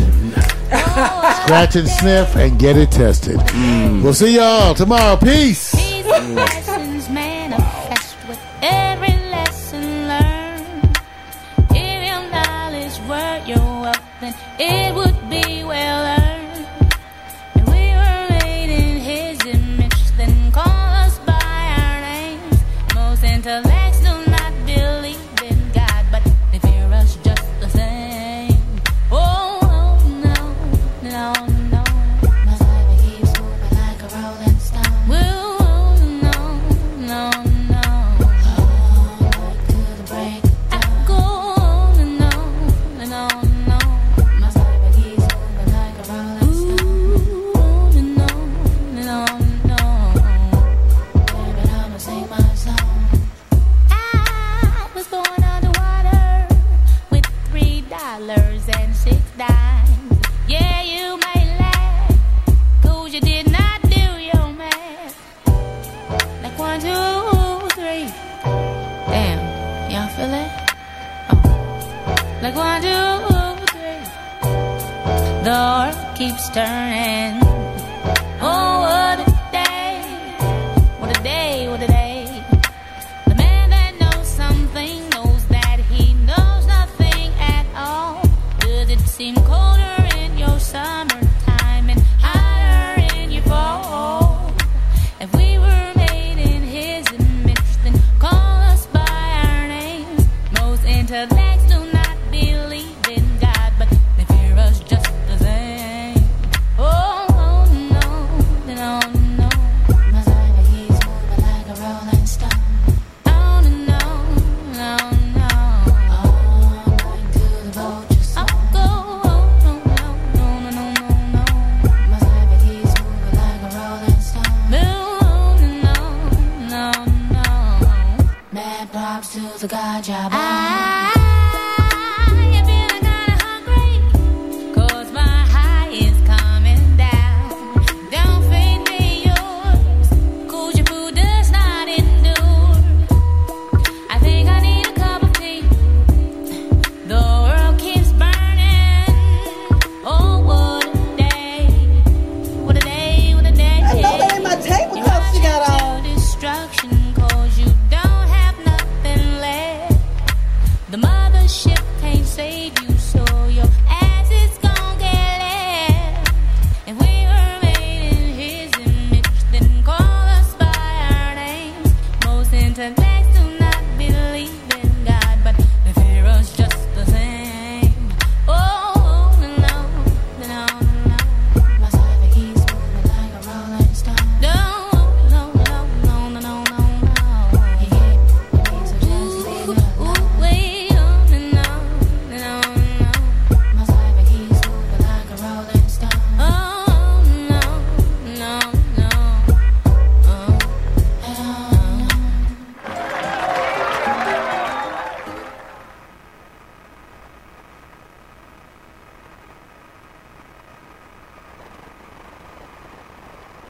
Scratch and sniff and get it tested. Mm. We'll see y'all tomorrow. Peace. These